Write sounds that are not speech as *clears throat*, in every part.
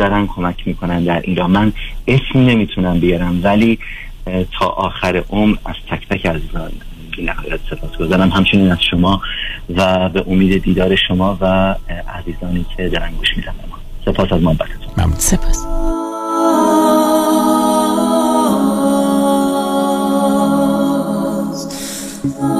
دارن کمک می‌کنن در ایران. من اسم نمی‌تونم بیارم ولی تا آخر عمر از تک تک از نهایت سپاس گذارم. همچنین از شما و به امید دیدار شما و عزیزانی که دارن گوش میدن سپاس از ما ممنون. سپاس. Oh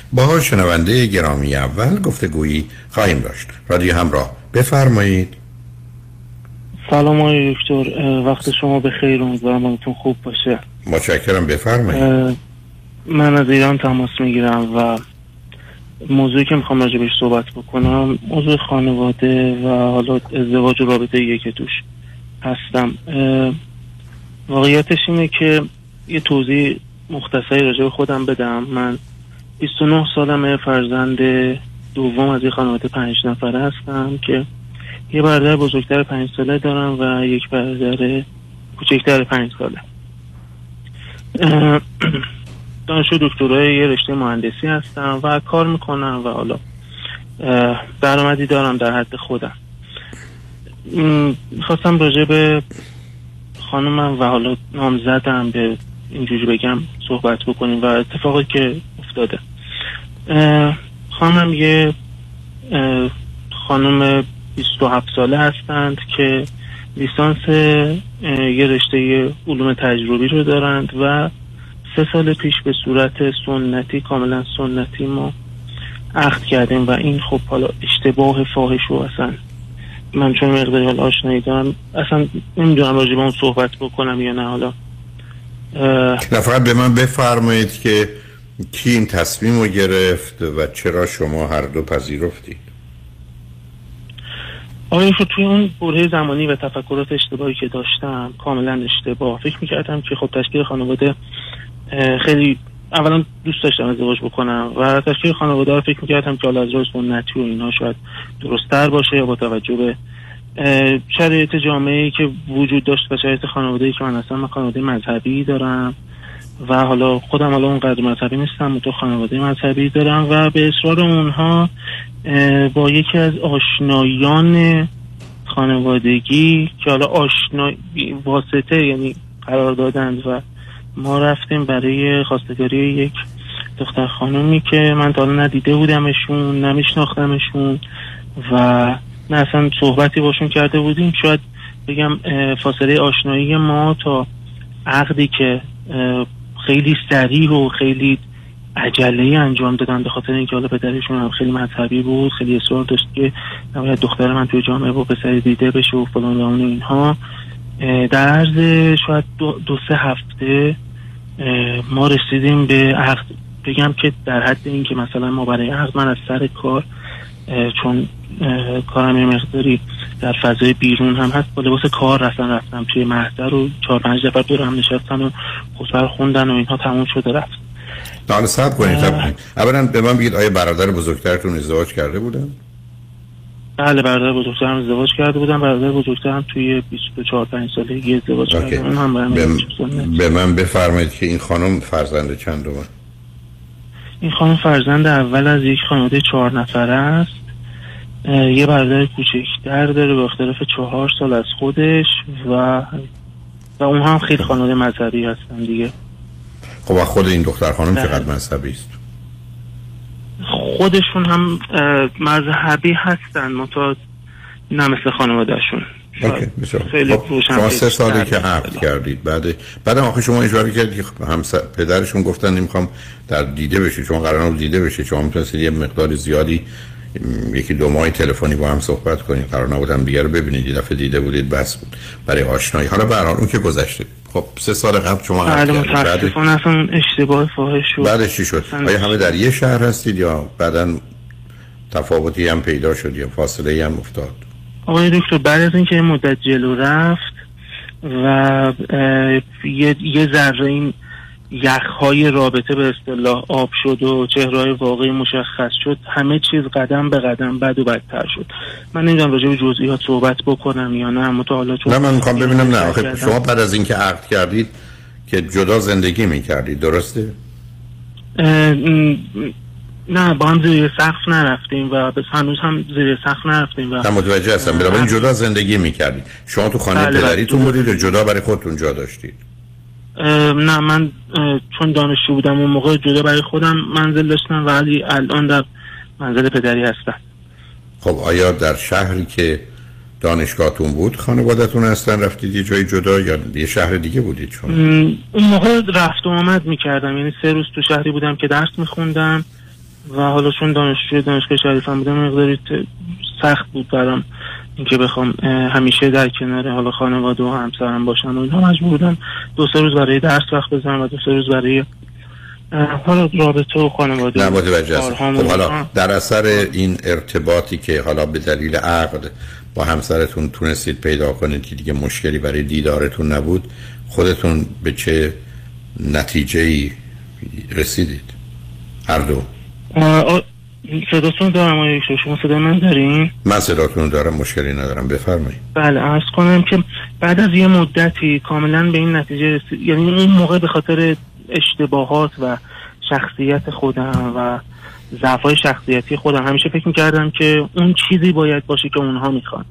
با شنونده گرامی اول گفتگویی خواهیم داشت. رادیو همراه بفرمایید. سلام آقای دکتر. وقت شما به خیر امیدوارم حالتون خوب باشه. متشکرم. بفرمایید. من از ایران تماس می‌گیرم و موضوعی که می‌خوام راجع بهش صحبت بکنم موضوع خانواده و حالا ازدواج و رابطه یکی توش هستم. واقعیتش اینه که یه توضیح مختصری راجع به خودم بدم. من 29 سالمه فرزند دوم از یه خانواده پنج نفره هستم که یه برادر بزرگتر پنج ساله دارم و یک برادر کوچکتر پنج ساله. *clears throat* دانشجو دکترای یه رشته مهندسی هستم و کار می‌کنم و حالا درآمدی دارم در حد خودم. خواستم راجع به خانمم و حالا نامزدم به اینجوری بگم صحبت بکنیم و اتفاقی که افتاده. خانم یه خانم 27 ساله هستند که لیسانس یه رشته علوم تجربی رو دارند و سه سال پیش به صورت سنتی کاملا سنتی ما عقد کردیم و این خب حالا اشتباه فاحش رو اصلا من چون مقداری حال آشنایی دارم اصلا نمی‌دونم راجع به اون صحبت بکنم یا نه حالا نه فقط به من بفرمایید که کی این تصمیم رو گرفت و چرا شما هر دو پذیرفتید؟ آقای خب توی اون بره زمانی و تفکرات اشتباهی که داشتم کاملا اشتباه. فکر می‌کردم که خب تشکیل خانواده خیلی اولا دوست داشتم ازدواج بکنم و تشکیل خانواده رو فکر می‌کردم که حالا از راه سنتی و اینها شاید درستتر باشه یا با توجه به شرایط جامعه که وجود داشت و شرایط خانواده که من اصلا من خانواده مذهبی دارم. و حالا خودم حالا اونقدر مذهبی نیستم تو خانواده مذهبی دارم و به اصرار اونها با یکی از آشنایان خانوادگی که حالا آشنا واسطه یعنی قرار دادند و ما رفتیم برای خواستگاری یک دختر خانومی که من تا ندیده بودمشون نمیشناختمشون و نه اصلا صحبتی باشون کرده بودیم. شاید بگم فاصله آشنایی ما تا عقدی که خیلی سریع و خیلی عجله انجام دادن به خاطر اینکه حالا پدرشون هم خیلی مذهبی بود خیلی اصرار داشت که نباید دختر من توی جامعه با پسر دیده بشه و فلان و اینها. در عرض شاید دو, دو سه هفته ما رسیدیم به عقد. بگم که در حد این که مثلا ما برای عقد من از سر کار چون کارم یه مقداری در فضای بیرون هم هست. با لباس کار رفتن رفتم توی محضر و چهار پنج نفر دور هم نشستن و خطبه رو خوندن و اینها تموم شده رفت. نه حالا صبر کنید. اولا به من بگید آیا برادر بزرگترتون ازدواج کرده بودن؟ بله برادر بزرگترم ازدواج کرده بودم برادر بزرگترم توی 24 5 سالگی ازدواج. کرده اون هم به. به من بفرمایید که این خانم فرزند چند دومه این خانم فرزند اول از یک خانواده چهار نفره است. یه برادر کوچکتر داره به اختلاف چهار سال از خودش و و اون هم خیلی خانواده مذهبی هستن دیگه خب خود این دختر خانم بله. چقدر مذهبی است خودشون هم مذهبی هستن منتها نه مثل خانوادهشون خیلی خب شما سه سالی که. عقد کردید بعد بعدم آخه شما اشاره کردید که همس... پدرشون گفتن نمی‌خوام در دیده بشه شما قرار دیده بشه شما می‌تونستید یه مقدار زیادی یکی دو ماه تلفنی با هم صحبت کنید قرار نبود هم دیگه رو ببینید. یه دفعه دیده بودید بس بود. برای آشنایی. حالا به اون که گذشته. خب سه سال قبل شما بله متاسفانه اصلا اشتباه فاحش شد. بعدش چی شد؟ آیا همه در یه شهر هستید یا بعدا تفاوتی هم پیدا شد یا فاصله هم افتاد؟ آقای دکتر بعد از اینکه مدت جلو رفت و یه ذره این یخهای رابطه به اصطلاح آب شد و چهرهای واقعی مشخص شد. همه چیز قدم به قدم بد و بدتر شد. من نمی‌دونم راجع به جزئیات صحبت بکنم یا نه اما حالا چون نه من می‌خوام ببینم نه. آخه. شما بعد از اینکه عقد کردید که جدا زندگی می‌کردید درسته؟ نه با هم زیر سقف نرفتیم و بس هنوز هم زیر سقف نرفتیم و نه متوجه هستم. بنابراین جدا زندگی می‌کردید. شما تو خانه بله، بله. پدریتون بودید و جدا برای خودتون جا داشتید. نه من چون دانشجو بودم اون موقع جدا برای خودم منزل داشتم ولی الان در منزل پدری هستم. خب آیا در شهری که دانشگاهتون بود خانوادتون هستن رفتید یه جای جدا یا یه شهر دیگه بودید چون اون موقع رفت و آمد می‌کردم. یعنی سه روز تو شهری بودم که درس میخوندم و حالا چون دانشجوی دانشگاه شریفم بودم مقداری سخت بود برام. اینکه بخوام همیشه در کنار حالا خانواده و همسرم باشم و اینها مجبور بودم دو سه روز برای درس وقت بزنم و دو سه روز برای حالا رابطه و خانواده خب حالا. در اثر این ارتباطی که حالا به دلیل عقد با همسرتون تونستید پیدا کنید که دیگه مشکلی برای دیدارتون نبود خودتون به چه نتیجه ای رسیدید؟ هر دو. صداتون دارم دکتر. شما صدای من دارین؟ من صداتون دارم مشکلی ندارم بفرمایید بله ارز کنم که بعد از یه مدتی کاملا به این نتیجه رسید یعنی اون موقع به خاطر اشتباهات و شخصیت خودم و ضعفای شخصیتی خودم همیشه فکر می‌کردم که اون چیزی باید باشه که اونها می‌خوان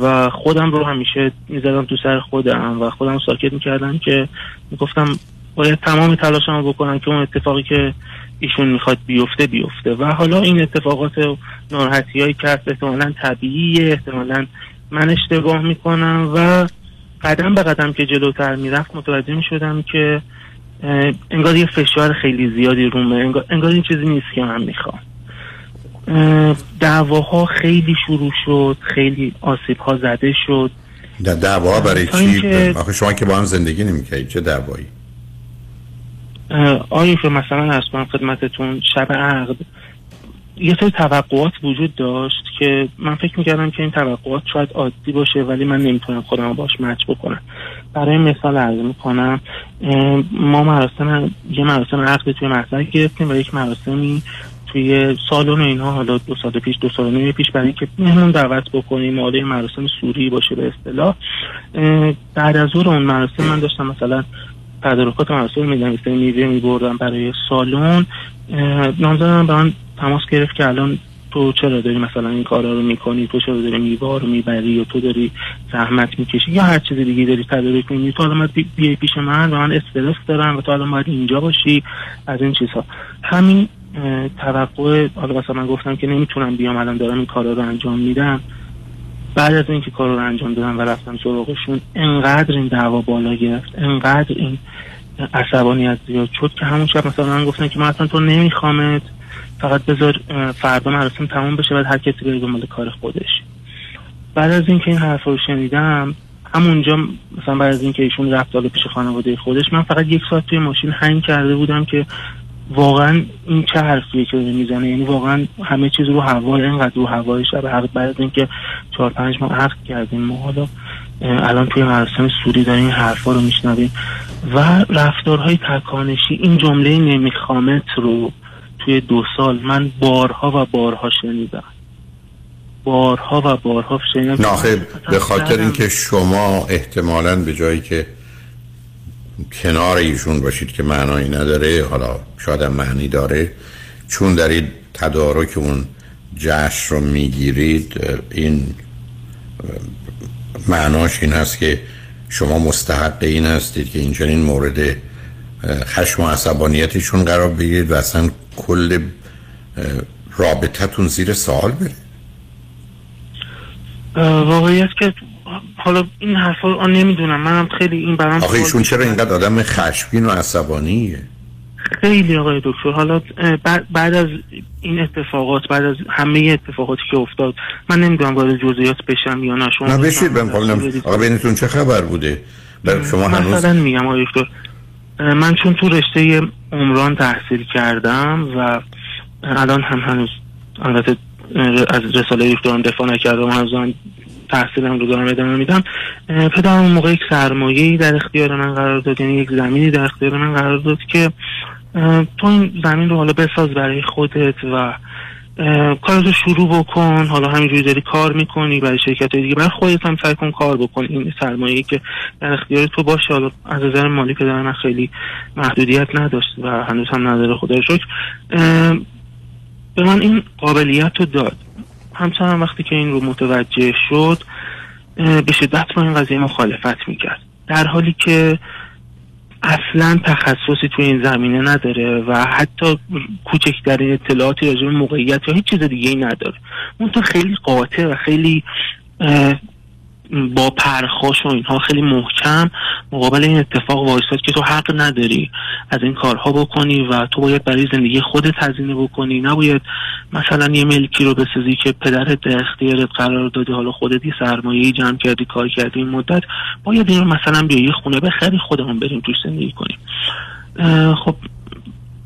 و خودم رو همیشه می‌زدم تو سر خودم و خودم ساکت می‌کردم که می‌گفتم باید تمام تلاشم رو بکنم که اون اتفاقی که ایشون می‌خواد بیفته بیفته. و حالا این اتفاقات و ناراحتی هایی که هست احتمالا طبیعیه احتمالا من اشتباه می‌کنم و قدم به قدم که جلوتر می‌رفت متوجه می‌شدم که انگار یه فشار خیلی زیادی رومه انگار, انگار این چیزی نیست که من می‌خوام. اه، دعواها خیلی شروع شد خیلی آسیب ها زده شد. دعوا برای چی؟ آخه شما که با هم زندگی نمی‌کردید چه دعوایی؟ آیا که مثلا از من خدمتتون شب عقد یه سری توقعات وجود داشت که من فکر می‌کردم که این توقعات شاید عادی باشه ولی من نمی‌تونم خودم باش مچ بکنم. برای مثال عرض می‌کنم ما مراسم یه مراسم عقد توی محضر گرفتیم و یک مراسمی توی سالن و اینها حالا دو سال پیش دو سال و نیم پیش برای اینکه مهمون دعوت بکنیم یه مراسم سوری باشه به اصطلاح. بعد از اون مراسم من داشتم مثلا تدارکات مراسم میدنویسه میوه میبردم برای سالن. اه، نامزدم به من تماس گرفت که الان تو چرا داری مثلا این کارا رو می‌کنی؟ تو چرا داری میوه رو می‌بری و تو داری زحمت می‌کشی یا هر چیز دیگه داری تدارک می‌کنی تو الان بیای پیش من و من استرس دارم و تو الان باید اینجا باشی. از این چیزها. همین توقع حالا مثلا من گفتم که نمی‌تونم بیام الان دارم این کارا رو انجام میدم. بعد از اینکه کار رو انجام دادم و رفتم سراغشون انقدر این دعوا بالا گرفت انقدر این عصبانیت زیاد شد که همون شب مثلا من گفتن که من اصلا تو نمیخوامت فقط بذار فردا مراسم تموم بشه بعد هر کسی بره دنبال کار خودش. بعد از اینکه این حرفا رو شنیدم همونجا مثلا بعد از اینکه ایشون رفت پیش خانواده خودش من فقط یک ساعت توی ماشین هنگ کرده بودم که واقعا این چه حرفیه که داره می‌زنه؟ یعنی واقعا همه چیز رو هوا اینقدر رو هوای شب حق از اینکه چهار پنج ماه عقد کردیم ما حالا الان توی مراسم سوری داریم این حرفا رو میشنویم و رفتارهای تکانشی این جمله نمیخوامت رو توی دو سال من بارها و بارها شنیدم. بارها و بارها شنیدم. آخه به خاطر اینکه شما احتمالا به جایی که کنار ایشون باشید که معنایی نداره. حالا شاید معنی داره. چون دارید تدارک اون جشن رو می‌گیرید این معناش این هست که شما مستحق این هستید که این مورد خشم و عصبانیتشون قرار بگیرید و اصلا کل رابطتون زیر سوال بره. واقعیت که حالا این حرفا رو نمی‌دونم. منم خیلی این برام آخه ایشون چرا اینقدر آدم خشمگین و عصبانیه؟ خیلی آقای دکتر. حالا بعد, از این اتفاقات بعد از همه اتفاقاتی که افتاد من نمی‌دونم وارد جزئیات بشم یا نه. شما نه بشید من. آقا بینتون چه خبر بوده؟ بر شما هنوز مثلا میگم آقای دکتر من چون تو رشته عمران تحصیل کردم و الان هم هنوز البته از رساله دکتران دفاع نکردم هنوز تحصیلم رو دارم ادامه میدم. پدرم اون موقع یک سرمایه در اختیار من قرار داد یعنی یک زمینی در اختیار من قرار داد که تو این زمین رو حالا بساز برای خودت و کارتو شروع بکن. حالا همینجوری داری کار می‌کنی برای شرکت دیگه. برای خودت هم سعی کن کار بکن این سرمایه که در اختیار تو باشه. حالا از نظر مالی پدر من خیلی محدودیت نداشت و هنوز هم نداره خدا شکر. به من این قابلیت رو داد. همچنان وقتی که این رو متوجه شد به شدت با این قضیه مخالفت می‌کرد. در حالی که اصلا تخصصی توی این زمینه نداره و حتی کوچکترین اطلاعاتی راجع به موقعیت یا هیچ چیز دیگه ای نداره. اون تو خیلی قاطع و خیلی با پرخاش و اینها خیلی محکم مقابل این اتفاق وایستاد که تو حق نداری از این کارها بکنی و تو باید برای زندگی خودت هزینه بکنی. نباید مثلا یه ملکی رو بسازی که پدرت در اختیارت قرار داده حالا خودت یه سرمایه جمع کردی کار کردی این مدت باید این رو مثلا بیا یه خونه بخری خودمون بریم توش زندگی کنیم. خب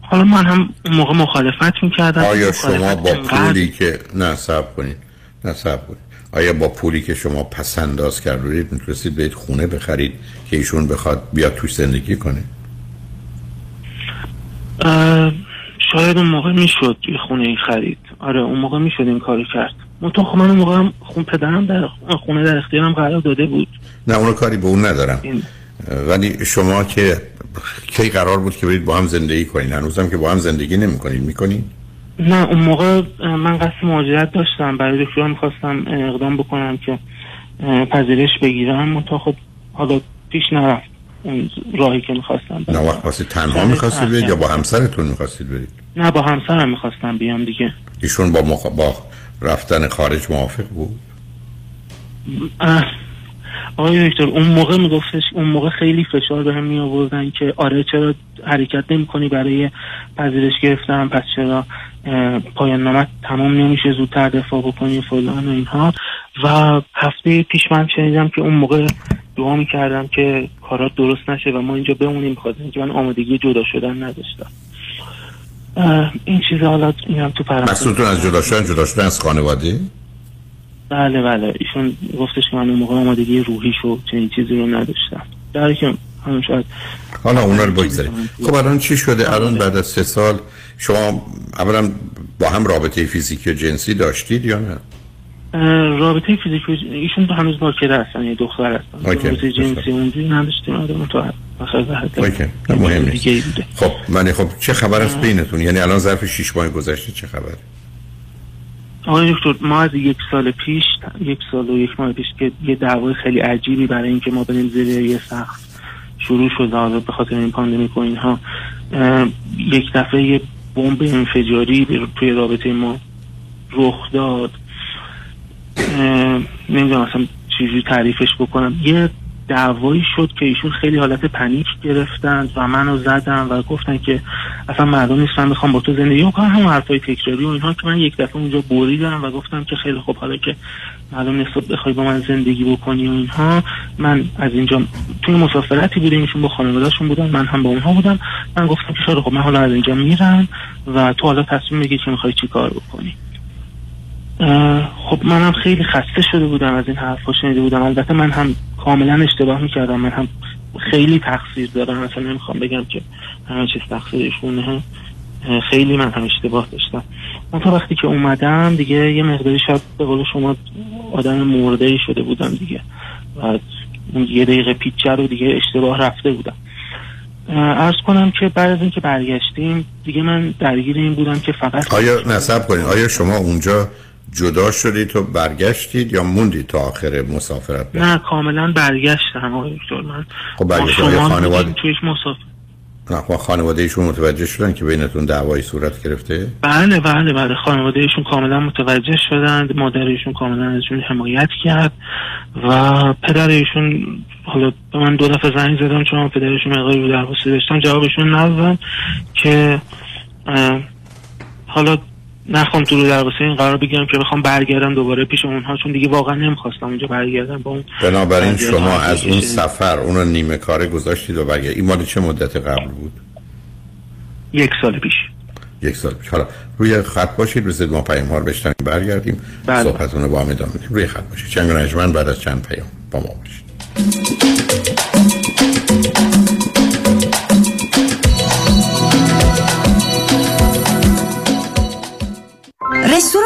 حالا من هم موقع مخالفت می‌کردم. آیا شما با پولی که نه صبر کنید. نه صبر کنید. آیا با پولی که شما پس انداز کردید می‌تونستید برید خونه بخرید که ایشون بخواد بیاد توش زندگی کنه؟ شاید اون موقع می‌شد یه خونه ای خرید. آره اون موقع می‌شد این کاری کرد. منتها خب من اون موقع هم خون پدرم در خونه در اختیارم قرار داده بود. نه اونو کاری به اون ندارم. این. ولی شما که کی قرار بود که برید با هم زندگی کنید هنوزم که با هم زندگی نمی‌کنید می‌کنید نه اون موقع من قصد مهاجرت داشتم. برای دکترم می‌خواستم اقدام بکنم که پذیرش بگیرم منتها خب حالا پیش نرفت اون راهی که می‌خواستم نه وقت تنها می‌خواستید برید یا با همسرتون می‌خواستید برید؟ نه با همسرم می‌خواستم بیام دیگه. ایشون با, مخ... با رفتن خارج موافق بود؟ آقای دکتر اون موقع میگفتش اون موقع خیلی فشار بهم می آوردن که آره چرا حرکت نمی کنی برای پذیرش گرفتن پس چرا پایان نامت تمام نمیشه زودتر دفاع بکنی فلان و اینها. و هفته پیش من شنیدم که اون موقع دعا می‌کردم که کارات درست نشه و ما اینجا بمونیم بخاطر اینکه من آمادگی جدا شدن نداشتم. این چیز حالا اینم تو پرانتز. از جدا شدن جدا شدن از خانواده؟ بله بله. ایشون گفتش که من اون موقع آمادگی روحیش و چنین چیزی رو نداشتم. در که همون شاید حالا اونا رو بگذاریم. خب الان چی شده؟ الان بعد از سه سال شما اولا با هم رابطه فیزیکی و جنسی داشتید یا نه؟ رابطه فیزیکی ایشون هنوز باکره هستن یه دختر هستن. رابطه جنسی اونجوری نداشتیم آدم تو اوکی. نه مهم نیست. خب من خب چه خبر است بینتون؟ یعنی الان ظرف شش ماه گذشته چه خبره؟ آقای دکتر ما از یک سال پیش یک سال و یک ماه پیش که یه دعوای خیلی عجیبی برای اینکه ما بریم زیر یه سقف شروع شد. حالا به خاطر این پاندمیک و اینها یک دفعه یه بمب انفجاری توی رابطه ما رخ داد. نمی‌دونم اصلا چجوری تعریفش بکنم. یه دعوایی شد که ایشون خیلی حالت پنیک گرفتند و منو زدن و گفتن که اصلا مردم نیست من می‌خوام با تو زندگی کنم. هم حرفای تکراری و اینها که من یک دفعه اونجا بریدم و گفتم که خیلی خوب حالا که معلوم نیست بخوای با من زندگی بکنی و اینها من از اینجا توی مسافرتی بودیم ایشون با خانوادهشون بودن من هم با اونها بودم. من گفتم که خب من حالا از اینجا میرم و تو حالا تصمیم بگی که می‌خوای چی کار بکنی. خب منم خیلی خسته شده بودم از این حرفا شنیده بودم. البته من هم کاملا اشتباه می‌کردم. من هم خیلی تقصیر دارم. اصلا نمی‌خوام بگم که همه چیز تقصیرشونه خیلی من هم اشتباه داشتم. من تا وقتی که اومدم دیگه یه مقداری شاید به قول شما آدم مرده شده بودم دیگه. و اون یه دقیقه پیچه رو دیگه اشتباه رفته بودم. ارز کنم که بعد از اینکه برگشتیم دیگه من درگیر این بودم که فقط آیا نصب کنید آیا شما اونجا جدا شدید تو برگشتید یا موندید تا آخر مسافرت نه کاملا برگشتم. آقای دکتر من خب برگشت خانواده تویش مسافر نه خب خانواده ایشون متوجه شدن که بینتون دعوایی صورت گرفته؟ بله بله بله. خانواده ایشون کاملا متوجه شدند. مادر ایشون کاملا ازشون حمایت کرد و پدر ایشون حالا به من دو دفعه زنگ زدم چون پدرشون مقداری رو درواسی داشتم. جوابشون ندادن که حالا نخوام تو رو در این قرار بگیرم که بخوام برگردم دوباره پیش اونها چون دیگه واقعا نمی‌خواستم اونجا برگردم با اون بنابراین شما از اون سفر اون رو نیمه کاره گذاشتید و برگرد این مال چه مدت قبل بود؟ یک سال پیش. یک سال پیش. حالا روی خط باشید روز ما پیام ها رو بشتن برگردیم. بله. صحبتون رو با هم ادامه روی خط باشید. چند نجمن بعد از چند پیام با ما باشید. رستوران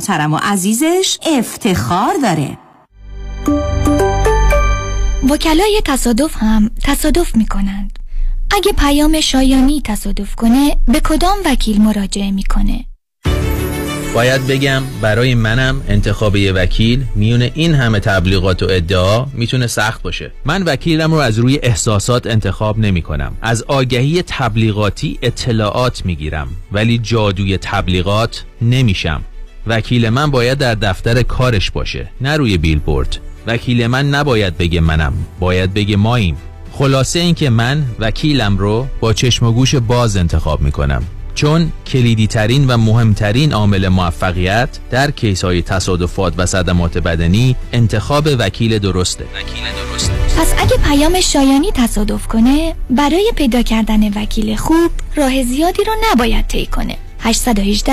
محترم و عزیزش افتخار داره. وکلای تصادف هم تصادف می کنند اگه پیام شایانی تصادف کنه به کدام وکیل مراجعه می‌کنه؟ باید بگم برای منم انتخاب یه وکیل میون این همه تبلیغات و ادعا می‌تونه سخت باشه. من وکیلم رو از روی احساسات انتخاب نمی کنم از آگهی تبلیغاتی اطلاعات می‌گیرم ولی جادوی تبلیغات نمیشم. وکیل من باید در دفتر کارش باشه نه روی بیلبورد وکیل من نباید بگه منم باید بگه ماییم خلاصه اینکه من وکیلم رو با چشم و گوش باز انتخاب می‌کنم چون کلیدی ترین و مهمترین عامل موفقیت در کیس های تصادفات و صدمات بدنی انتخاب وکیل درسته. وکیل درسته. پس اگه پیام شایانی تصادف کنه برای پیدا کردن وکیل خوب راه زیادی رو نباید طی کنه. 818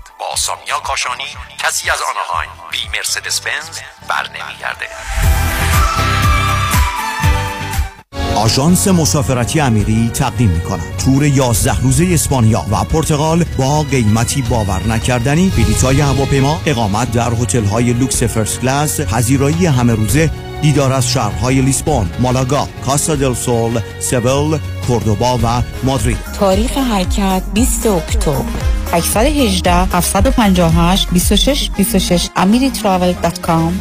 با سامیا کاشانی کسی از Anaheim بی مرسدس بنز بر نمیگرده آژانس مسافرتی امیری تقدیم می کند تور 11 روزه اسپانیا و پرتغال با قیمتی باور نکردنی. بلیط‌های هواپیما اقامت در هتل‌های لوکس first class پذیرایی همه روزه دیدار از شهرهای لیسبون، مالاگا، کاسا دل سول، سویل، کوردوبا و مادرید. تاریخ حرکت 20 اکتبر. 818 758 26 26 amiritravel.com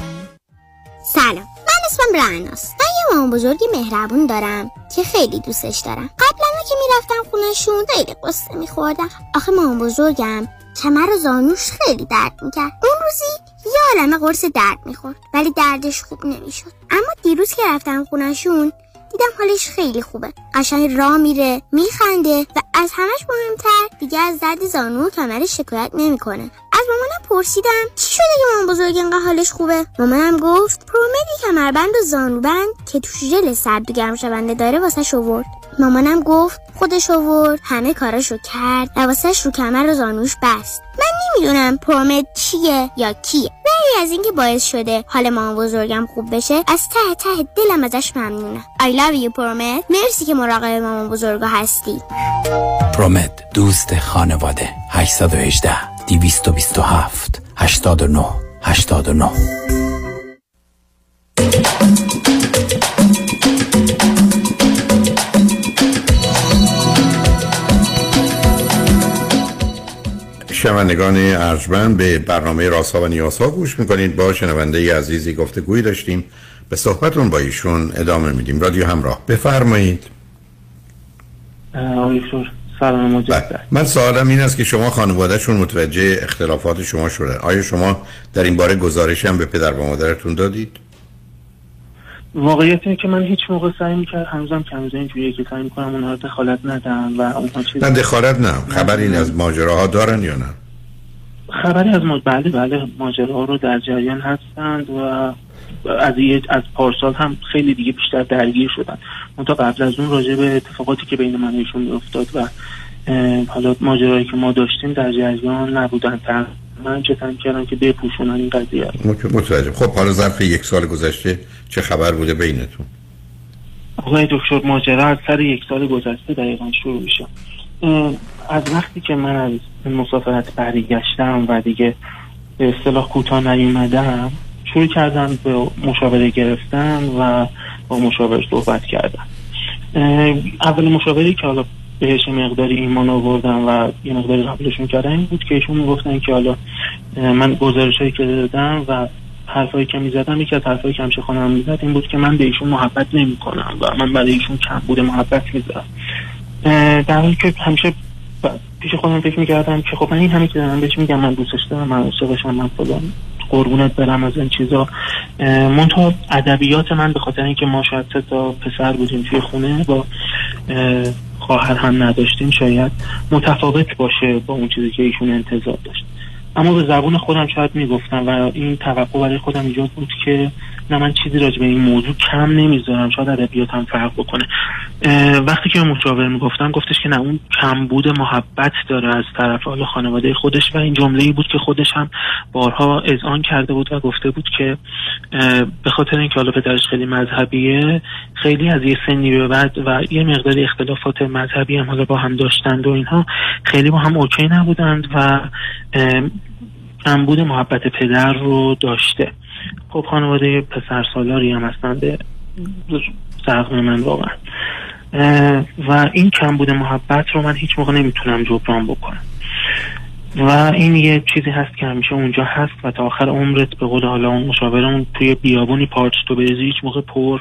سلام من اسمم رعناست. و یه مامان بزرگی مهربون دارم که خیلی دوستش دارم. قبلا که می‌رفتم خونشون خیلی قصه میخوردم. آخه مامان بزرگم کمر و زانوش خیلی درد می‌کرد. اون روزی یه عالمه قرص درد می‌خورد ولی دردش خوب نمی‌شد. اما دیروز که رفتم خونشون دیدم حالش خیلی خوبه. قشنگ را میره میخنده و از همش مهمتر دیگه از درد زانو و کمرش شکایت نمی‌کنه. از مامانم پرسیدم چی شده که مامان بزرگ اینقدر حالش خوبه؟ مامانم گفت پرومدی کمربند و زانوبند که توش ژل سرد و گرم شونده داره واسه شورد مامانم گفت خودش آورد همه کاراشو کرد و واسش رو کمر و زانوش بست. من نمی‌دونم پرومد چیه یا کیه. ولی از اینکه باعث شده حال مامان بزرگم خوب بشه از ته ته دلم ازش ممنونم I love you پرومد مرسی که مراقب مامان بزرگا هستی. پرومد دوست خانواده. 818 227 89 89 شنوندگان ارجمند به برنامه راسا و نیاسا گوش می‌کنید. با شنونده عزیزی گفته گویی داشتیم. به صحبتون با ایشون ادامه میدیم. رادیو همراه. بفرمایید. سلام مجدد. من سوالم این است که شما خانوادهشون متوجه اختلافات شما شده. آیا شما در این باره گزارشی هم به پدر و مادرتون دادید؟ واقعیت اینه که من هیچ موقع سعی می‌کرد هنوزم که هنوز اینجوریه که سعی می‌کنم اونها دخالت ندم و اونها چیز نه دخالت نه. خبری این از ماجراها دارن یا نه؟ خبری از ما بله بله. ماجراها رو در جریان هستند و از از پارسال هم خیلی دیگه بیشتر درگیر شدن. اون تا قبل از اون راجع به اتفاقاتی که بین من ایشون افتاد و حالا ماجرایی که ما داشتیم در جریان نبودن. من چتم کردم که بپوشونن این قضیه متوجه. خب حالا ظرف یک سال گذشته چه خبر بوده بینتون؟ آقای دکتر ماجرا از سر یک سال گذشته دقیقا شروع میشه. از وقتی که من از مسافرت برگشتم و دیگه به اصطلاح کوتاه نیومدم شروع کردم به مشاوره گرفتن و با مشاور صحبت کردم اول مشاوری که حالا بهش مقداری ایمان آوردم و یه مقداری قبلشون کردم این بود که ایشون می‌گفتن که حالا من گزارش هایی که دادم و حرفایی که می‌زدم یکی از حرفایی که همیشه خانم می‌زد این بود که من به ایشون محبت نمی کنم و من برای ایشون کم بوده محبت می‌ذارم. در حالی که همیشه پیش خودم فکر می‌کردم که خب من این همه که دارم بهش میگم من دوستش دارم من عاشقشم من فلان قربونت برم از این چیزا. منتها ادبیات من به خاطر اینکه ما شاید تا پسر بودیم توی خونه با خواهر هم نداشتیم شاید متفاوت باشه با اون چیزی که ایشون انتظار داشت. اما به زبون خودم شاید می‌گفتم و این توقع برای خودم ایجاد بود که نه من چیزی راجع به این موضوع کم نمی‌ذارم. شاید ادبیاتم فرق بکنه. وقتی که مشاور می‌گفتم گفتش که نه اون کمبود محبت داره از طرف حالا خانواده خودش و این جمله ای بود که خودش هم بارها اذعان کرده بود و گفته بود که به خاطر اینکه حالا پدرش خیلی مذهبیه خیلی از یه سنی به بعد و یه مقداری اختلافات مذهبی هم حالا با هم داشتند و اینها خیلی با هم اوکی نبودند و کمبود محبت پدر رو داشته. خب خانواده پسر سالاری هم هستن به زرقم من واقعا. و این کمبود محبت رو من هیچ موقع نمی‌تونم جبران بکنم. و این یه چیزی هست که همیشه اونجا هست و تا آخر عمرت به قول حالا اون مشاورمون توی بیابونی پارچ تو بریزی هیچ موقع پر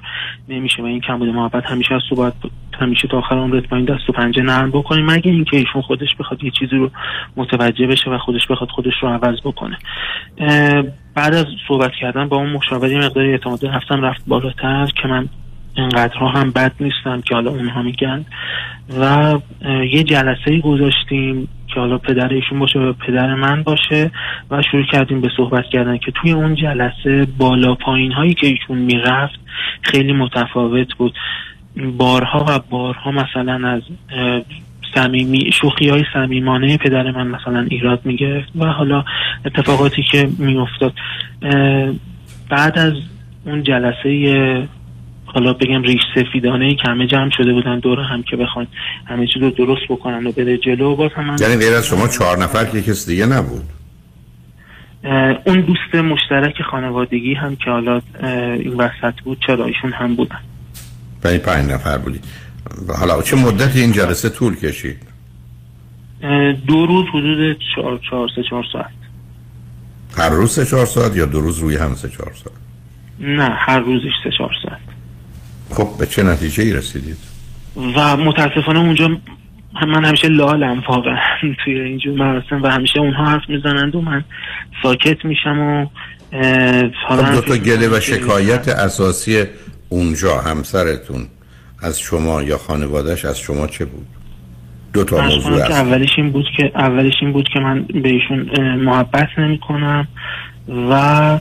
نمیشه و این کم بوده. محبت همیشه از تو باید همیشه تا آخر عمرت با این دست و پنجه نرم بکنی مگه اینکه ایشون خودش بخواد یه چیزی رو متوجه بشه و خودش بخواد خودش رو عوض بکنه. بعد از صحبت کردن با اون مشاوری مقداری اعتماد نفسم رفت بالاتر که من انقدرها هم بد نیستم که حالا اونها میگن. و یه جلسه گذاشتیم که حالا پدر ایشون باشه و پدر من باشه و شروع کردیم به صحبت کردن که توی اون جلسه بالا پایین هایی که ایشون می‌رفت خیلی متفاوت بود. بارها و بارها مثلا از صمیمی شوخی های صمیمانه پدر من مثلا ایراد می‌گرفت و حالا اتفاقاتی که میافتاد. بعد از اون جلسه حالا بگم ریش سفیدانه ای که همه جمع شده بودن دور هم که بخوان همه چیز رو درست بکنن و بره جلو باز هم یعنی غیر از شما چهار نفر که کسی دیگه نبود. اون دوست مشترک خانوادگی هم که حالا این وسط بود چرا ایشون هم بودن؟ این پنج نفر بودی. حالا چه مدت این جلسه طول کشید؟ دو روز حدود چهار چهار سه چهار ساعت. هر روز سه چهار ساعت یا دو روز روی هم سه چهار ساعت؟ نه هر روزش سه چهار خب به چه نتیجه ای رسیدید؟ و متاسفانه اونجا من همیشه لالم واقعا *laughs* توی اینجور مراسم و همیشه اونها حرف می‌زنند و من ساکت میشم و خب دو تا گله و شکایت اساسی اونجا همسرتون از شما یا خانوادهش از شما چه بود؟ دو تا موضوع که اولش این بود که اولش این بود که من به ایشون محبت نمی کنم و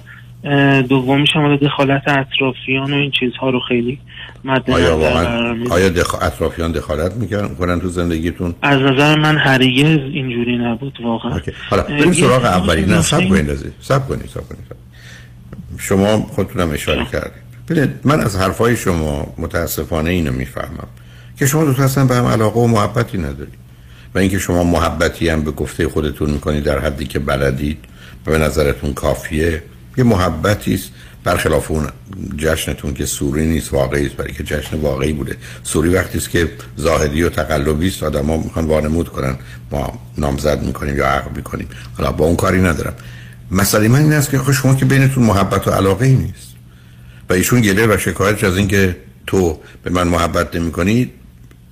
دومیش هم دخالت اطرافیان و این چیزها رو خیلی مد آیا واقعا. آیا دخ... اطرافیان دخالت می‌کنن تو زندگیتون؟ از نظر من هرگز اینجوری نبود واقعا. حالا بریم سراغ اولی. نه سب کنید سب کنید سب کنید. شما خودتونم اشاره کردید. ببینید من از حرفای شما متاسفانه اینو می‌فهمم که شما دو تا اصلا به هم علاقه و محبتی ندارید. و اینکه شما محبتی هم به گفته خودتون می‌کنید در حدی که بلدید و به نظرتون کافیه. یه محبتی است. برخلاف اون جشنتون که سوری نیست واقعی است. برای که جشن واقعی بوده. سوری وقتی است که زاهدی و تقلبی است آدم‌ها می‌خوان وانمود کنن. ما نامزد می‌کنیم یا عقد می‌کنیم. حالا با اون کاری ندارم. مسئله من این است که شما که بینتون محبت و علاقه ای نیست. و ایشون گله و شکایتش از اینکه تو به من محبت نمی کنی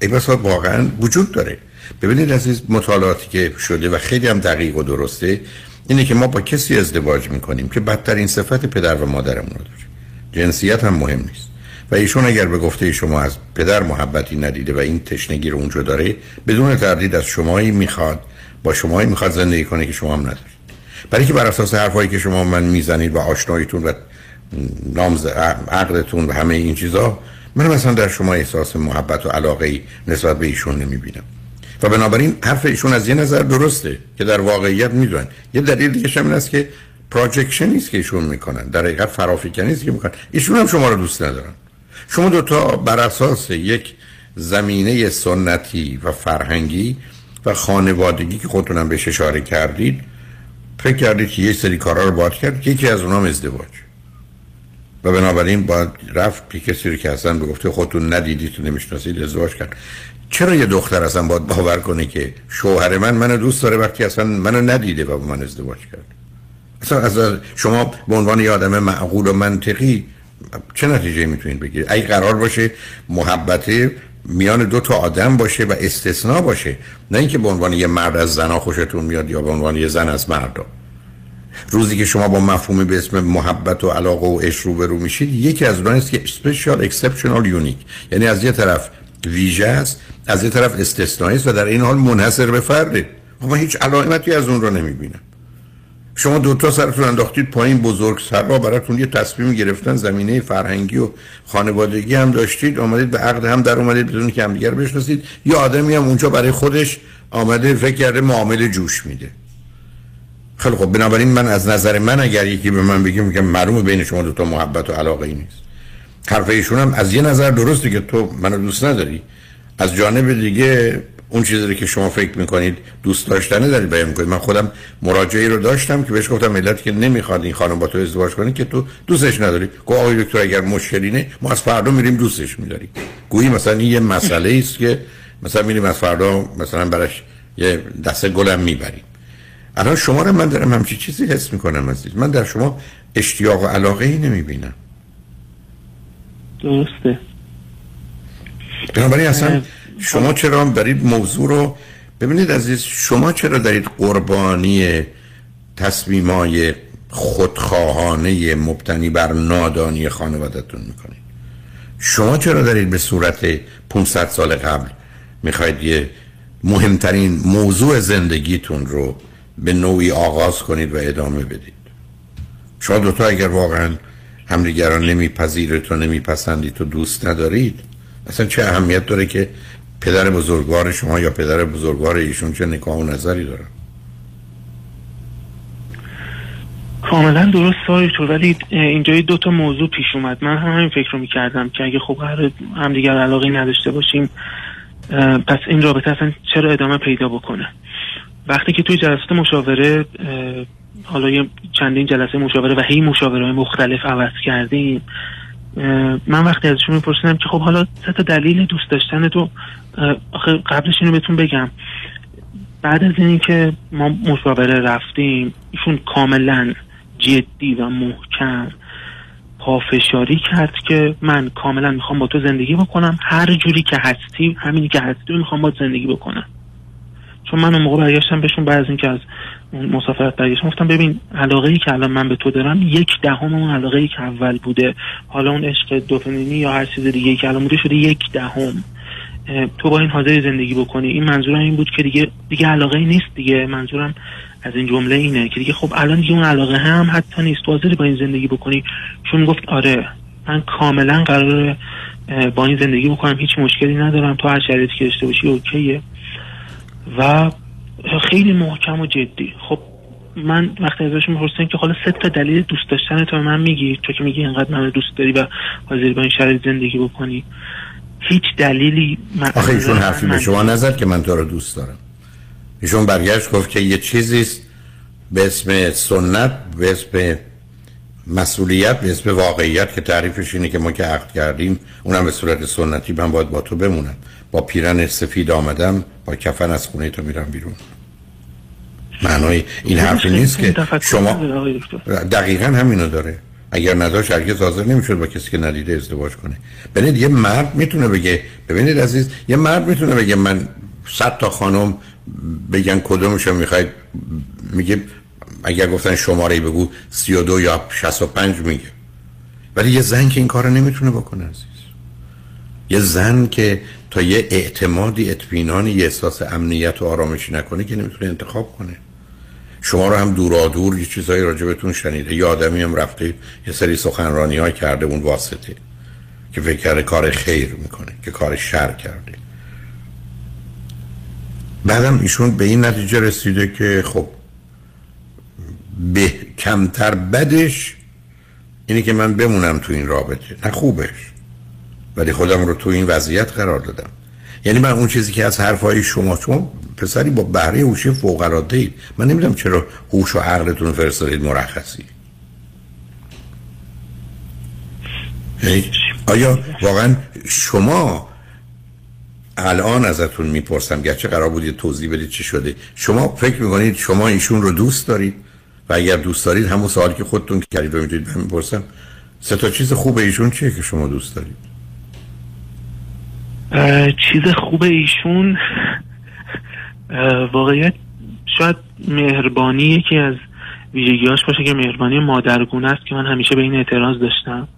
ای بسا واقعا وجود داره. ببینید عزیز مطالعاتی که شده و خیلی هم دقیق و درسته اینه که ما با کسی ازدواج می‌کنیم که بدترین صفت پدر و مادرمون رو داره. جنسیت هم مهم نیست. و ایشون اگر به گفته شما از پدر محبتی ندیده و این تشنگی رو اونجا داره بدون تردید از شمایی می‌خواد با شمایی می‌خواد زندگی کنه که شما هم ندارید. برای که بر اساس حرفایی که شما من می‌زنید و آشناییتون و نامز عقدتون و همه این چیزا من مثلا در شما احساس محبت و علاقه نسبت به ایشون نمی‌بینم. و بنابراین حرف ایشون از یه نظر درسته که در واقعیت می‌دونن. یه دلیل دیگه هم است که پراجکشنی است که ایشون می‌کنن. در حقیقت فرافکنی است که می‌کنن. ایشون هم شما رو دوست ندارن. شما دوتا بر اساس یک زمینه سنتی و فرهنگی و خانوادگی که خودتونم بهش اشاره کردید فکر کردید که یه سری کارا رو باید کرد. یکی از اونام ازدواج. و بنابراین باید رفت پی کسی رو که اصلا به خودتون ندیدید تو نمی‌شناسید ازدواج کرد. چرا یه دختر اصلا باید باور کنه که شوهر من منو دوست داره وقتی اصلا منو ندیده و با من ازدواج کرد؟ اصلا از شما به عنوان یه آدم معقول و منطقی چه نتیجه می‌تونید بگیرید؟ اگه قرار باشه محبت میان دو تا آدم باشه و استثناء باشه نه اینکه به عنوان یه مرد از زنا خوشتون میاد یا به عنوان یه زن از مردا. روزی که شما با مفهومی به اسم محبت و علاقه و عشق روبرو میشید یکی از اونها است که special exceptional unique یعنی از یه طرف ویژه است از یه طرف استثنایی است و در این حال منحصر به فرده. خب من هیچ علامتی از اون رو نمی‌بینم. شما دوتا سرتون انداختید پایین بزرگ سرا براتون یه تصمیم گرفتن زمینه فرهنگی و خانوادگی هم داشتید آمدید به عقد هم در اومدید بدون که همدیگر بشناسید. یه آدمی هم اونجا برای خودش آمده فکر کرده معامله جوش میده. خیلی خب بنابراین من از نظر من اگر یکی به من بگه میگم معلومه بین شما دوتا محبت و علاقه ای نیست. حرف ایشون هم از یه نظر درسته که تو منو دوست نداری؟ از جانب دیگه اون چیزی که شما فکر می‌کنید دوست داشتنه دارید بیان می‌کنید من خودم مراجعه رو داشتم که بهش گفتم ملت که نمی‌خواد این خانم با تو ازدواج کنه که تو دوستش نداری. گفت آقای دکتر اگر مشکلی نه ما از فردا میریم دوستش میداریم. گویی مثلا این یه مسئله است که مثلا میریم از فردا مثلا براش یه دسته گلم می‌بریم. الان شما رو من دارم همچی چیزی حس می‌کنم عزیز. من در شما اشتیاق و علاقه ای نمی‌بینم. درسته. بنابراین اصلا شما چرا دارید موضوع رو ببینید عزیز شما چرا دارید قربانی تصمیمای خودخواهانه مبتنی بر نادانی خانوادتون می‌کنید؟ شما چرا دارید به صورت 500 سال قبل می‌خواید یه مهمترین موضوع زندگیتون رو به نوعی آغاز کنید و ادامه بدید؟ شما دوتا اگر واقعا همدیگران نمیپذیرید و نمیپسندید و دوست ندارید اصلا چه اهمیت داره که پدر بزرگوار شما یا پدر بزرگوار ایشون چه نگاه و نظری دارن کاملا درست دکتر ولی اینجا دو تا موضوع پیش اومد. من هم همین فکر رو می‌کردم که اگه خب قرار همدیگر علاقه نداشته باشیم پس این رابطه اصلا چرا ادامه پیدا بکنه؟ وقتی که توی جلسات مشاوره حالا یه چندین جلسه مشاوره و هی مشاوره مختلف عوض کردیم. من وقتی ازشون میپرسیدم که خب حالا سه تا دلیل دوست داشتن تو آخه قبلش اینو بهتون بگم. بعد از اینی که ما مشاوره رفتیم ایشون کاملا جدی و محکم پافشاری کرد که من کاملا می‌خوام با تو زندگی بکنم. هر جوری که هستی همینی که هستی می‌خوام با زندگی بکنم. چون من اون موقع برگشتم بهشون بعد از اینکه از مسافرت برگشتم گفتم ببین علاقه ای که الان من به تو دارم یک دهم اون علاقه ای که اول بوده. حالا اون عشق دوپامینی یا هر چیز دیگه که الان بوده شده یک دهم. تو با این حاضر زندگی بکنی. این منظورم این بود که دیگه دیگه علاقه ای نیست دیگه. منظورم از این جمله اینه که دیگه خب الان دیگه اون علاقه هم حتی نیست. تو حاضری با این زندگی بکنی. چون گفت آره من کاملا قرار با این زندگی بکنم. هیچ مشکلی ندارم. تو هر شرایطی که داشته باشی اوکیه. و خیلی محکم و جدی. خب من وقتی ازشون میپرسیدم که حالا سه تا دلیل دوست داشتن تو من میگی؟ تو که میگی اینقدر من دوست داری و حاضری با این شرایط زندگی بکنی. هیچ دلیلی من آخه ایشون حرفی به شما نزد که من تو رو دوست دارم. ایشون برگشت گفت که یه چیزیست به اسم سنت به اسم مسئولیت به اسم واقعیت که تعریفش اینه که ما که عقد کردیم اونم به صورت سنتی من باید با تو بمونم. با پیرن سفید آمدم با کفن از خونه تو میرم بیرون. معنای این حرفی نیست که شما. دقیقا همینو داره. اگر نداشت هرگز حاضر نمی‌شد با کسی که ندیده ازدواج کنه. ببینید یه مرد می‌تونه بگه ببینید عزیز یه مرد می‌تونه بگه من صد تا خانم بگن کدومشو می‌خواید. میگه اگر گفتن شماره بگو 32 یا 65 میگه. ولی یه زن که این کارو نمی‌تونه بکنه عزیز. یه زن که تا یه اعتمادی اطمینانی یه احساس امنیت و آرامشی نکنه که نمی‌تونه انتخاب کنه. شما رو هم دورادور یه چیزایی راجبتون شنیده. یه آدمی هم رفته یه سری سخنرانی های کرده اون واسطه که فکر کار خیر می‌کنه که کار شر کرده. بعدم ایشون به این نتیجه رسیده که خب به کمتر بدش اینه که من بمونم تو این رابطه. نه خوبش ولی خودم رو تو این وضعیت قرار دادم. یعنی من اون چیزی که از حرفهای شما شما پسری با بهره هوشی فوق العاده اید من نمی‌دونم چرا هوش و عقلتون فرستادید مرخصی. یعنی آیا واقعا شما الان ازتون می‌پرسم گرچه قرار بود یه توضیح بدید چی شده شما فکر می‌کنید شما ایشون رو دوست دارید؟ و اگر دوست دارید همون سوالی که خودتون کردید رو می‌تونید من می‌پرسم سه تا چیز خوب ایشون چیه که شما دوست دارید؟ چیز خوب ایشون واقعیت شاید مهربانی یکی از ویژگیهاش باشه که مهربانی مادرگونه است که من همیشه به این اعتراض داشتم.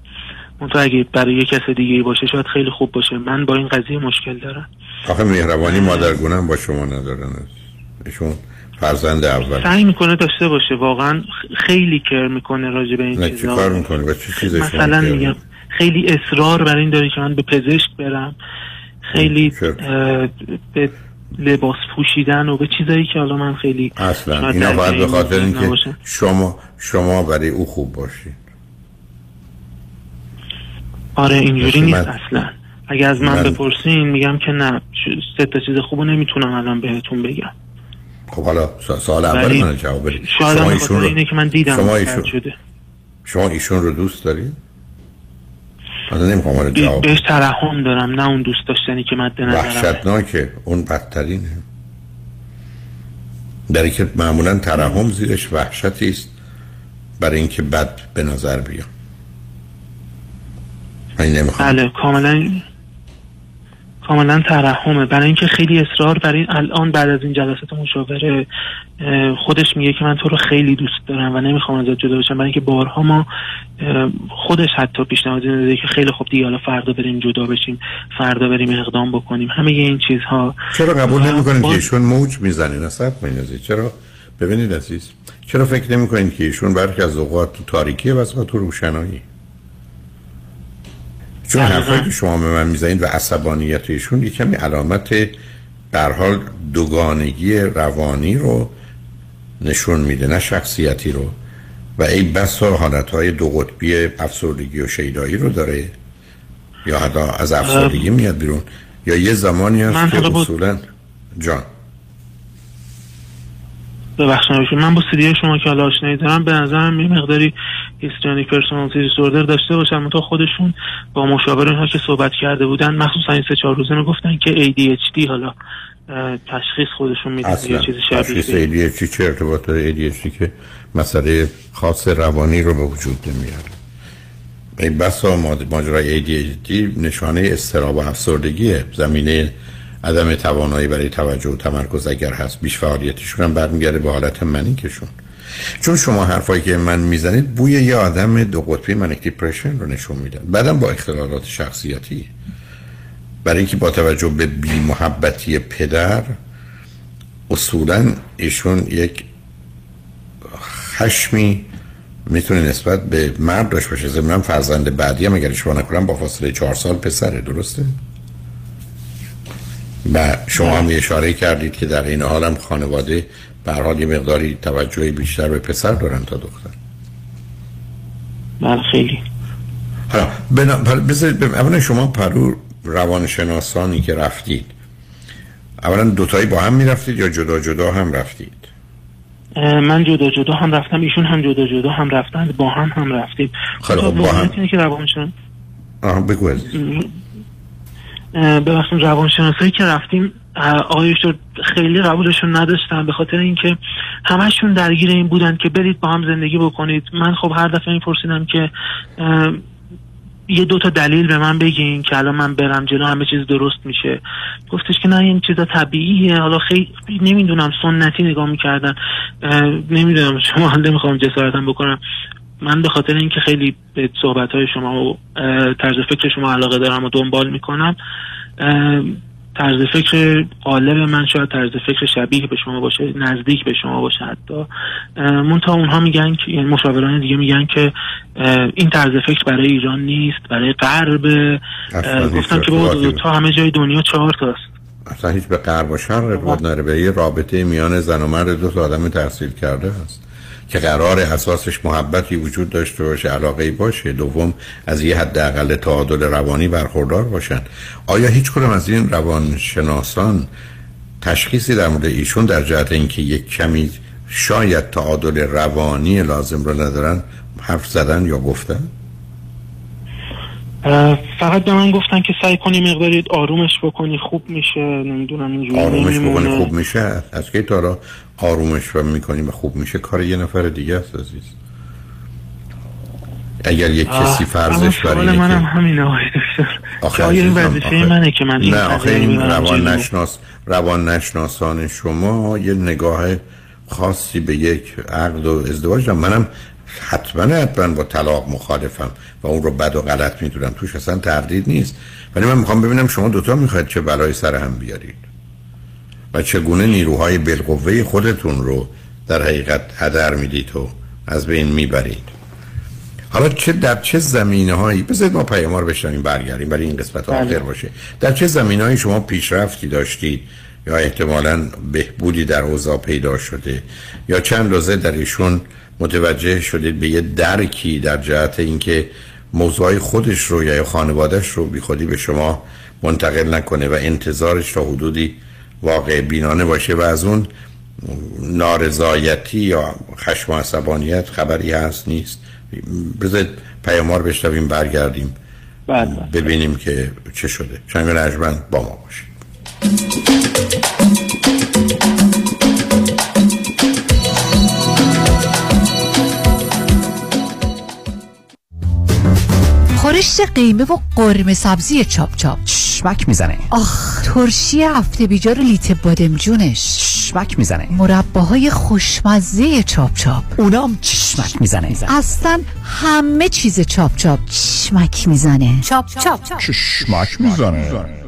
منتها اگه برای یک کس دیگه باشه شاید خیلی خوب باشه. من با این قضیه مشکل دارم. آخه مهربانی مادرگونه هم با شما ندارن ایشون فرزند اول. سعی می‌کنه داشته باشه. واقعا خیلی کر می‌کنه راجع به این چیزا. کار می‌کنه و چی مثلا میگم خیلی اصرار بر این داره که من به پزشک برم. خیلی اه، به لباس پوشیدن و به چیزایی که حالا من خیلی اصلا. اینا باید به خاطر اینکه. شما شما برای او خوب باشید. آره اینجوری نیست من- اصلا. اگه از من, من- بپرسین میگم که نه سه تا چیز خوبو نمی‌تونم الان بهتون بگم. خب حالا س- سوال اول من جواب بدید. شما ایشون رو اینه که من دیدم شما ایشون شده. شما ایشون رو دوست دارید؟ نمی‌خوام جواب بهش ترحم دارم نه اون دوست داشتنی که مد نظرم وحشتناکه. اون بدترینه. برای که معمولا ترحم زیرش وحشتی است برای اینکه بد به نظر بیاد. من نمی‌خوام. بله کاملا کاملا ترحمه. برای اینکه خیلی اصرار برای الان بعد از این جلسات مشاوره خودش میگه که من تو رو خیلی دوست دارم و نمی‌خوام ازت جدا بشم. برای اینکه بارها ما خودش حتی پیشنهاد داده که خیلی خوب دیگه حالا فردا بریم جدا بشیم فردا بریم اقدام بکنیم. همه این چیزها. چرا قبول نمی‌کنید که ایشون موج می‌زنه؟ نصب کنید چرا؟ ببینید عزیز چرا فکر نمی‌کنید که ایشون برخی از اوقات تو تاریکی و تو روشنایی؟ چون. حرفایی که شما به من می‌زنید و عصبانیت ایشون یه کمی علامت در حال دوگانگی روانی رو نشون میده نه شخصیتی رو و ای بسا حالتهای دو قطبی افسردگی و شیدایی رو داره یا حتی از افسردگی میاد بیرون یا یه زمانی هست که اصولا جان ببخشید. من با سیدی شما که حالا آشنایی دارم به نظرم یه مقداری histrionic personality disorder داشته باشن تا خودشون با مشاور اینها که صحبت کرده بودن مخصوصا این سه چهار روزه می‌گفتن که ADHD حالا تشخیص خودشون میدن یا اصلا چیزی شبیه تشخیص ADHD چه ارتباط داره؟ ADHD که مسئله خاص روانی رو به وجود نمیاره. ای بسا ماجرای ADHD نشانه استراب و افسردگیه. زمینه عدم توانایی برای توجه و تمرکز اگر هست بیش فعالیتشون هم برمیگرده به حالت منیکشون. چون شما حرفایی که من می‌زنید بوی یه آدم دو قطبی منیک دیپرشن رو نشون میدن بعدم با اختلالات شخصیتی. برای اینکه با توجه به بی محبتی پدر اصولا ایشون یک خشمی می‌تونه نسبت به مرد داشته باشه. ضمن فرزند بعدی هم اگر شما نکنم با فاصله چهار سال پسره درسته؟ و شما هم اشاره کردید که در این حال هم خانواده به حال یه مقداری توجه بیشتر به پسر دارن تا دختر. من خیلی. حالا اولا شما پرو روانشناسانی که رفتید اولا دوتایی با هم می‌رفتید یا جدا جدا هم رفتید؟ من جدا جدا هم رفتم ایشون هم جدا جدا هم رفتن با هم هم رفتیم. خیلی خب با هم. اینه که روانشن آها بگو ببخشید روانشناسایی که رفتیم آقای خیلی قبولشون نداشتن به خاطر اینکه همشون درگیر این بودن که برید با هم زندگی بکنید. من خب هر دفعه این پرسیدم که یه دو تا دلیل به من بگین که الان من برم جلو همه چیز درست میشه. گفتش که نه این چیزا طبیعیه. حالا خیلی نمی‌دونم سنتی نگاه می‌کردن. نمی‌دونم شما نمی‌خوام جسارتم بکنم. من به خاطر اینکه خیلی به صحبت های شما و طرز فکر شما علاقه دارم و دنبال می‌کنم طرز فکر قالب من شاید طرز فکر شبیه به شما باشه نزدیک به شما باشه حتی. تا اونها میگن که یعنی مشاوران دیگه میگن که این طرز فکر برای ایران نیست برای غرب. گفتم که بابا تا همه جای دنیا چهار تاست. اصلا هیچ به غرب و شرق ارتباط نره به یه رابطه میان زن و مرد دو تا آدم تحصیل کرده هست. که قرار اساسش محبتی وجود داشته باشه علاقه باشه. دوم از یه حد اقل تعادل روانی برخوردار باشن. آیا هیچ از این روانشناسان تشخیصی در مورد ایشون در جهت اینکه یک کمی شاید تعادل روانی لازم رو ندارن حرف زدن یا گفتن؟ فقط به من گفتن که سعی کنی مقداری آرومش بکنی خوب میشه نمی‌دونم اینجوری آرومش بکنی خوب میشه؟ از که تا آرومش و می‌کنی و خوب میشه؟ کار یه نفر دیگه است عزیز. اگر یک کسی فرضش برای اینه منم همین آقای دکتر. این وظیفه منه که من نه آخه این روان نشناس روان نشناسان شما یه نگاه خاصی به یک عقد و ازدواج دارم. منم حتما حتما با طلاق مخالفم و اون رو بد و غلط می‌دونم. توش اصلا تردید نیست. ولی من می‌خوام ببینم شما دوتا می‌خواید چه بلای سر هم بیارید و چگونه نیروهای بالقوه خودتون رو در حقیقت هدر می‌دید و از بین می‌برید. حالا چه در چه زمینه هایی بذارید ما پیامار بشنیم برگردیم برای این قسمت بله. آخر باشه. در چه زمینه هایی شما پیشرفتی داشتید؟ یا احتمالا بهبودی در اوضاع پیدا شده؟ یا چند لحظه در ایشون متوجه شدید به یه درکی در جهت اینکه موضوع خودش رو یا خانوادهش رو بی خودی به شما منتقل نکنه و انتظارش تا حدودی واقع بینانه باشه و از اون نارضایتی یا خشم و عصبانیت خبری هست نیست. بذارید پیامار بشتویم برگردیم. بله، بله. ببینیم که چه شده. شنگ نجمن با ما باشید. خورشت قیمه و قرمه سبزی چاپ چاپ. چشمک می‌زنه. آخ ترشی هفته بیجار لیت بادمجونش چشمک می‌زنه. مرباهای خوشمزه چاپ چاپ. اونام چشمک می‌زنه. اصلا همه چیز چاپ چاپ. چشمک می‌زنه. چاپ چاپ. چشمک می‌زنه.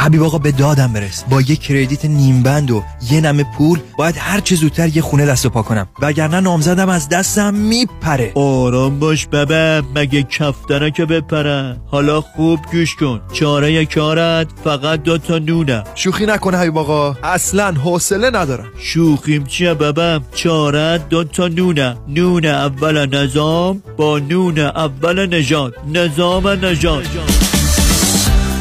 حبیب آقا به دادم برس. با یه کردیت نیم بند و یه نمه پول باید هر چه زودتر یه خونه دست و پا کنم. وگرنه نامزدم از دستم میپره. آرام باش بابا مگه کفتره که بپره. حالا خوب گوش کن. چاره کارت فقط دو تا نونه. شوخی نکنه حبیب آقا. اصلا حوصله ندارم. شوخیم چیه بابا؟ چاره دو تا نونه. نون اول نظام با نون اول نجات نظام نجات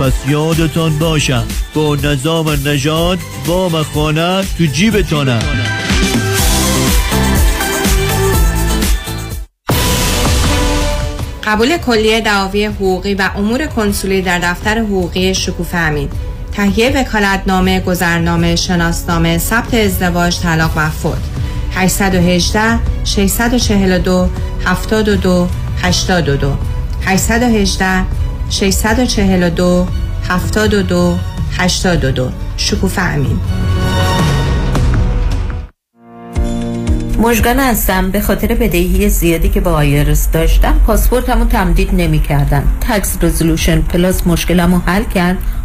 پس یادتان باشم با نظام نجات وام خانه تو جیبتانه. قبول کلیه دعاوی حقوقی و امور کنسولی در دفتر حقوقی شکوفه امین. تهیه وکالتنامه گذرنامه شناسنامه ثبت ازدواج طلاق و فوت. 818 642 72 82 818 642 72 82 شکوفه امین. مشگان هستم. به خاطر بدهی زیادی که با IRS داشتم پاسپورتمو تمدید نمی کردم Tax Resolution Plus مشکلمو حل کرد.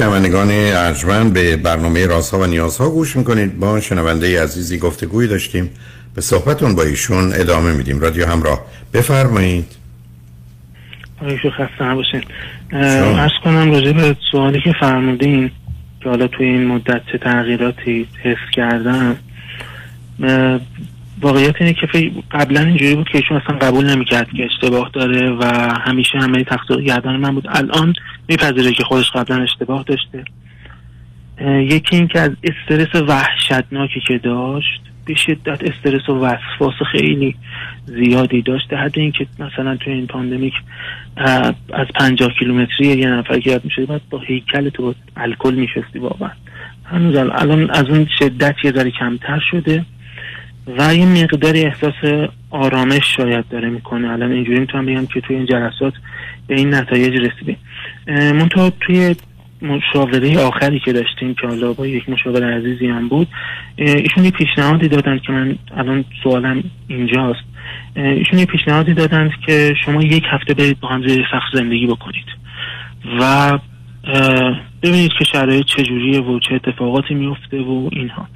شنوندگان ارجمند به برنامه رازها و نیازها گوش می‌کنید. با شنونده عزیزی گفتگوی داشتیم. به صحبتون با ایشون ادامه میدیم. رادیو همراه. بفرمایید. آقایشو خسته نباشین. ارز کنم راجع به سوالی که فرمودین که حالا توی این مدت چه تغییراتی حس کردم واقعیت اینه که قبلا اینجوری بود که ایشون اصلا قبول نمی‌کرد که اشتباه داره و همیشه همه تقصیر گردن من بود. الان میپذیره که خودش قبلا اشتباه داشته. یکی این که از استرس وحشتناکی که داشت به شدت استرس و وسواس خیلی زیادی داشته حد اینکه مثلا توی این پاندمیک از پنجاه کیلومتری یه نفر گرد می‌شدی باید با هیکل تو الکل میشستی واقعا. هنوز الان از اون شدت یه ذره کمتر شده. و یه مقداری احساس آرامش شاید داره می‌کنه. الان اینجوری می‌تونم بگم که توی این جلسات به این نتایج رسیدیم. منتها توی مشاوره آخری که داشتیم که حالا با یک مشاور عزیزی هم بود ایشون یه پیشنهادی دادن که من الان سوالم اینجاست. ایشون یه پیشنهادی دادن که شما یک هفته برید با هم زیر سخت زندگی بکنید. و ببینید که شرایط چجوریه و چه اتفاقاتی میفته و اینها.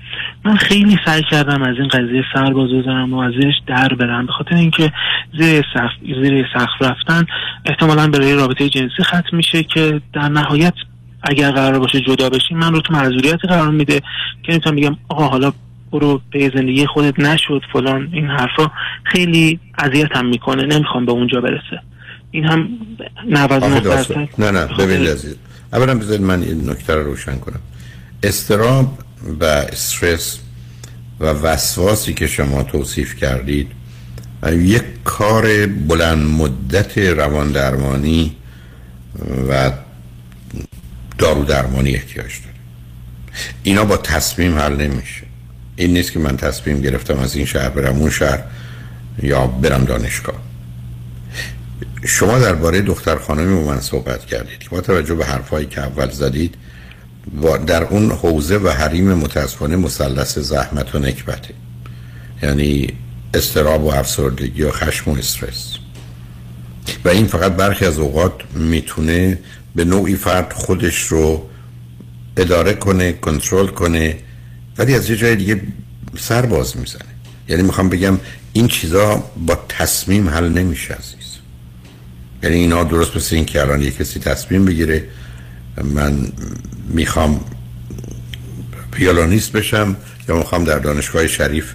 من خیلی سعی کردم از این قضیه سر باز بزنم و ازش در برم. به خاطر اینکه زیر سقف زیر سقف رفتن احتمالا برای رابطه جنسی ختم میشه که در نهایت اگر قرار باشه جدا بشیم من رو تو معذوریت قرار میده که نمی‌تونم بگم آقا حالا برو به زندگی خودت نشد فلان این حرفا. خیلی اذیتم می‌کنه نمی‌خوام به اونجا برسه. این هم 99 درصد. نه نه ببینید عزیز اولا بذارید من این نکته رو روشن کنم. استراب و استرس و وسواسی که شما توصیف کردید یک کار بلند مدت روان درمانی و دارو درمانی احتیاج داره. اینا با تصمیم حل نمیشه. این نیست که من تصمیم گرفتم از این شهر برم اون شهر یا برم دانشگاه. شما درباره دختر خانمی با من صحبت کردید با توجه به حرفایی که اول زدید در اون حوزه و حریم متاسفانه مثلث زحمت و نکبته. یعنی استراب و افسردگی و خشم و استرس. و این فقط برخی از اوقات می‌تونه به نوعی فرد خودش رو اداره کنه کنترل کنه ولی از یه جای دیگه سر باز می‌زنه. یعنی می‌خوام بگم این چیزا با تصمیم حل نمیشه یعنی اینا درست مثل این که الان یه کسی تصمیم بگیره من می‌خوام پیالونیست بشم یا می‌خوام در دانشگاه شریف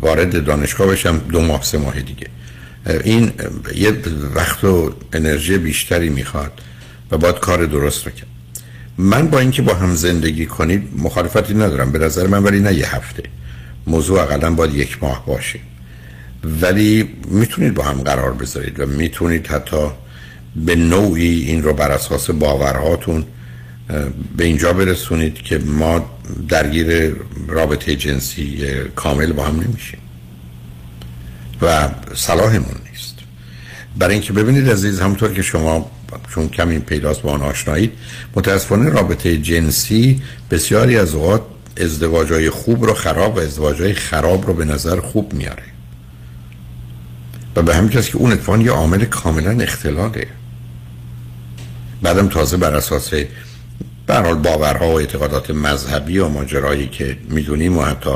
وارد دانشگاه بشم دو ماه سه ماه دیگه. این یه وقت و انرژی بیشتری می‌خواد و باید کار درست رو کرد من با اینکه با هم زندگی کنید مخالفتی ندارم. به نظر من ولی نه یه هفته. موضوع اقلا باید یک ماه باشه. ولی می‌تونید با هم قرار بذارید و می‌تونید حتی به نوعی این رو بر اساس باورهاتون به اینجا برسونید که ما درگیر رابطه جنسی کامل با هم نمیشیم و صلاحمون نیست. برای اینکه ببینید عزیز همونطور که شما چون کمی پیداست با آن آشنایید متاسفانه رابطه جنسی بسیاری از اوقات ازدواجهای خوب رو خراب و ازدواجهای خراب رو به نظر خوب میاره. و به همین که اون اتفاقا یه عامل کاملا اختلاله. بعدم تازه بر اساس برحال باورها و اعتقادات مذهبی و ماجرایی که می‌دونیم و حتی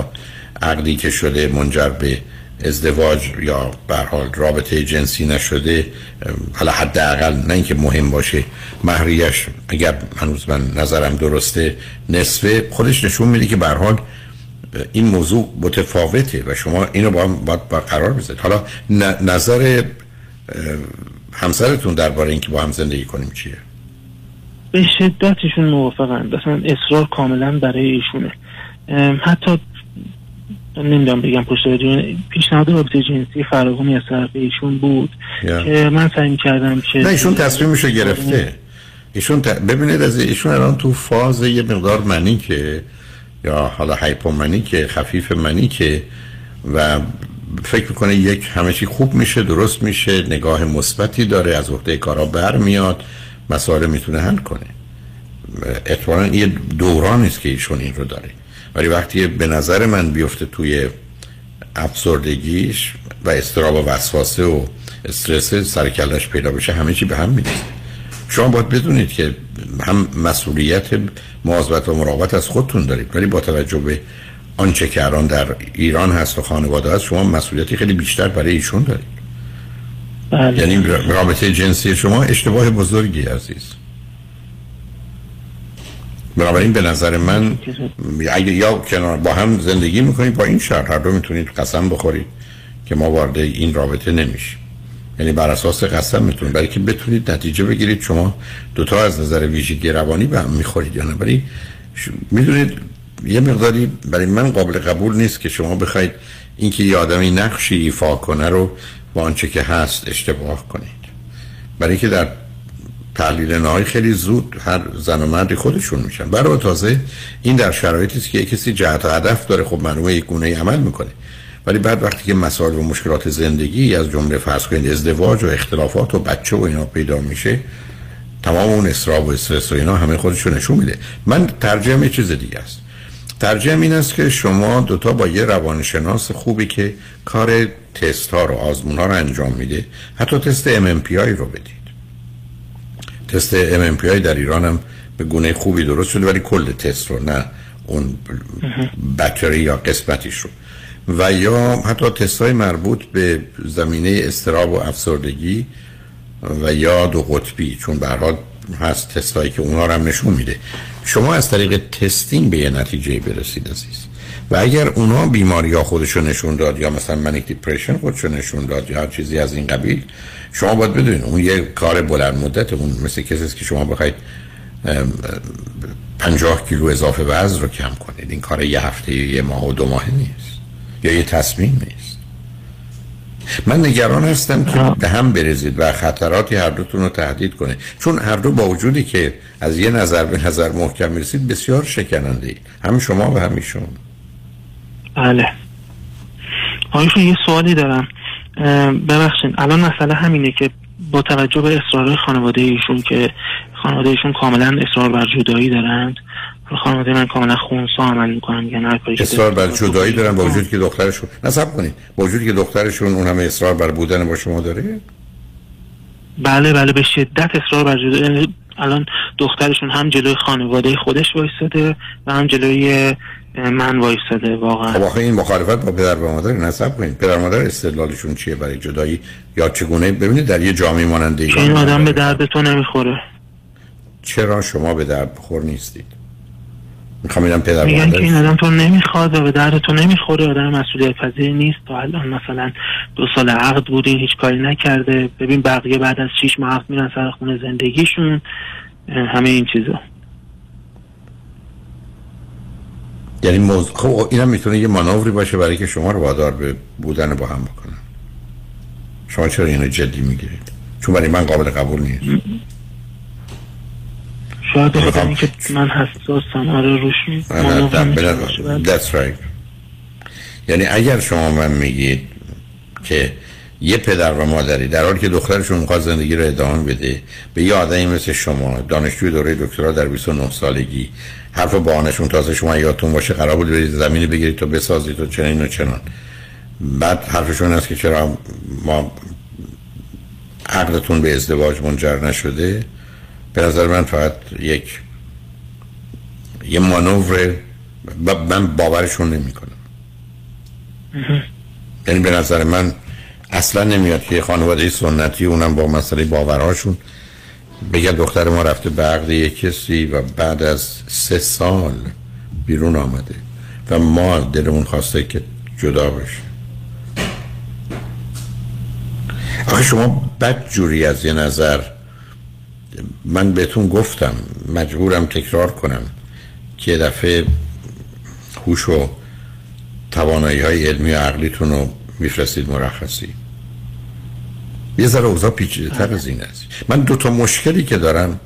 عقلی که شده منجر به ازدواج یا به حال رابطه جنسی نشده حالا حداقل نه اینکه مهم باشه مهریش اگر هنوز من نظرم درسته نصفه خودش نشون میده که به حال این موضوع متفاوته و شما اینو با هم باید قرار بذارید. حالا نظر همسرتون درباره اینکه با هم زندگی کنیم چیه؟ به شدتشون موافقن. اصلا اصرار کاملا برای ایشونه. حتی نمی‌دونم بگم پشت پیشنهاد رابطه جنسی فراغمی از طرف ایشون بود yeah. که من سعی کردم که نه ایشون تصمیمش گرفته. ایشون ت... ببینید از ایشون الان تو فاز یه مقدار منی که یا حالا هایپومنی که خفیف منی که و فکر می‌کنه یک همه چی خوب میشه درست میشه نگاه مثبتی داره از عهده کارا برمیاد مسائل می‌تونه حل کنه. اتفاقا یه دوران است که ایشون این رو داره. ولی وقتی به نظر من بیفته توی افسردگیش و استراب و وسواسه و استرس سرکلش پیدا بشه همه چی به هم میده شما باید بدونید که هم مسئولیت مواظبت و مراقبت از خودتون دارید. ولی با توجه به آنچه که الان در ایران هست و خانواده هست شما مسئولیتی خیلی بیشتر برای ایشون دارید. بله. یعنی رابطه جنسی شما اشتباه بزرگی عزیز. بنابراین به نظر من اگه یا کنار با هم زندگی می‌کنید با این شرط هر دو می‌تونید قسم بخورید که ما وارد این رابطه نمیشیم. یعنی بر اساس قسم می‌تونید برای که بتونید نتیجه بگیرید شما دوتا از نظر ویژگی روانی به هم می‌خورید یا نه. برای می‌دونید یه مقداری برای من قابل قبول نیست که شما بخواید اینکه یه آدمی نقشی ایفا کنه رو با آنچه که هست اشتباه کنید. برای که در تحلیل نهایی خیلی زود هر زن و مردی خودشون میشن. برای تازه این در شرایطی است که کسی جهت و هدف داره خب معلومه یک گونه عمل می‌کنه. ولی بعد وقتی که مسائل و مشکلات زندگی از جمله فرض کنید ازدواج و اختلافات و بچه و اینا پیدا میشه تمام اون اسراب و استرس و اینا همه خودشون نشون میده. من ترجمه یه چیز دیگه است. ترجمه این است که شما دوتا با یه روانشناس خوبی که کار تست ها رو آزمون ها رو انجام میده حتی تست MMPI رو بدید. تست MMPI در ایران هم به گونه خوبی درست شده ولی کل تست رو نه اون battery یا قسمتیش رو. و یا حتی تست های مربوط به زمینه اضطراب و افسردگی و یا دو قطبی چون حال هست تست هایی که اونها رو هم نشون میده. شما از طریق testing به یه نتیجه برسید عزیز. و اگر اونها بیماری ها خودشون نشون داد یا مثلا manic depression خودشون نشون داد یا هر چیزی از این قبیل شما باید بدونید اون یه کار بلند مدت اون مثل کسی که شما بخواید پنجاه کیلو اضافه وزن رو کم کنید. این کار یه هفته یه ماه و دو ماه نیست. یا یه تصمیم نیست. من نگران هستم که به هم برزید و خطراتی هر دوتون رو تهدید کنه چون هر دو با وجودی که از یه نظر به نظر محکم می‌رسید بسیار شکننده اید. هم شما و همیشون بله. آیشون یه سوالی دارم ببخشید الان مسئله همینه که با توجه به اصرار خانواده ایشون که خانواده ایشون کاملا اصرار بر جدایی دارند. خانواده من کاملا خونسا عمل می‌کنن میگن هر کاری اصرار بر جدایی دارن با وجود که دخترشون نصب کنید. با وجود که دخترشون اون همه اصرار بر بودن با شما داره؟ بله بله به شدت اصرار بر جدا یعنی الان دخترشون هم جلوی خانواده خودش وایستاده و هم جلوی من وایستاده واقعا. خب آخه این مخالفت با پدر و مادر نصب کنید. پدر و مادر استدلالشون چیه برای جدایی؟ یا چگونه؟ ببینید در یه جامعه مانند این آدم به درد تو نمی‌خوره. چرا شما به درد بخور نیستید؟ می‌خوام ببینم پدر میگن که این مادر آدم تو نمی‌خواد و به درد تو نمی‌خوره آدم مسئولیت پذیر نیست. تا الان مثلا دو سال عقد بودین هیچ کاری نکرده. ببین بقیه بعد از شیش ماه عقد میرن سر خونه زندگیشون. همه این چیزا. یعنی موضوع خب اینم می‌تونه یه مانوری باشه برای که شما رو وادار به بودن با هم بکنن. شما چرا اینو جدی می‌گیرید؟ چون برای من قابل قبول نیست. شاید به خاطر اینکه من حساسم آره روش می‌تونه باشه. بعد That's right. یعنی اگر شما من میگید که یه پدر و مادری در حالی که دخترشون می‌خواد زندگی رو ادامه بده به یه آدمی مثل شما دانشجوی دوره دکترا در 29 سالگی حرف بانشون تازه شما یادتون باشه قرار بود برید زمینی بگیرید تو بسازید و چنین و چنان بعد حرفشون است که چرا ما عقلتون به ازدواج منجر نشده به نظر من فقط یک یه مانور من باورشون نمی کنم یعنی به نظر من اصلا نمیاد که خانواده سنتی اونم با مسئله باورهاشون بگه دختر ما رفته به عقد یک کسی و بعد از سه سال بیرون آمده و ما دلمون خواسته که جدا بشه. آخه شما بد جوری از یه نظر من بهتون گفتم مجبورم تکرار کنم که دفعه هوش و توانایی های علمی و عقلیتون رو میفرستید مرخصی. یه ذره اوضاع پیچیده تر از این است. من دو تا مشکلی که دارم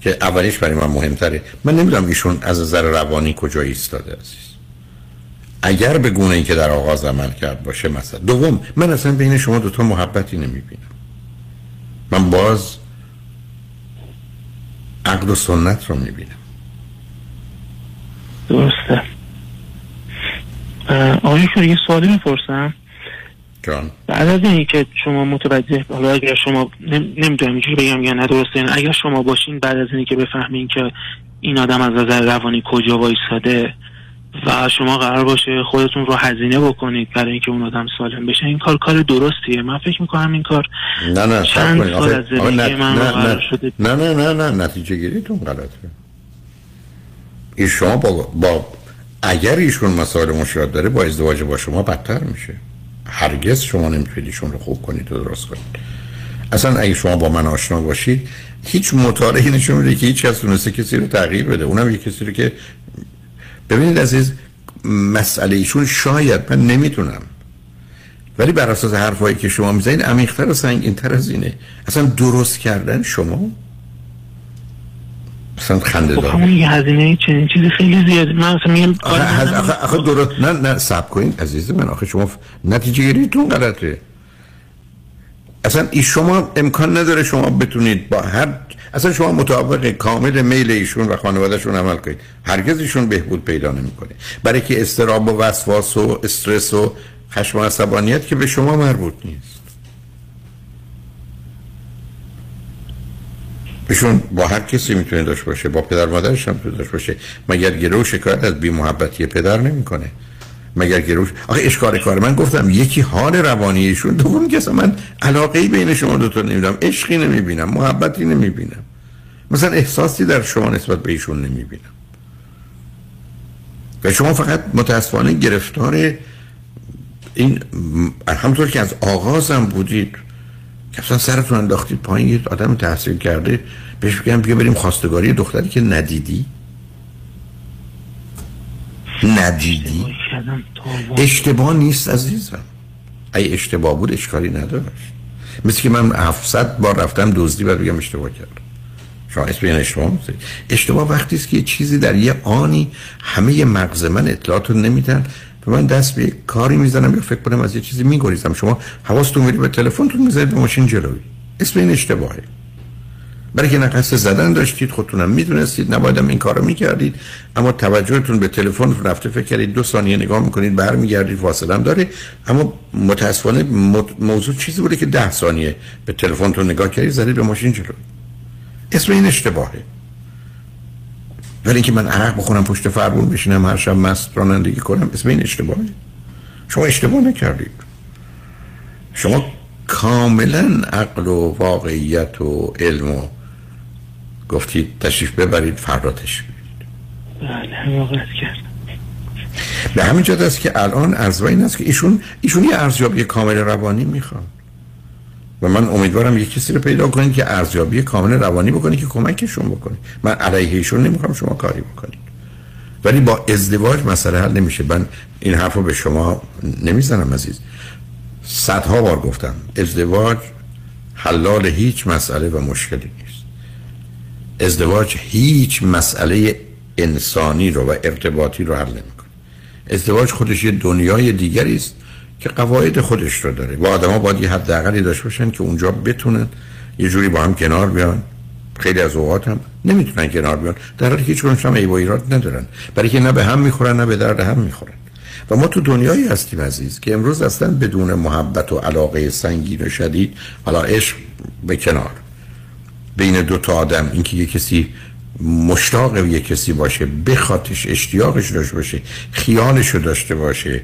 که اولیش برای من مهمتره. من نمی‌دونم ایشون از نظر روانی کجا ایستاده عزیز. اگر به گونه ای که در آغاز عمل کرد باشه مثلا. دوم من اصلا بین شما دوتا محبتی نمی‌بینم. من باز عقل و سنت رو می‌بینم. درسته. آقای دکتر، یه سوالی می‌پرسم. جان. بعد از اینی که شما متوجه حالا اگر شما نم- نمی‌دونم اینجوری بگم یا نه درسته یعنی اگر شما باشین بعد از اینی که بفهمین که این آدم از نظر روانی کجا وایساده و شما قرار باشه خودتون رو هزینه بکنید برای اینکه اون آدم سالم بشه. این کار کار درستیه. من فکر می‌کنم این کار نه نه چند. سال از زندگی نه- من رو نه- قرار نه. شده. نه نه نه نه. نتیجه گیریتون غلطه. این شما با, با اگر ایشون مسائل مشکلات داره با ازدواج با شما بدتر میشه. هرگز شما نمی‌تونید ایشون رو خوب کنید و درست کنید. اصلا اگه شما با من آشنا باشید هیچ مطالعه نشون میده که هیچ کس تونسته کسی رو تغییر بده. اونم یه کسی رو که ببینید عزیز مسئله ایشون شاید من نمی‌تونم ولی بر اساس حرفایی که شما می‌زنید عمیق‌تر و سنگین‌تر از اینه. اصلا درست کردن شما؟ اصلا خنده خب داره. همون یه هزینه چنین چیزی خیلی زیاده. من اصلا میگم آخه, آخه, آخه, درست. نه نه سب کنید عزیز من. آخه شما نتیجه گیریتون غلطه. اصلا ای شما امکان نداره شما بتونید با هر اصلا شما مطابق کامل میل ایشون و خانوادهشون عمل کنید. هرگز ایشون بهبود پیدا نمی‌کنه برای که استراب و وسواس و استرس و خشم و عصبانیت که به شما مربوط نیست. ایشون با هر کسی می‌تونه داشته باشه. با پدر مادرش هم داشته باشه. مگر گروه شکایت از بی محبتی پدر نمی‌کنه؟ مگر گروش آخه اشکار کار من گفتم یکی حال روانی ایشون دوم که من علاقه ای بین شما دو تا نمی‌دونم عشقی نمی‌بینم محبتی نمی‌بینم. مثلا احساسی در شما نسبت به ایشون نمی‌بینم. و شما فقط متاسفانه گرفتار این همطور که از آغازم بودید که اصلا سرتون انداختید پایین یه آدم تحصیل کرده بهش بگم بیا بریم خواستگاری دختری که ندیدی؟ ندیدی؟ اشتباه نیست عزیزم. ای اشتباه بود اشکالی نداشت. مثل که من 700 بار رفتم دزدی و بگم اشتباه کردم. شما اسم این اشتباه می‌ذارید. اشتباه وقتی است که یه چیزی در یه آنی همه مغز من اطلاعات رو نمیدن. و من دست به کاری می‌زنم یا فکر کنم از یه چیزی میگریزم. شما حواستون میری به تلفنتون می‌ذارید به ماشین جلوی. اسم این اشتباهه. برای که نقص زدن داشتید خودتونم می‌دونستید نبایدم این کارو می‌کردید. اما توجهتون به تلفن رفته فکر کردید دو ثانیه نگاه می‌کنید برمیگردید فاصله داره اما متاسفانه موضوع چیزی بوده که ده ثانیه به تلفنتون نگاه کردید زدید به ماشین جلو. اسم این اشتباهه. ولی اینکه من عرق بخورم پشت فرمون بشینم هر شب مست رانندگی کنم اسم این اشتباهه. شما اشتباه نکردید. شما کاملا عقل و واقعیت و علم و گفتید تشریف ببرید فردا تشریف بله کرد به همین جد است که الان ارزوه این است که ایشون ایشون یه ارزیابی کامل روانی می‌خوان. و من امیدوارم یه کسی رو پیدا کنید که ارزیابی کامل روانی بکنه که کمکشون بکنه. من علیه ایشون نمی‌خوام شما کاری بکنید. ولی با ازدواج مسئله حل نمیشه. من این حرف رو به شما نمی‌زنم عزیز. صدها بار گفتم ازدواج حلال هیچ مسئله و مشکلی. ازدواج هیچ مسئله انسانی رو و ارتباطی رو حل نمی‌کنه. ازدواج خودش یه دنیای دیگری است که قواعد خودش رو داره. و آدما باید یه حداقلی داشته باشن که اونجا بتونن یه جوری با هم کنار بیان. خیلی از اوقات هم نمی‌تونن کنار بیان. در حالی که هیچ هم ای ایراد ندارن. برای که نه به هم می‌خورن نه به درد هم می‌خورن. و ما تو دنیایی هستیم عزیز که امروز اصلا بدون محبت و علاقه سنگین و شدید حالا عشق به کنار. بین دو تا آدم. اینکه یه کسی مشتاق یه کسی باشه بخاطش اشتیاقش داشته باشه خیالش رو داشته باشه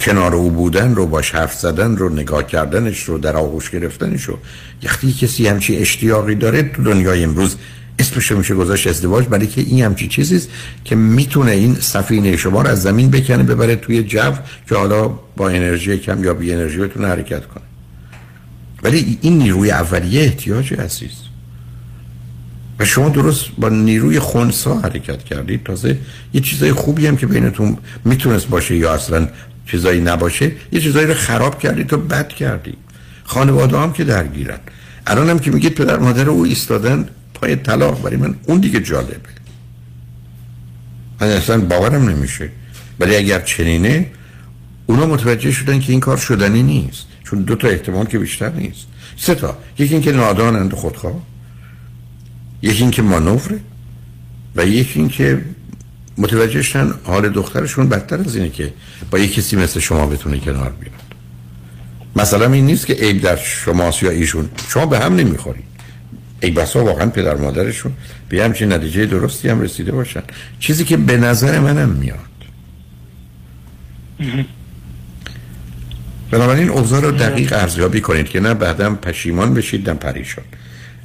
کنار او بودن رو باش حرف زدن رو نگاه کردنش رو در آغوش گرفتنش رو. وقتی کسی همچی اشتیاقی داره تو دنیای امروز اسمش میشه گذاشت ازدواج برای که این همچی چیزیست که می‌تونه این سفینه شما رو از زمین بکنه ببره توی جو که حالا با انرژی کم یا بی انرژی بتونه حرکت کنه. ولی این نیروی اولیه احتیاج عزیز. و شما درست با نیروی خونسا حرکت کردید. تازه یه چیزای خوبی هم که بینتون می‌تونست باشه یا اصلا چیزایی نباشه یه چیزایی رو خراب کردید تو بد کردید. خانواده هم که درگیرن. الان هم که میگید پدر مادر او ایستادن پای طلاق برای من اون دیگه جالبه. من اصلا باورم نمیشه. ولی اگر چنینه اونا متوجه شدن که این کار شدنی نیست. چون دو تا احتمال که بیشتر نیست. سه تا. یکی اینکه نادانند خودخواه. یکی اینکه مانوره. و یکی اینکه متوجه شدن حال دخترشون بدتر از اینه که با یک کسی مثل شما بتونه کنار بیاد. مثلا این نیست که عیب در شماست یا ایشون. شما به هم نمی‌خورید. ای بسا واقعا پدر مادرشون به همچین نتیجه درستی هم رسیده باشن. چیزی که به نظر منم میاد. بنابراین اوضاع رو دقیق ارزیابی کنید که نه بعدم پشیمان بشید نه پریشان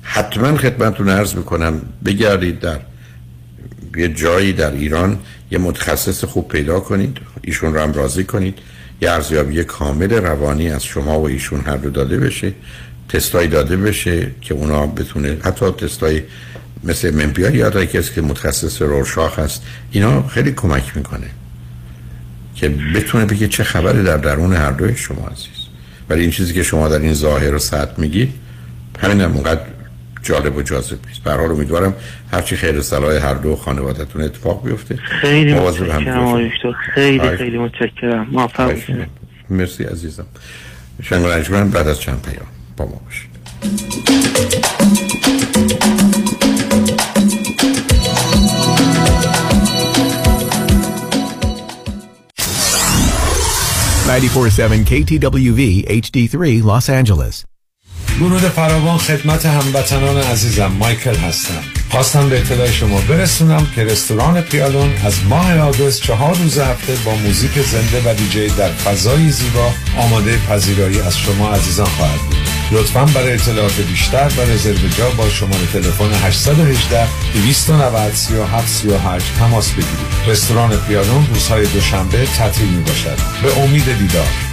حتما خدمتتون عرض می‌کنم بگردید در یه جایی در ایران یه متخصص خوب پیدا کنید ایشون رو هم راضی کنید. یه ارزیابی کامل روانی از شما و ایشون هر دو داده بشه تستای داده بشه که اونا بتونه حتی تستای مثل ممپیا یا کسی که متخصص رورشاخ هست. اینا خیلی کمک می‌کنه. که بتونه بگه چه خبری در درون هر دوی شما عزیز. ولی این چیزی که شما در این ظاهر و سطح میگید همین هم اونقدر جالب و جاذب نیست. برحال امیدوارم هرچی خیر صلاح هر دو خانوادتون اتفاق بیفته. خیلی متشکرم خیلی خیلی متشکرم. موفق مرسی عزیزم. شنگ بعد از چند پیام با ما باشید. KTWV HD3 Los Angeles. درود فراوان خدمت هموطنان عزیزم مایکل هستم. خواستم به اطلاع شما برسونم که رستوران پیالون از ماه آگوست چهار روز هفته با موزیک زنده و دیجی در فضای زیبا آماده پذیرایی از شما عزیزان خواهد بود. لطفا برای اطلاعات بیشتر و رزرو جا با شماره تلفن 818 290 37 38 تماس بگیرید. رستوران پیالون روزهای دوشنبه تعطیل می باشد به امید دیدار.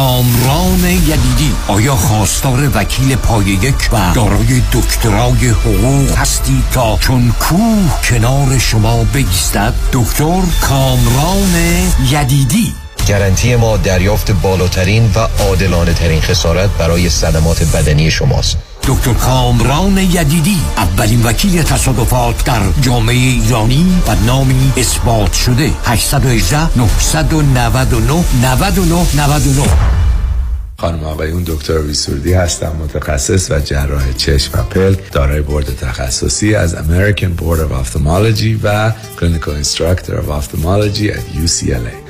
کامران یدیدی. آیا خواستار وکیل پای یک و دارای دکترای حقوق هستی تا چون کوه کنار شما بگیستد دکتر کامران یدیدی. گارانتی ما دریافت بالاترین و عادلانه ترین خسارت برای صدمات بدنی شماست. دکتر کامران یدیدی اولین وکیل تصادفات در جامعه ایرانی و نامی اثبات شده. 818 999 99 99 خانم آقایون دکتر ویسوردی هستم متخصص و جراح چشم و پلک دارای بورد تخصصی از American Board of Ophthalmology و Clinical Instructor of Ophthalmology at UCLA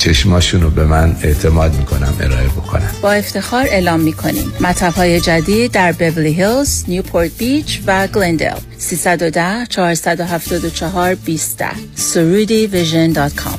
چشماشون رو به من اعتماد می‌کنم ارائه بکنم. با افتخار اعلام می‌کنیم. مطب های جدید در Beverly Hills، Newport Beach و گلندل 310 474 20 سرودی vision dot com.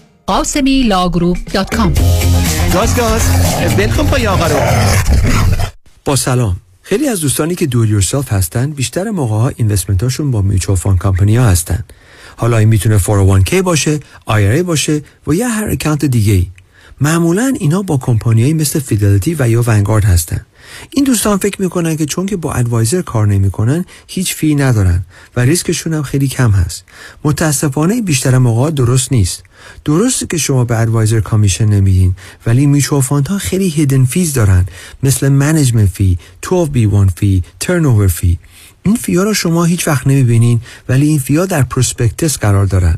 قاسمی law group dot com گاز گاز. بلکن پای آقا رو. با سلام. خیلی از دوستانی که do it yourself هستن بیشتر موقع ها investment هاشون با mutual fund company ها هستن. حالا این می‌تونه 401k باشه IRA باشه و یا هر account دیگه ای معمولا اینا با کمپانیایی مثل Fidelity و یا Vanguard هستن. این دوستان فکر می‌کنن که چون که با advisor کار نمی‌کنن هیچ fee ندارن و ریسکشون هم خیلی کم هست. متاسفانه بیشتر موقع درست نیست. درسته که شما به advisor commission نمیدین ولی میچو ها خیلی hidden fees دارن. مثل management fee 12B1 fee turn fee این fee ا رو شما هیچ وقت نمی‌بینین ولی این fee ا در prospectus قرار دارن.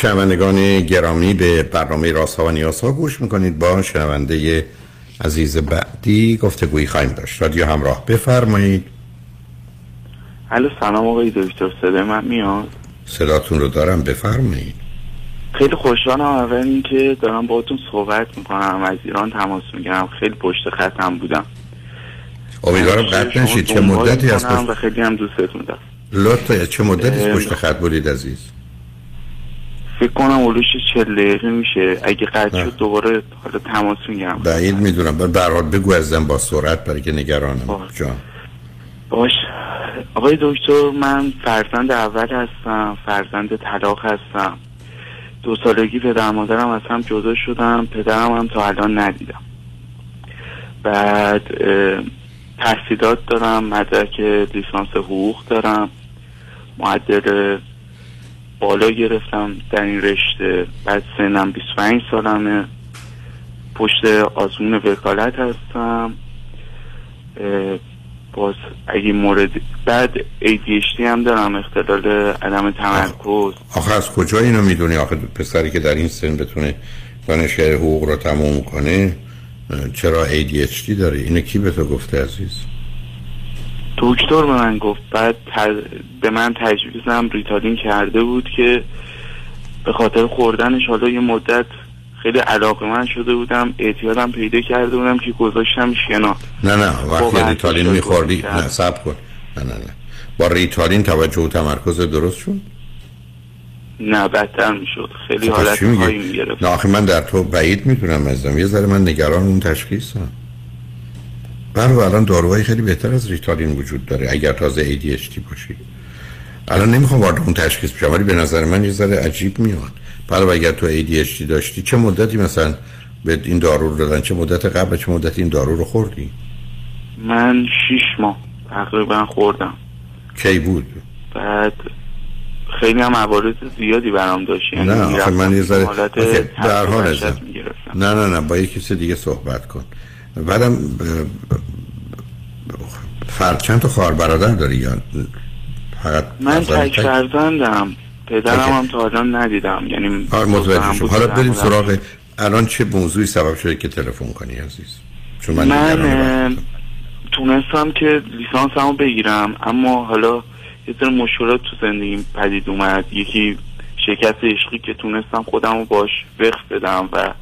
شنوندگان گرامی به برنامه راست ها و نیاز ها گوش می‌کنید با شنونده عزیز بعدی گفتگویی خواهیم داشت. رادیو همراه بفرمایید. الو سلام آقای دکتر صدای من میاد؟ صداتون رو دارم بفرمایید. خیلی خوشحالم اول اینکه دارم باهاتون صحبت می‌کنم از ایران تماس می‌گیرم خیلی پشت خطم بودم. امیدوارم قطع نشید. چه مدتی از پشت... خیلی هم دوستتون دارم. لطفا چه مدتی پشت خط بودید عزیز؟ فکر کنم اولوش چل دقیقه میشه. اگه قطع شد دوباره حالا تماس میگم بعید می‌دونم. به هر حال بگو ازم با سرعت برای که نگرانم. جان. باش. آقای دکتر من فرزند اول هستم فرزند طلاق هستم. دو سالگی پدر مادرم از هم جدا شدم پدرم هم تا الان ندیدم. بعد تحصیلات دارم مدرک لیسانس حقوق دارم معدل بالا گرفتم در این رشته بعد سنم 25 سالمه. پشت آزمون وکالت هستم. باز اگه مورد بعد ADHD هم دارم اختلال عدم تمرکز. آخه از کجا اینو می‌دونی؟ آخه پسری که در این سن بتونه دانشگاه حقوق رو تموم کنه چرا ADHD داره؟ اینو کی به تو گفته عزیز؟ دکتر به من گفت بعد به من تجویزم ریتالین کرده بود که به خاطر خوردنش حالا یه مدت خیلی علاقه من شده بودم اعتیادم پیدا کرده بودم که گذاشتم شنا. نه نه وقتی ریتالین میخوردی. نه سب کن. نه نه نه. با ریتالین توجه و تمرکز درست شد؟ نه بدتر می‌شد. خیلی خب، حالت؟ هایی می‌گرفت. نه آخه من در تو بعید می‌دونم ازم یه ذره من نگران اون تشخیصم بله الان داروهای خیلی بهتر از ریتالین وجود داره اگر تازه ADHD باشی. الان نمی‌خوام وارد اون تشخیص بشم ولی به نظر من یه ذره عجیب میاد. بله اگر تو ADHD داشتی چه مدتی مثلا به این دارو رو دادن؟ چه مدت قبل چه مدتی این دارو رو خوردی؟ من شیش ماه تقریبا خوردم. کی بود؟ بعد خیلی هم عوارض زیادی برام داشت یعنی نه آخه من یه ذره در حال. نه نه نه با یک کسی دیگه صحبت کن. بعدم فرد چند تا خواهر برادر داری یا فقط من تک فرزندم. پدرم هم تا الان ندیدم. یعنی آره حالا بریم. سراغ الان چه موضوعی سبب شده که تلفن کنی عزیز؟ چون من, من تونستم که لیسانسمو بگیرم اما حالا یه سری مشکلات تو زندگیم پدید اومد. یکی شرکت عشقی که تونستم خودم رو باش وقف بدم و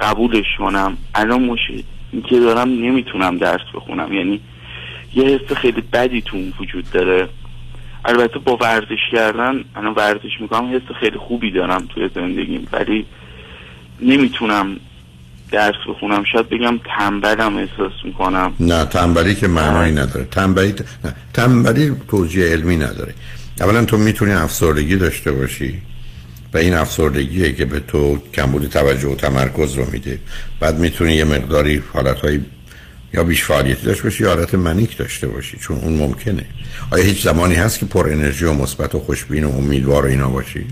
قبولش کنم. الان مشکل که دارم نمی‌تونم درس بخونم. یعنی یه حس خیلی بدی تو اون وجود داره. البته با ورزش کردن الان ورزش می‌کنم حس خیلی خوبی دارم توی زندگیم. ولی نمی‌تونم درس بخونم. شاید بگم تنبلم احساس می‌کنم. نه تنبلی که معنایی نداره. تنبلی تنبلی توجیه علمی نداره. اولا تو می‌تونی افسردگی داشته باشی. و این افسردگیه که به تو کمبود توجه و تمرکز رو میده. بعد می‌تونی یه مقداری حالتهای یا بیش فعالیتی داشته باشی یا حالت منیک داشته باشی چون اون ممکنه. آیا هیچ زمانی هست که پر انرژی و مثبت و خوشبین و امیدوار و اینا باشی؟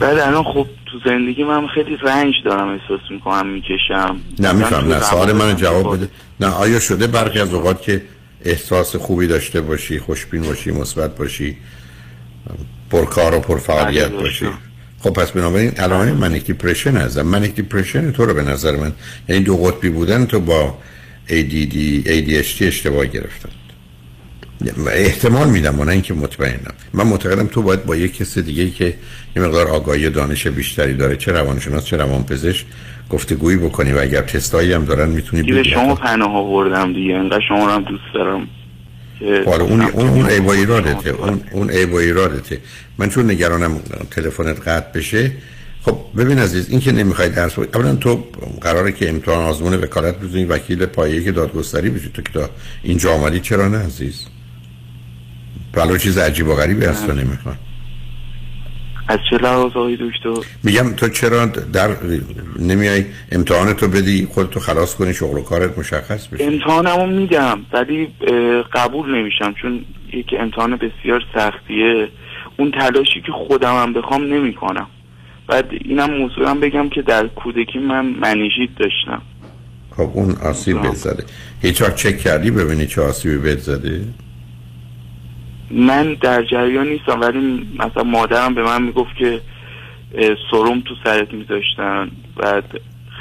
بعد الان خب تو زندگی من خیلی رنج دارم احساس می‌کنم می‌کشم. نه میفهم نه سوال من جواب بده. نه آیا شده برخی از اوقات که احساس خوبی داشته باشی خوشبین باشی مثبت باشی؟ پرکار و پرفعالیت بله، باشی. خب پس بنابراین علائم manic depression هستم. manic depression تو رو به نظر من یعنی دو قطبی بودن تو با ADD ADHD اشتباه گرفتن. احتمال میدم نه اینکه مطمئنم. من معتقدم تو باید با یک کس دیگه که یه مقدار آگاهی دانش بیشتری داره چه روانشناس چه روانپزشک گفتگویی بکنی. و اگر تستایی هم دارن می‌تونی به شما پناه آوردم دیگه. انقدر شما رو هم دوست دارم. حالا اون اون اون عیب و شما ایرادته اون اون عیب و ایرادته. من چون نگرانم تلفنت قطع بشه خب ببین عزیز این که نمی‌خوای درس بخونی اولا تو قراره که امتحان آزمون وکالت بزنی وکیل پایه‌ای که دادگستری بشی تو که تا اینجا آمدی چرا نه عزیز؟ ولو چیز عجیب و غریبی هست تو نمی‌خوای. از چه لحاظ آقای دکتر؟ میگم تو چرا در نمیای امتحان تو بدی خودتو خلاص کنی شغل و کارت مشخص بشه. امتحانمو میدم ولی قبول نمیشم چون یک امتحان بسیار سختیه. اون تلاشی که خودم هم بخوام نمی‌کنم. بعد اینم موضوعم بگم که در کودکی من منیژیت داشتم. خب اون آسیب بهت زده. هیچ چک کردی ببینی چه آسیبی بهت زده؟ من در جریان نیستم ولی مثلا مادرم به من می‌گفت که سرم تو سرت میذاشتن. بعد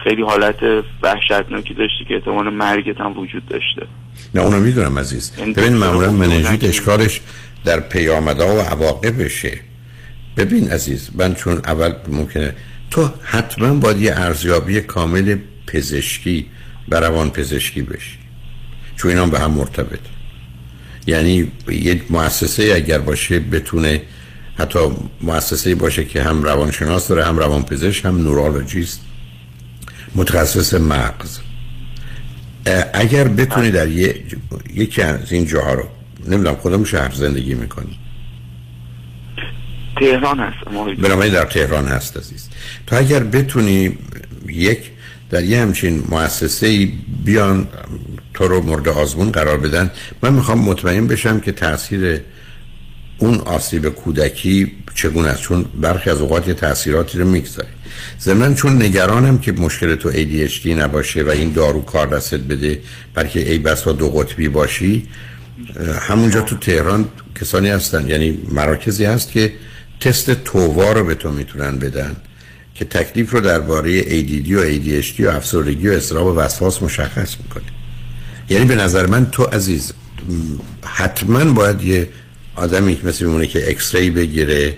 خیلی حالت وحشتناکی داشتی که احتمال مرگت هم وجود داشته. نه اونو می‌دونم عزیز. یعنی ببین معمولا که- اشکالش در پیامدها و عواقبشه. ببین عزیز من چون اول ممکنه تو حتما باید یه ارزیابی کامل پزشکی و روان پزشکی بشی. چون اینا به هم مرتبط یعنی یک مؤسسه اگر باشه بتونه حتی مؤسسه باشه که هم روانشناس داره هم روانپزشک هم نورولوژیست. متخصص مغز. اگر بتونی در یه- یکی از این جاها رو نمی‌دونم کدوم شهر زندگی می‌کنی تهران دکتر. بنابراین در تهران هست عزیز. تو اگر بتونی یک در یه همچین مؤسسه بیان تو رو مورد آزمون قرار بدن. من می‌خوام مطمئن بشم که تاثیر اون آسیب کودکی چگونه است. چون برخی از اوقات یه تاثیراتی رو می‌گذاره. ضمن چون نگرانم که مشکل تو ADHD نباشه و این دارو کار دستت بده بلکه ای بسا دو قطبی باشی همونجا تو تهران کسانی هستن. یعنی مراکزی هست که تست تووا رو به تو می‌تونن بدن که تکلیف رو درباره ADD و ADHD و افسردگی و اضطراب و وسواس مشخص می‌کنه. یعنی به نظر من تو عزیز حتما باید یه آدمی مثل میمونه که اکس ری بگیره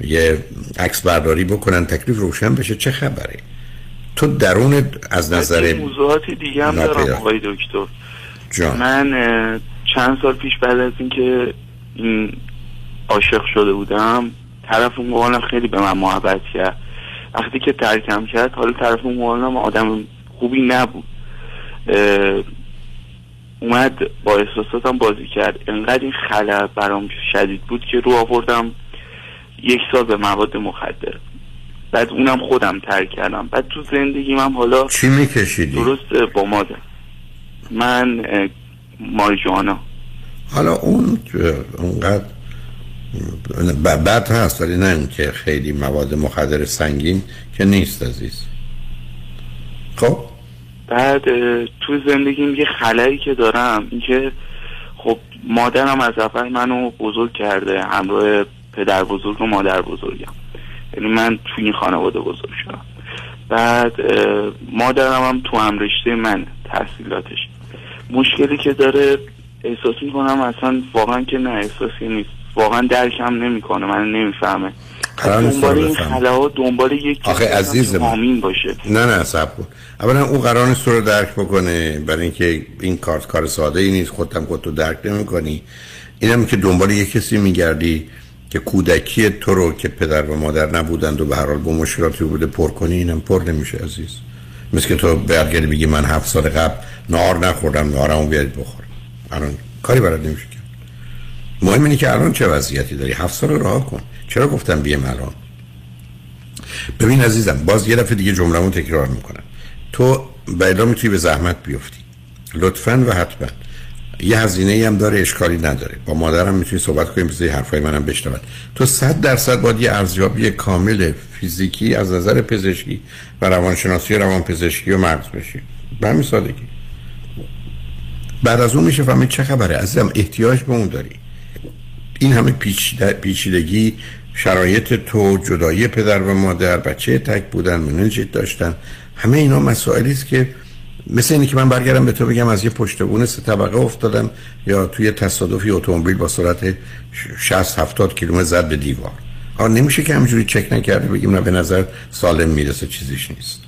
یه عکس برداری بکنن تکلیف روشن بشه چه خبره؟ تو درون از نظر موضوعات دیگه هم. دارم آقای دکتر. جان. من چند سال پیش بعد از اینکه این عاشق شده بودم طرف اون خیلی به من محبت کرد. وقتی که ترکم کرد حالا طرف اون آدم خوبی نبود. اومد با احساساتم بازی کرد. انقدر این خلع برام شدید بود که رو آوردم یک سال به مواد مخدر. بعد اونم خودم ترک کردم. بعد تو زندگیم هم حالا چی میکشیدی؟ درست با ماده. من ماریجوانا. حالا اون اونقدر بد هست ولی نه اینکه خیلی مواد مخدر سنگین که نیست عزیز. خب؟ بعد تو زندگیم یه خلایی که دارم اینکه خب مادرم از اول منو بزرگ کرده همراه پدر بزرگ و مادر بزرگم. یعنی من تو این خانواده بزرگ شدم. بعد مادرم هم تو هم رشته من تحصیلاتش. مشکلی که داره احساس می‌کنم اصلا واقعا که نه احساسی نیست. واقعا درکم نمی‌کنه من نمی‌فهمه. دنبال این. خلاها دنبال یک آخه عزیز باشه. نه نه سب کن. اولا اون قرار نیست تو رو درک بکنه برای اینکه این کار کار ساده ای نیست خودت هم خودتو درک نمی کنی اینم که دنبال یه کسی میگردی که کودکی تو رو که پدر و مادر نبودند و به هر حال با مشکلاتی بوده پر کنی اینم پر نمیشه عزیز. مثل که تو برگردی بگی من هفت سال قبل نار نخوردم نارمو بیارید بخورم. الان کاری برات نمیشه. مهم اینه که الان چه وضعیتی داری؟ هفت سال راه کن. چرا گفتم بیم الان ببین عزیزم باز یه دفعه دیگه جمله‌مو تکرار می‌کنم. تو بعدا می‌تونی به زحمت بیفتی. لطفا و حتما. یه هزینه هم داره اشکالی نداره. با مادرم می‌تونی صحبت کنیم بذاری حرفای منم بشنون تو صد درصد باید یه ارزیابی کامل فیزیکی از نظر پزشکی و روانشناسی و روانپزشکی و مغز بشی. به همین سادگی. بعد از اون میشه فهمید چه خبره. عزیزم احتیاج به اون داری. این همه پیچیدگی شرایط تو جدایی پدر و مادر بچه تک بودن مننجیت داشتن. همه اینا مسائلی است که مثل اینه که من برگردم به تو بگم از یه پشت بونه سه طبقه افتادم یا توی تصادفی اتومبیل با سرعت 60 70 کیلومتر زد به دیوار. آن نمیشه که همینجوری چک نکرده بگیم نه به نظر سالم می‌رسه چیزیش نیست.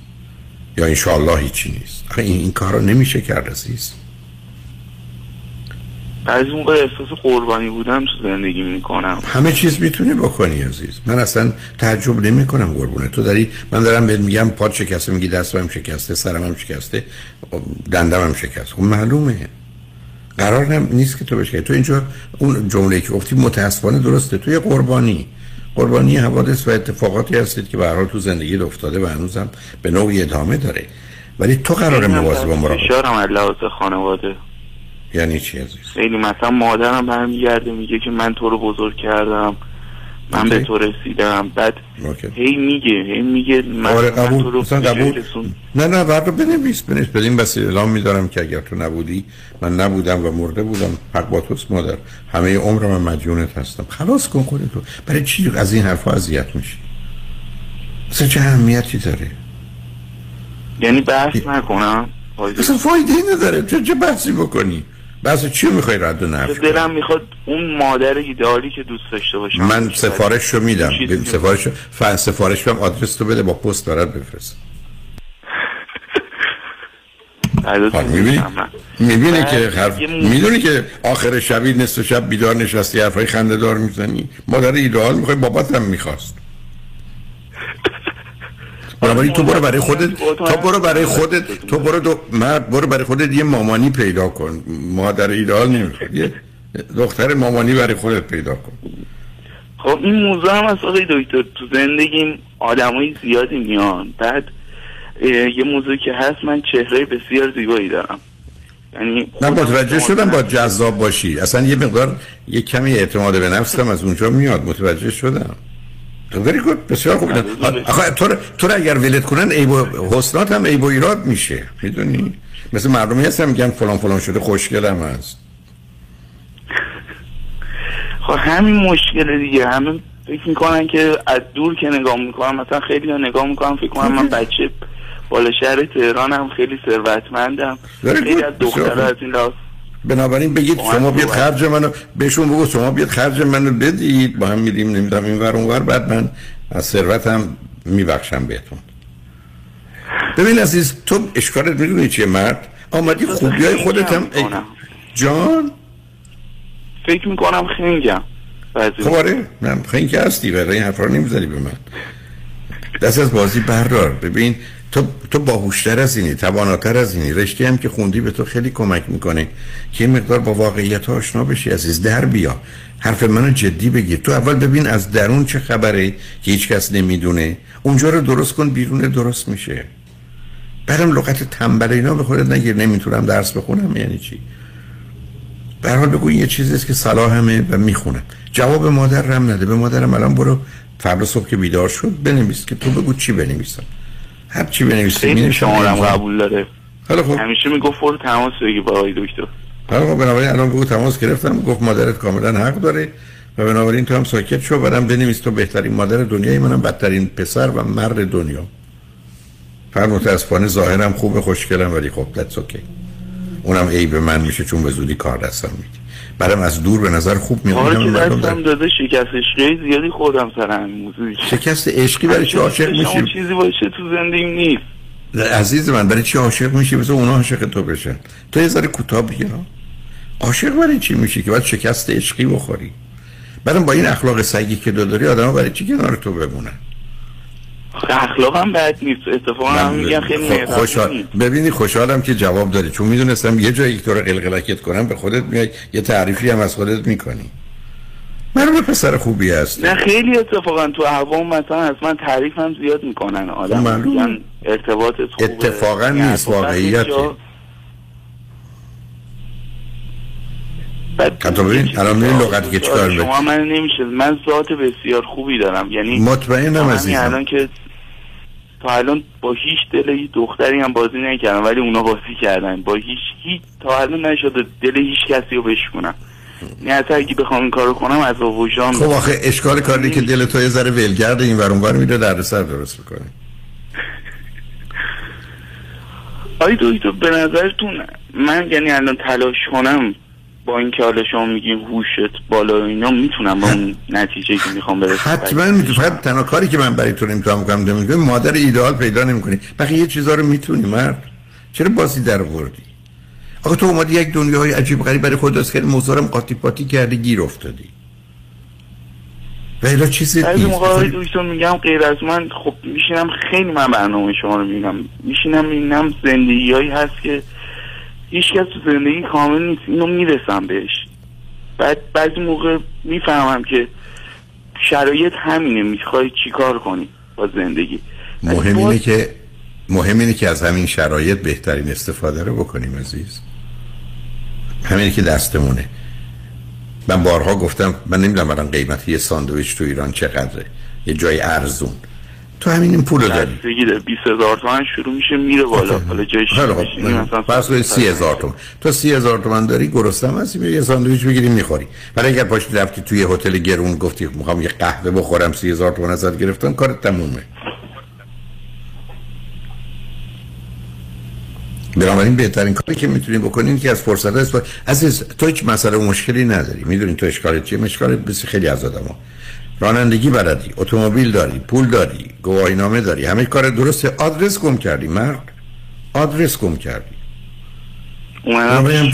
یا انشالله هیچی نیست. این, این کار رو نمیشه کرد عزیز. بعضی موقع احساس قربانی بودن تو زندگی می‌کنم. همه چیز می‌تونی بکنی عزیز. من اصلا تعجب نمی کنم قربونه تو داری من دارم بهت میگم پاد شکسته میگی دستم شکسته سرم هم شکسته دندم هم شکسته خب معلومه. قرار نم نیست که تو بشه تو اینجا اون جمله که گفتی متاسفانه درسته. تو یه قربانی. قربانی حوادث و اتفاقاتی هستید که به تو زندگی افتاده و هنوزم به نوعی ادامه داره. ولی تو قرار مواظب و مراقب از خانواده. یعنی چی عزیز؟ خیلی مثلا مادرم برمیگرده میگه که من تو رو بزرگ کردم من به تو رسیدم. بعد هی میگه هی میگه من, آره من تو قبول رو مثلا قبول. نه نه بعد رو بنویس بنویس. بدین بس اعلام میدارم که اگر تو نبودی من نبودم و مرده بودم. حق با توست مادر. همه عمر من مدیونت هستم. خلاص کن خودتو برای چی از این حرفا اذیت میشی؟ اصلا چه اهمیتی داره؟ یعنی بحث نکنم. اصلا فایده نداره. چه بحثی بکنی؟ بحث چی می‌خوای رد و نفی؟ دلم می‌خواد اون مادر ایدئالی که دوست داشته باشم من سفارش رو میدم. سفارش ف... سفارش هم آدرس تو بده با پست برات بفرست. می‌بینی؟ می‌بینی بعد که حرف موضوع- می‌دونی که آخر شبی نصف شب بیدار نشستی حرفای خنده دار می‌زنی؟ مادر ایدئال می‌خوای بابات هم می‌خواست. *laughs* بنابراین تو برو برای خودت تو برو برای خودت تو برو دو مرد برو برای خودت یه مامانی پیدا کن. مادر ایدئال نمی‌خواد یه دختر مامانی برای خودت پیدا کن. خب این موضوع هم از آقای دکتر تو زندگیم آدمای زیادی میان. بعد یه موضوع که هست من چهره بسیار زیبایی دارم. یعنی من متوجه شدم با جذاب باشی. اصلا یه مقدار یه کمی اعتماد به نفس هم از اونجا میاد. متوجه شدم. ولی گود بسیار خوب. آخه تو تو اگر ولت کنن عیب و حسنات هم عیب و ایراد میشه. می‌دونی؟ مثل مردمی هستن میگن فلان فلان شده خوشگلم هست. خب همین مشکل دیگه. همه فکر می‌کنن که از دور که نگاه می‌کنم مثلا خیلی ها نگاه می‌کنم فکر کنم من بچه بالا شهر تهرانم خیلی ثروتمندم. خیلی. از بسیار از این لحاظ بنابراین بگید شما بیاد. خرج منو بهشون بگو شما بیاد خرج منو بدید. با هم میریم نمی‌دونم این ور اون ور. بعد من از ثروتم میبخشم بهتون. ببین عزیز تو اشکالت می‌دونی چیه مرد؟ آمدی خوبی های خودت هم ای- جان؟ فکر می‌کنم خنگم. خب آره من که هستی و این حرفا نمی‌زنی به من. دست از بازی بردار. ببین تو تو باهوشتر از اینی تواناتر از اینی. رشته هم که خوندی به تو خیلی کمک می‌کنه که یه مقدار با واقعیت آشنا بشی عزیز. در بیا. حرف منو جدی بگیر. تو اول ببین از درون چه خبره که هیچ کس نمی‌دونه. اونجا رو درست کن بیرون درست میشه. برم لغت تنبل اینا به خودت نگیر. نمی‌تونم درس بخونم یعنی چی؟ به حال بگو این یه چیزی است که صلاحمه و می‌خونم جواب مادر رم نده. به مادرم الان برو فردا صبح که بیدار شد بنویس که تو بگو چی بنویسم. هر چی بنویسی خیلی می‌نویسم. شمارم قبول داره. خیلی خوب همیشه می‌گفت برو تماس بگی با آقای دکتر. حالا خب بنابراین الان بگو تماس گرفتم گفت مادرت کاملا حق داره و بنابراین تو هم ساکت شو بعدم بنویس تو بهترین مادر دنیای منم بدترین پسر و مرد دنیا. فقط متاسفانه ظاهرم خوبه خوشگلم ولی خب that's okay. اونم عیب من میشه چون به زودی کار دستم میدی برام از دور به نظر خوب میاد. در- داده شکست عشقی زیادی خوردم سر همین موضوع. شکست عشقی برای چی عاشق میشی چیزی باشه تو زندگی نیست. عزیز من برای چی عاشق میشی؟ بذار اونا عاشق تو بشن. تو یه ذره کوتاه بگیر. عاشق برای چی میشی که باید شکست عشقی بخوری؟ بعدم با این اخلاق سگی که دو داری آدم برای چی کنار تو بمونن؟ اخلاقم بد نیست اتفاقا هم میگن خیلی خب،. خوشحال ببینی خوشحالم که جواب داری چون می‌دونستم یه جایی تو رو قلقلکت کنم به خودت میای یه تعریفی هم از خودت می‌کنی من پسر خوبی هست نه خیلی اتفاقا تو عوام مثلا از من تعریف هم زیاد می‌کنن آدم. میگن ارتباطت خوبه اتفاقا یعنی نیست،. جا- حتی ببین الان می‌بینی لغتی که چیکار. شما من نمیشه من ذات بسیار خوبی دارم یعنی مطمئنم عزیزم. الان که تا الان با هیچ دل هیچ دختری هم بازی نکردم ولی اونا بازی کردن. با هیچ هیچ تا الان نشده دل هیچ کسی رو بشکنم نه حتی اگه بخوام این کارو کنم از وجدان خب آخه اشکال کاری که دل تو یه ذره ولگرد این ور اونور میره دردسر درست می‌کنه. آی دکتر به نظرتون من یعنی الان تلاش کنم با اینکه حالا شما میگین هوشت بالا و اینا می‌تونم با اون نتیجه که می‌خوام برسم حتما می‌تونی فقط تنها کاری که من برای تو نمی‌تونم بکنم نمی‌تونم مادر ایدئال پیدا نمی‌کنی. بقیه چیزا رو می‌تونی مرد. چرا بازی در وردی آخه تو اومدی یک دنیای عجیب غریب برای خودت درست کردی موضوعم قاطی پاتی کردی گیر افتادی. و چیزی نیست. موقع دکتر میگم غیر از من خب میشینم خیلی من برنامه شما رو می‌بینم. میشینم می‌بینم زندگی هایی هست که هیچ کس تو زندگی کامل نیست. اینو می‌رسم بهش. بعد بعضی موقع می‌فهمم که شرایط همینه. می‌خوای چیکار کنی با زندگی؟ مهم اینه که مهم اینه که از همین شرایط بهترین استفاده رو بکنیم عزیز. همینه که دستمونه. من بارها گفتم من نمی‌دونم الان قیمت یه ساندویچ تو ایران چقدره. یه جای ارزون. تو همین این پول رو داری. بستگی داره 20 هزار تومن شروع میشه میره بالا. حالا جایش مثلا فرض کنید سی هزار تومن. تو سی هزار تومن داری گرسنم هستی میری یه ساندویچ بگیری می‌خوری. ولی اگر پاشتی رفتی توی هتل گرون گفتی می‌خوام یه قهوه بخورم سی هزار تومن ازت گرفتن کارت تمومه. بنابراین بهترین کاری که می‌تونی بکنین که از فرصت است عزیز تو هیچ مسئله و مشکلی نداری. می‌دونی تو اشکالت چیه؟ اشکال بس خیلی از آدم رانندگی بلدی اتومبیل داری پول داری گواهی نامه داری همه کار درسته آدرس گم کردی مرد. آدرس گم کردی. اومدم.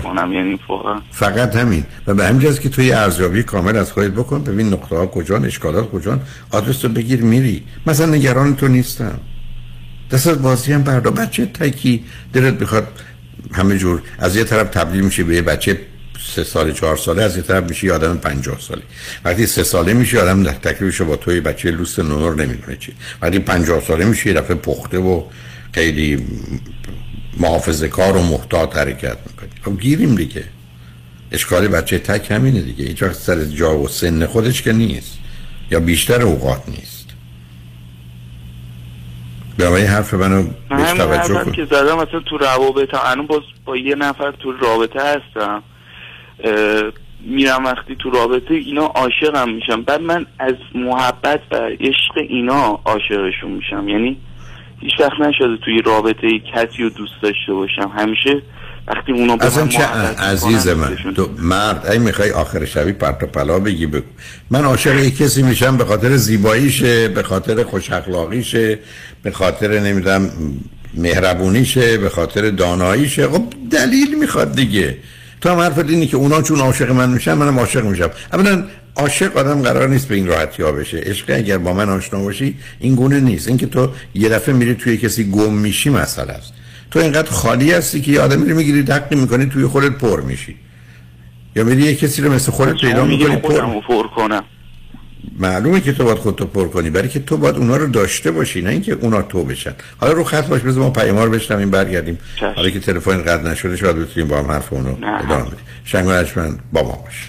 کنم یعنی فقط همین. و به همین که توی ارزیابی کامل از خودت بکن ببین نقطه ها کجان اشکالات کجان. آدرس رو بگیر میری. مثلا نگران تو نیستم. دست از بازی هم بردا بچه تکی دلت بخواد همه جور از یه طرف تبدیل میشه به یه بچه سه ساله چهار ساله از یه طرف میشه آدم پنجاه ساله. وقتی سه ساله میشه آدم ده تکلیفش با توی بچه لوست نونور نمی‌دونه چی. وقتی پنجاه ساله میشه یه دفعه پخته و خیلی محافظه کار و محتاط حرکت می‌کنی. خب گیریم دیگه. اشکال بچه تک همینه دیگه. هیچ وقت سر جا و سن خودش که نیست. یا بیشتر اوقات نیست. به این حرف منو بهش توجه کن. که زدم مثلا تو روابط الان باز با یه نفر تو رابطه هستم. میرم وقتی تو رابطه اینا عاشقم میشم. بعد من از محبت و عشق اینا عاشقشون میشم. یعنی هیچ وقت نشده توی رابطه کسی رو دوست داشته باشم. همیشه وقتی اونا اصلا من چه عزیز من تو مرد ای می‌خوای آخر شبی پرت و پلا بگی بگو. من عاشق یک کسی میشم به خاطر زیباییشه به خاطر خوش اخلاقیشه به خاطر نمی‌دونم مهربونیشه به خاطر داناییشه. خب دلیل می‌خواد دیگه. تو هم حرفت اینه که اونا چون عاشق من میشن منم عاشق میشم. اولا عاشق آدم قرار نیست به این راحتی ها بشه. عشق اگر با من آشنا باشی این گونه نیست. اینکه تو یه دفعه میری توی کسی گم میشی مسئله است. تو اینقدر خالی هستی که یه آدم میری می‌گیری دقی می‌کنی توی خودت پر میشی. یا میری یه کسی رو مثل خودت پیدا می‌کنی پر رو پر کنم. معلومه که تو باید خودتو پر کنی برای که تو باید اونا رو داشته باشی نه اینکه اونا تو بشن. حالا رو خط باش بذار ما پیام رو بشنویم برگردیم. حالا که تلفن قطع نشده شاید بتونیم با هم حرف اونو ادامه بدیم. شنگ با ما باش.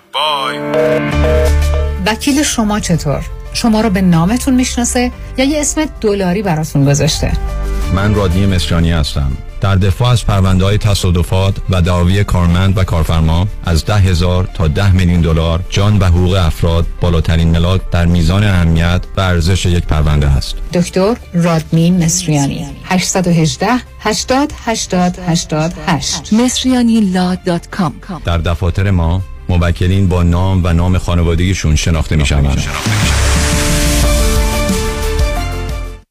بای وکیل شما چطور؟ شما رو به نامتون می‌شناسه یا یه اسم دلاری براتون گذاشته؟ من رادنی مصریانی هستم. در دفاع از پرونده های تصادفات و دعاوی کارمند و کارفرما از ده هزار تا ده میلیون دلار جان و حقوق افراد بالاترین ملاک در میزان اهمیت و ارزش یک پرونده است دکتر رادمین مصریانی. 818 80 80 88 مصریانی در دفاتر ما موکلین با نام و نام خانوادگیشون شناخته می شوند.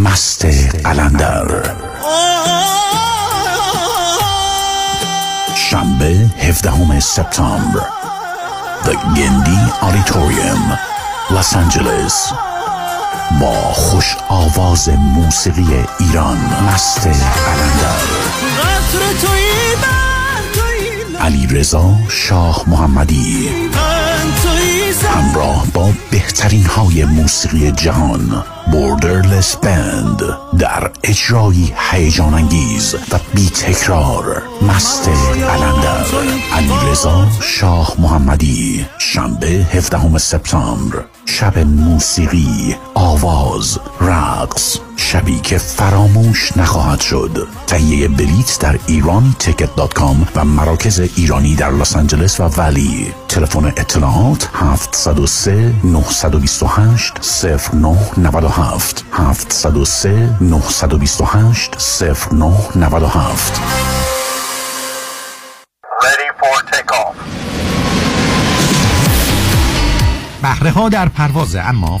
مست قلندر. شنبه 17 سپتامبر. The گندی آریتوریوم لس آنجلس با خوش آواز موسیقی ایران مست قلندر. علی رضا شاه محمدی. همراه با بهترین های موسیقی جهان. Borderless Band در اجرایی هیجان انگیز و بی تکرار مست قلندر علی رضا شاه محمدی شنبه 17 سپتامبر. شب موسیقی آواز رقص. شبی که فراموش نخواهد شد. تهیه بلیت در ایرانی ticket dot com و مراکز ایرانی در لس آنجلس و Valley. تلفن اطلاعات 703 928 0997 703 928 0997 بهره ها در پرواز اما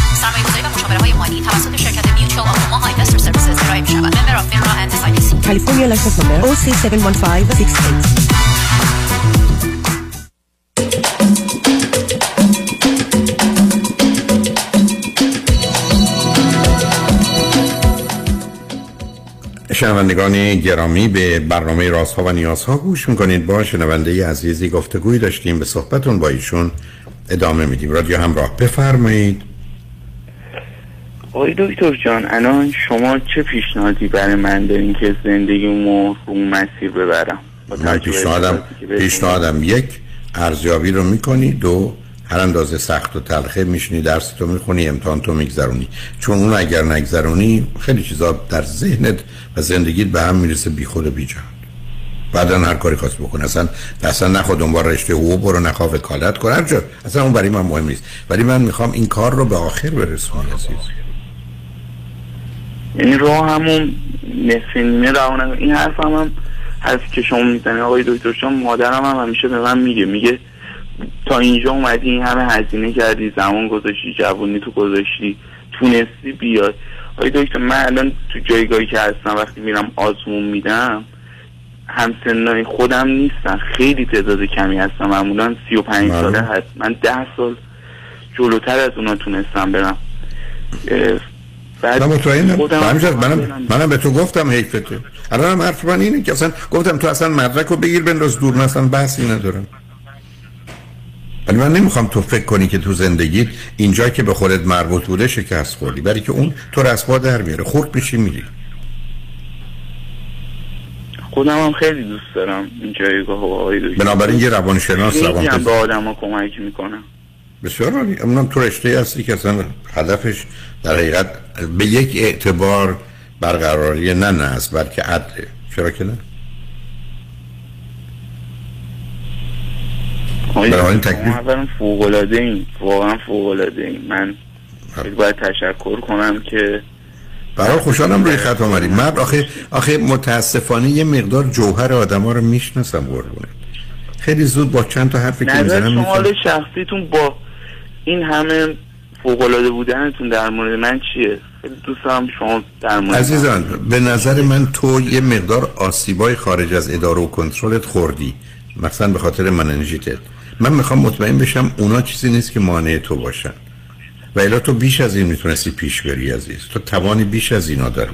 سرمایه‌گذاری و مشاوره های مالی توسط شرکت Mutual of Omaha Investor Services ارائه می‌شود. Member of FINRA and SIPC. California license number OC71568. شنوندگان گرامی به برنامه رازها و نیازها گوش می‌کنید با شنونده عزیزی گفتگوی داشتیم به صحبتون با ایشون ادامه میدیم رادیو همراه بفرمایید آقای دکتر جان الان شما چه پیشنهادی برای من دارین که زندگیمو رو مسیر ببرم؟ من پیشنهادم پیشنهادم یک ارزیابی رو می‌کنی. دو هر اندازه سخت و تلخه میشنی درس تو می‌خونی امتحان تو میگذرونی. چون اون اگر نگذرونی خیلی چیزا در ذهنت و زندگیت به هم می‌رسه بی خود و بی جهت بعدا هر کاری خواست بکن اصلا اصلا نخوا دنبال رشته او برو نخوا وکالت کن. هر اصلا اون برای من مهم نیست. ولی من می‌خوام این کار رو به آخر برسونی عزیز یعنی راه همون نصف نیمه روانه این حرف هم, هم هست که شما می‌زنی. آقای دکتر چون مادرم هم همیشه به من میگه. میگه تا اینجا اومدی این همه هزینه کردی زمان گذاشتی جوونی تو گذاشتی تونستی بیای. آقای دکتر من الان تو جایگاهی که هستم وقتی میرم آزمون میدم همسنای خودم نیستن. خیلی تعداد کمی هستم معمولا سی و پنج بله. ساله هست. من ده سال جلوتر از اونا تونستم برم. بعد من مطمئنم. منم منم به تو گفتم حیفته. الان هم حرف من اینه که اصلا گفتم تو اصلا مدرک رو بگیر بنداز دور من اصلا بحثی ندارم. ولی من نمی‌خوام تو فکر کنی که تو زندگیت اینجا که به خودت مربوط بوده شکست خوردی. برای که اون تو رسوا در میاره. خورد میشی میری. خودم هم خیلی دوست دارم این جایگاه و آقای. بنابراین یه روانشناس روان به آدم ها کمک می‌کنم. بسیار عالی. اونم تو رشته هستی که اصلا هدفش در حقیقت به یک اعتبار برقراری نه نصب بلکه عدله چرا که نه؟ بنابراین تکلیف. اولا فوق العاده این واقعا فوق العاده این من خیلی باید تشکر کنم که برای خوشحالم روی خط آمدی من آخه آخه متاسفانه یه مقدار جوهر آدما رو می‌شناسم قربونه خیلی زود با چند تا حرفی که نظر می‌زنم شما میفهم. حال شخصیتون با این همه فوق العاده بودنتون در مورد من چیه؟ خیلی دوست دارم شما در مورد عزیزان به نظر من تو یه مقدار آسیبای خارج از اداره و کنترلت خوردی مثلا به خاطر مننژیتت. من می‌خوام مطمئن بشم اونا چیزی نیست که مانع تو باشن. و الا تو بیش از این می‌تونستی پیش بری عزیز. تو توانی بیش از اینا داری.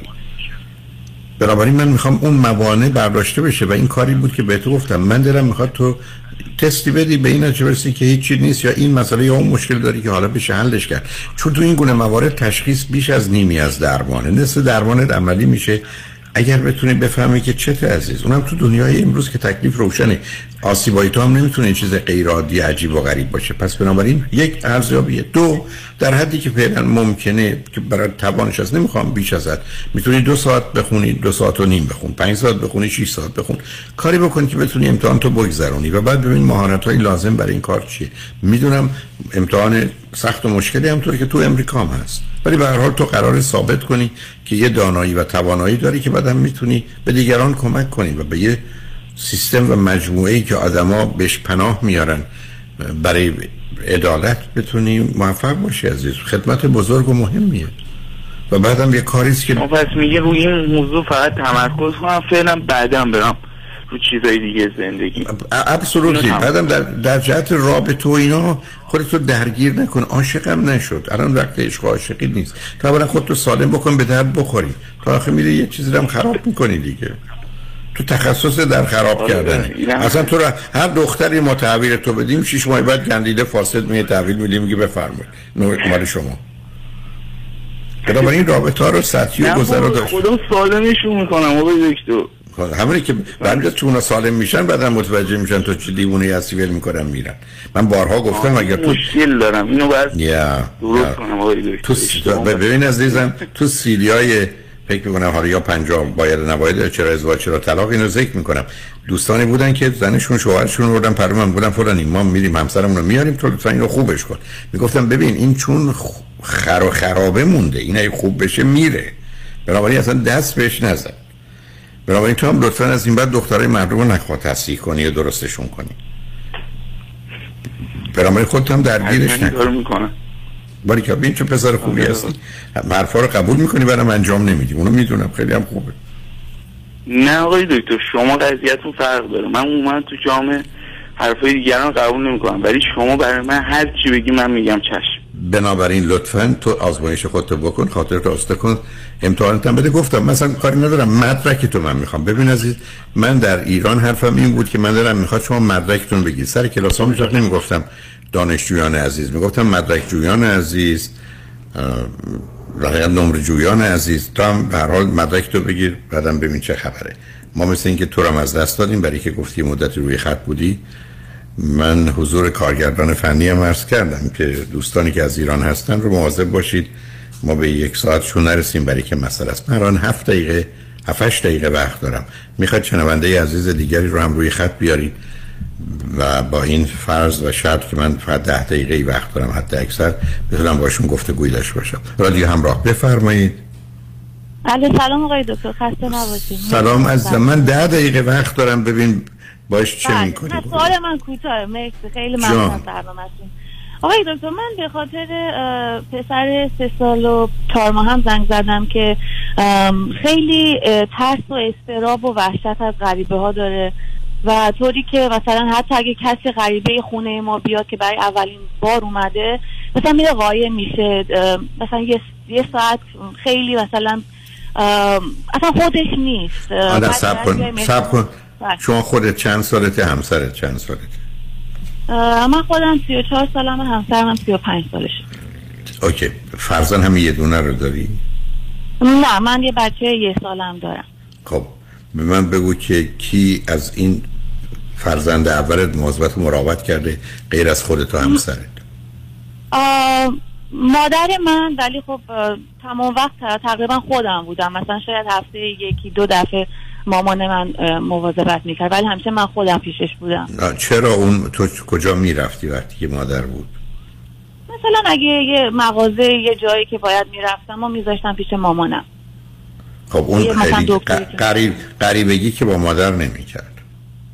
بنابراین من می‌خوام اون موانع برداشته بشه و این کاری بود که به تو گفتم. من دلم می‌خواد تو تستی بدی به این نتیجه برسی که هیچی نیست یا این مسئله یا اون مشکل داری که حالا بشه حلش کرد. چون تو این گونه موارد تشخیص بیش از نیمی از درمانه. نصف درمانت عملی میشه. اگر بتونی بفهمی که چه عزیز اونم تو دنیای امروز که تکلیف روشنه. آسیبای تو هم نمی‌تونه چیز غیر عادی عجیب و غریب باشه. پس بنابراین یک ارزیابیه دو در حدی که فعلا ممکنه که برای توانش از نمی‌خوام بیش ازت می‌تونی دو ساعت بخونی دو ساعت و نیم بخون. پنج ساعت بخونی 6 ساعت بخون. کاری بکن که بتونی امتحان تو بگذرونی. و بعد ببین مهارت های لازم برای این کار چیه. می‌دونم امتحان سخت و مشکلی همطوری که تو امریکا هم هست. ولی به هر حال تو قرار ثابت کنی که یه دانایی و توانایی داری که بعدم می‌تونی به دیگران کمک کنی و به یه سیستم و مجموعه ای که آدما بهش پناه میارن برای عدالت بتونی موفق باشی عزیز. خدمت بزرگ و مهمیه. و بعدم یه کاریست که پس میگه روی این موضوع فقط تمرکز کنم فعلا بعدم برم. رو چیزای دیگه زندگی. ابسولوتلی بعدم در, در جهت رابطه و اینا خودتو درگیر نکن. عاشقم نشد. الان وقت عشق و عاشقی نیست. تا اولا خودتو سالم بکن به درد بخوری. تا آخه میره یه چیزی هم خراب می‌کنی دیگه. تو تخصص در خراب کردن اصلا تو را هر دختری ما تحویل تو بدیم شش ماه بعد گندیده فاسد میه تحویل میدیم میگه بفرمایید. نوع مال شما. *laughs* بنابراین رابطه ها رو سطحی و گذرا داشت. خودم سالمشون می‌کنم آقای دکتر. همونی که بعد تو اونا سالم میشن بعدم متوجه میشن تو چه دیوونه هستی ول می‌کنن میرن. من بارها گفتم اگر تو مشکل دارم. اینو باید یا درست کنم آقای تو س... ببین عزیزم تو سیلیای فکر می‌کنم حالا یا پنجاه باید نباید چرا ازدواج چرا طلاق اینو ذکر می‌کنم. دوستانی بودن که زنشون شوهرشون بردن پر من بودن فلانی ما میریم همسرمون رو میاریم تو لطفا اینو خوبش کن. می‌گفتم ببین این چون خر و خرابه مونده این اگه خوب بشه میره. بنابراین اصلا دست بهش نزن. بنابراین تو هم لطفا از این بعد دخترای مردم رو نخواه تصحیح کنی یا درستشون کنی. بنابراین خودت هم درگیرش نکن. باری که ببین چه پسر خوبی هستی. حرفا رو قبول می‌کنی برام انجام نمیدی. اونو می‌دونم. خیلی هم خوبه. نه آقای دکتر شما قضیتون فرق داره. من عموما تو جامعه حرفای دیگران قبول نمی‌کنم. ولی شما برای من هر چی بگی من میگم چشم. بنابراین لطفا تو آزمایش خودتو بکن خاطر راسته کن. امتحانت هم بده. گفتم مثلا کاری ندارم. مدرک تو من می‌خوام. ببین عزیز من در ایران حرفم این بود که من دارم می‌خواد شما مدرکتون بگید. سر کلاس هم نمی‌گفتم دانشجویان عزیز. می‌گفتم مدرک جویان عزیز رقیق نمره جویان عزیز. تو هم به هر حال مدرک تو بگیر بعدم ببین چه خبره. ما مثل اینکه تو رو از دست دادیم برای که گفتی مدت روی خط بودی. من حضور کارگردان فنی هم عرض کردم که دوستانی که از ایران هستن رو مواظب باشید. ما به یک ساعتشون نرسیم برای که مسئله است. من الان هفت دقیقه هفتش دقیقه وقت دارم. می‌خواد شنونده عزیز دیگری رو هم روی خط بیارید و با این فرض و شرط که من فقط ده دقیقه وقت دارم حتی اکثر بتونم باشون گفته گوی داشته باشم رادیو همراه بفرمایید. بله سلام آقای دکتر. خسته نباشید. سلام از من ده دقیقه وقت دارم. ببین باش چه بله. می‌کنی؟ سوال من کوتاه مرسی. خیلی ممنون از برنامه‌تون. آقای دکتر من به خاطر پسر سه سال و چهار ماه هم زنگ زدم که خیلی ترس و استراب و وحشت از غریبه ها داره و طوری که مثلا حتی اگه کسی غریبه خونه ما بیاد که برای اولین بار اومده مثلا میره قایم میشه. مثلا یه, یه ساعت خیلی مثلا اصلا خودش نیست. آره سب بعد کن. سب کن. شما خودت چند سالته همسرت چند سالته؟ اه، من خودم 34 سالمه همسرم هم 35 سالشه. اوکی. فرزن همین یه دونه رو داری؟ نه من یه بچه یه سالم دارم. خب به من بگو که کی از این فرزند اولت مواظبت و مراقبت کرده غیر از خودت و همسرت؟ مادر من ولی خب تمام وقت تقریبا خودم بودم. مثلا شاید هفته یکی دو دفعه مامان من مواظبت می‌کرد. ولی همیشه من خودم پیشش بودم. چرا اون تو کجا می‌رفتی وقتی که مادر بود؟ مثلا اگه یه مغازه یه جایی که باید می‌رفتم و میذاشتم پیش مامانم. خب اون قریب قریبگی که با مادر نمی‌کرد.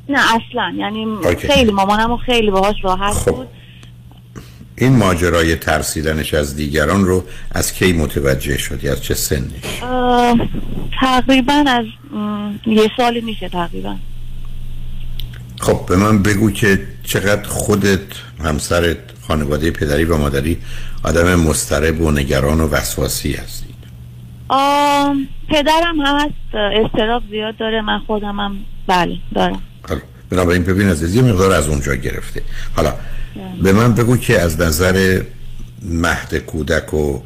نه اصلا. یعنی اوکی. خیلی مامانم خیلی باهاش راحت بود. این ماجرای ترسیدنش از دیگران رو از کی متوجه شدی؟ از چه سنی اه، تقریبا از یه سالی میشه تقریبا. خب به من بگو که چقدر خودت همسرت خانواده پدری و مادری آدم مسترب و نگران و وسواسی هستید پدرم هم هست استراب زیاد داره من خودم هم بله دارم. بنابراین ببین از یه مقدار از اونجا گرفته. حالا به من بگو که از نظر مهد کودک و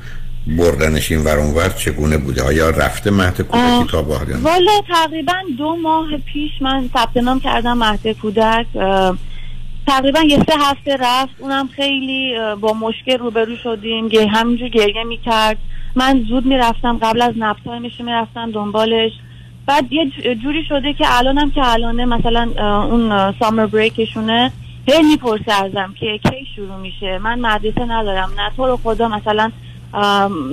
بردنش این ور اونور چگونه بوده؟ آیا رفته مهد کودکی تا نه؟ والا تقریبا دو ماه پیش من ثبت نام کردم مهد کودک. تقریبا یه سه هفته رفت. اونم خیلی با مشکل روبرو شدیم. همینجور گریه می‌کرد. من زود می‌رفتم. قبل از نپ تایمش می‌رفتم دنبالش. بعد یه جوری شده که الانم که الانه مثلا اون سامر بریکشونه هی می‌پرسه ازم که کی شروع میشه. من مدرسه ندارم نه تو رو خدا مثلا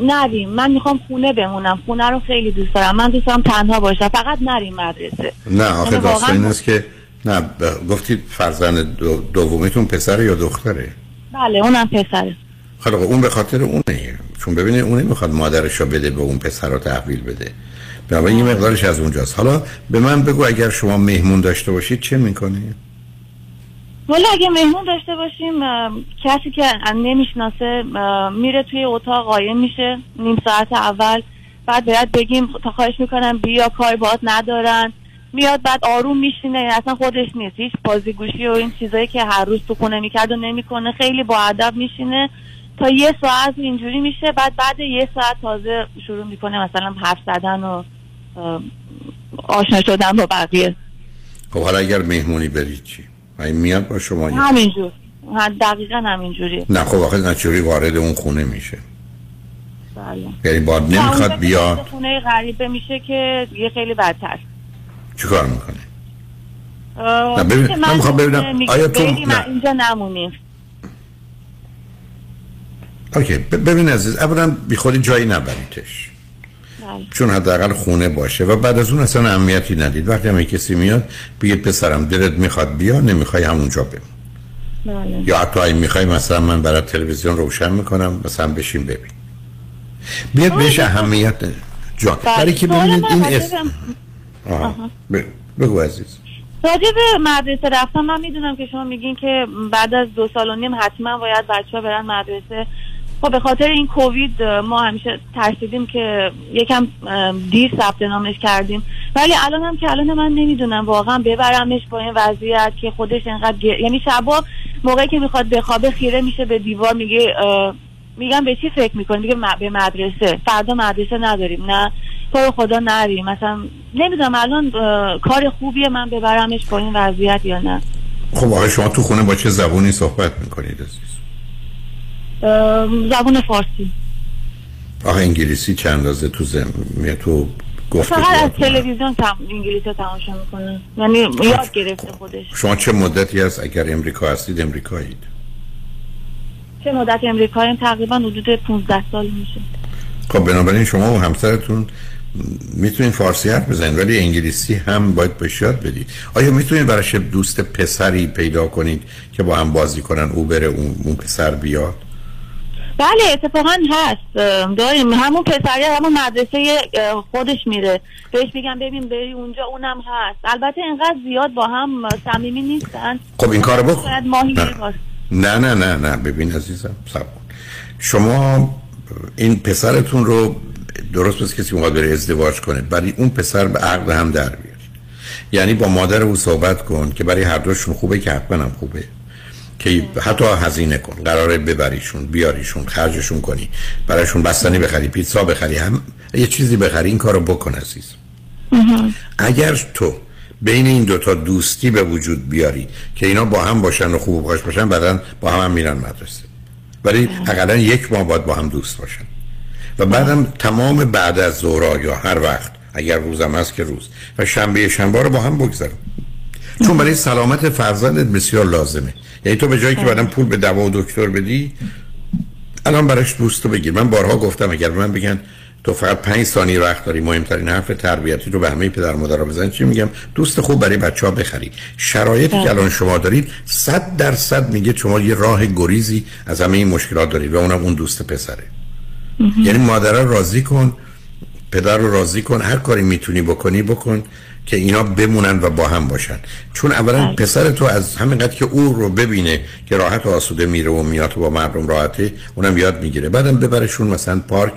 نریم من می‌خوام خونه بمونم. خونه رو خیلی دوست دارم. من دوست دارم تنها باشم. فقط نریم مدرسه. نه آخه یعنی داستان این واقعاً- است که نه ب- گفتید فرزند دو دومیتون پسر یا دختره؟ بله اونم پسره. خب اون به خاطر اونه. چون ببینه اون نمی‌خواد مادرش رو بده به اون پسر رو تحویل بده. بنابراین یه مقدارش از اونجاست. حالا به من بگو اگر شما مهمون داشته باشید چه می‌کنی؟ ولی اگه مهمون داشته باشیم کسی که نمی‌شناسه میره توی اتاق قایم میشه نیم ساعت اول. بعد باید بگیم تا خواهش می‌کنم بیا کار باهات ندارن. میاد بعد آروم میشینه اصلا خودش نیست. هیچ بازیگوشی و این چیزایی که هر روز تو خونه می‌کرد و نمی‌کنه خیلی با ادب میشینه. تا یه ساعت اینجوری میشه بعد بعد یه ساعت تازه شروع می‌کنه مثلا حرف زدن و آشنا شدن با بقیه. خب حالا اگر مهمونی برید چی؟ این میاد با شما همینجور. دقیقا همینجوریه. نه خب آخه نچوری وارد اون خونه میشه. بله. یعنی با نمی‌خواد بیاد خونه غریبه میشه که یه خیلی بدتر. چیکار می‌کنه نه، ببین- من می‌خوام ببینم، آیا تو- نه. اینجا نمونیم. اوکی ببین عزیز اولا بی خودی جایی نبریدش. چون حداقل خونه باشه و بعد از اون اصلا اهمیتی ندید وقتی هم کسی میاد بگید پسرم دلت می‌خواد بیا نمی‌خوای همونجا بمون بله. یا حتی اگه می‌خوای مثلا من برای تلویزیون روشن می‌کنم مثلا بشین ببین بیاد بهش اهمیت. جان بله. برای که ببینید این راجع اس... به- آها. آها. ب- بگو عزیز راجع به مدرسه رفتم من می‌دونم که شما میگین که بعد از دو سال و نیم حتما باید بچه ها برن مدرسه خب به خاطر این کووید ما همیشه ترسیدیم که یکم دیر ثبت نامش کردیم. ولی الان هم که الان من نمی‌دونم واقعا ببرمش با این وضعیت که خودش انقدر گ- یعنی شبا موقعی که می‌خواد بخوابه خیره میشه به دیوار میگه میگم به چی فکر می‌کنی؟ میگه به مدرسه. فردا مدرسه نداریم. نه تو خدا نریم مثلا نمی‌دونم الان کار خوبیه من ببرمش با این وضعیت یا نه. خب آقا شما تو خونه با چه زبونی صحبت می‌کنید عزیز؟ زبون فارسی. آقا انگلیسی چند اندازه تو زم تو گفته فقط از تلویزیون تم... انگلیسی تماشا می‌کنه. یعنی یاد گرفته خودش. شما چه مدتی هست؟ اگر امریکا هستید امریکایید. چه مدت امریکایی تقریبا حدود 15 سال میشه. خب بنابراین شما و همسرتون می‌تونید فارسی حرف بزنید ولی انگلیسی هم باید بهش یاد بدید. آیا می‌تونید براش دوست پسری پیدا کنید که با هم بازی کنن؟ او بره اون, اون پسر بیاد؟ بله اتفاقا هست. داریم. همون پسری همون مدرسه خودش میره. بهش میگم ببین بری اونجا اونم هست. البته انقدر زیاد با هم صمیمی نیستن. خب این کارو بکن. نه. نه نه نه نه. ببین عزیزم سب شما این پسرتون رو درست بس کسی می‌خواد بره ازدواج کنه برای اون پسر به عقد هم در بیارید یعنی با مادر او صحبت کن که برای هر دوشون خوبه که حتما هم خوبه. که حتی هزینه کن. قراره ببریشون بیاریشون خرجشون کنی. برایشون بستنی بخری پیتزا بخری هم یه چیزی بخری این کارو بکن عزیز. اگر تو بین این دوتا دوستی به وجود بیاری که اینا با هم باشن و خوب خوش باشن بعدا با هم, هم میرن مدرسه. ولی اقلا یک ماه باید با هم دوست باشن. و بعدم تمام بعد از ظهرها یا هر وقت اگر روزم هست که روز. و شنبه شنبه رو با هم بگذارم. چون برای سلامت فرزندت بسیار لازمه. یعنی تو به جایی که بعدم پول به دوا و دکتر بدی الان براش دوستو بگیر. من بارها گفتم اگر من بگن تو فقط پنج ثانیه وقت داری مهمترین حرف تربیتی رو به همه پدر مادر بزن چی میگم؟ دوست خوب برای بچه ها بخری شرایطی که الان شما دارید صد درصد میگه شما یه راه گریزی از همه این مشکلات دارید و اونم اون دوست پسره. یعنی مادر راضی کن پدر رو راضی کن هر کاری می‌تونی بکنی بکن. که اینا بمونن و با هم باشن. چون اولا بله. پسر تو از همینقدر که او رو ببینه که راحت و آسوده میره و میاد و با مردم راحته اونم یاد می‌گیره. بعدم ببرشون مثلا پارک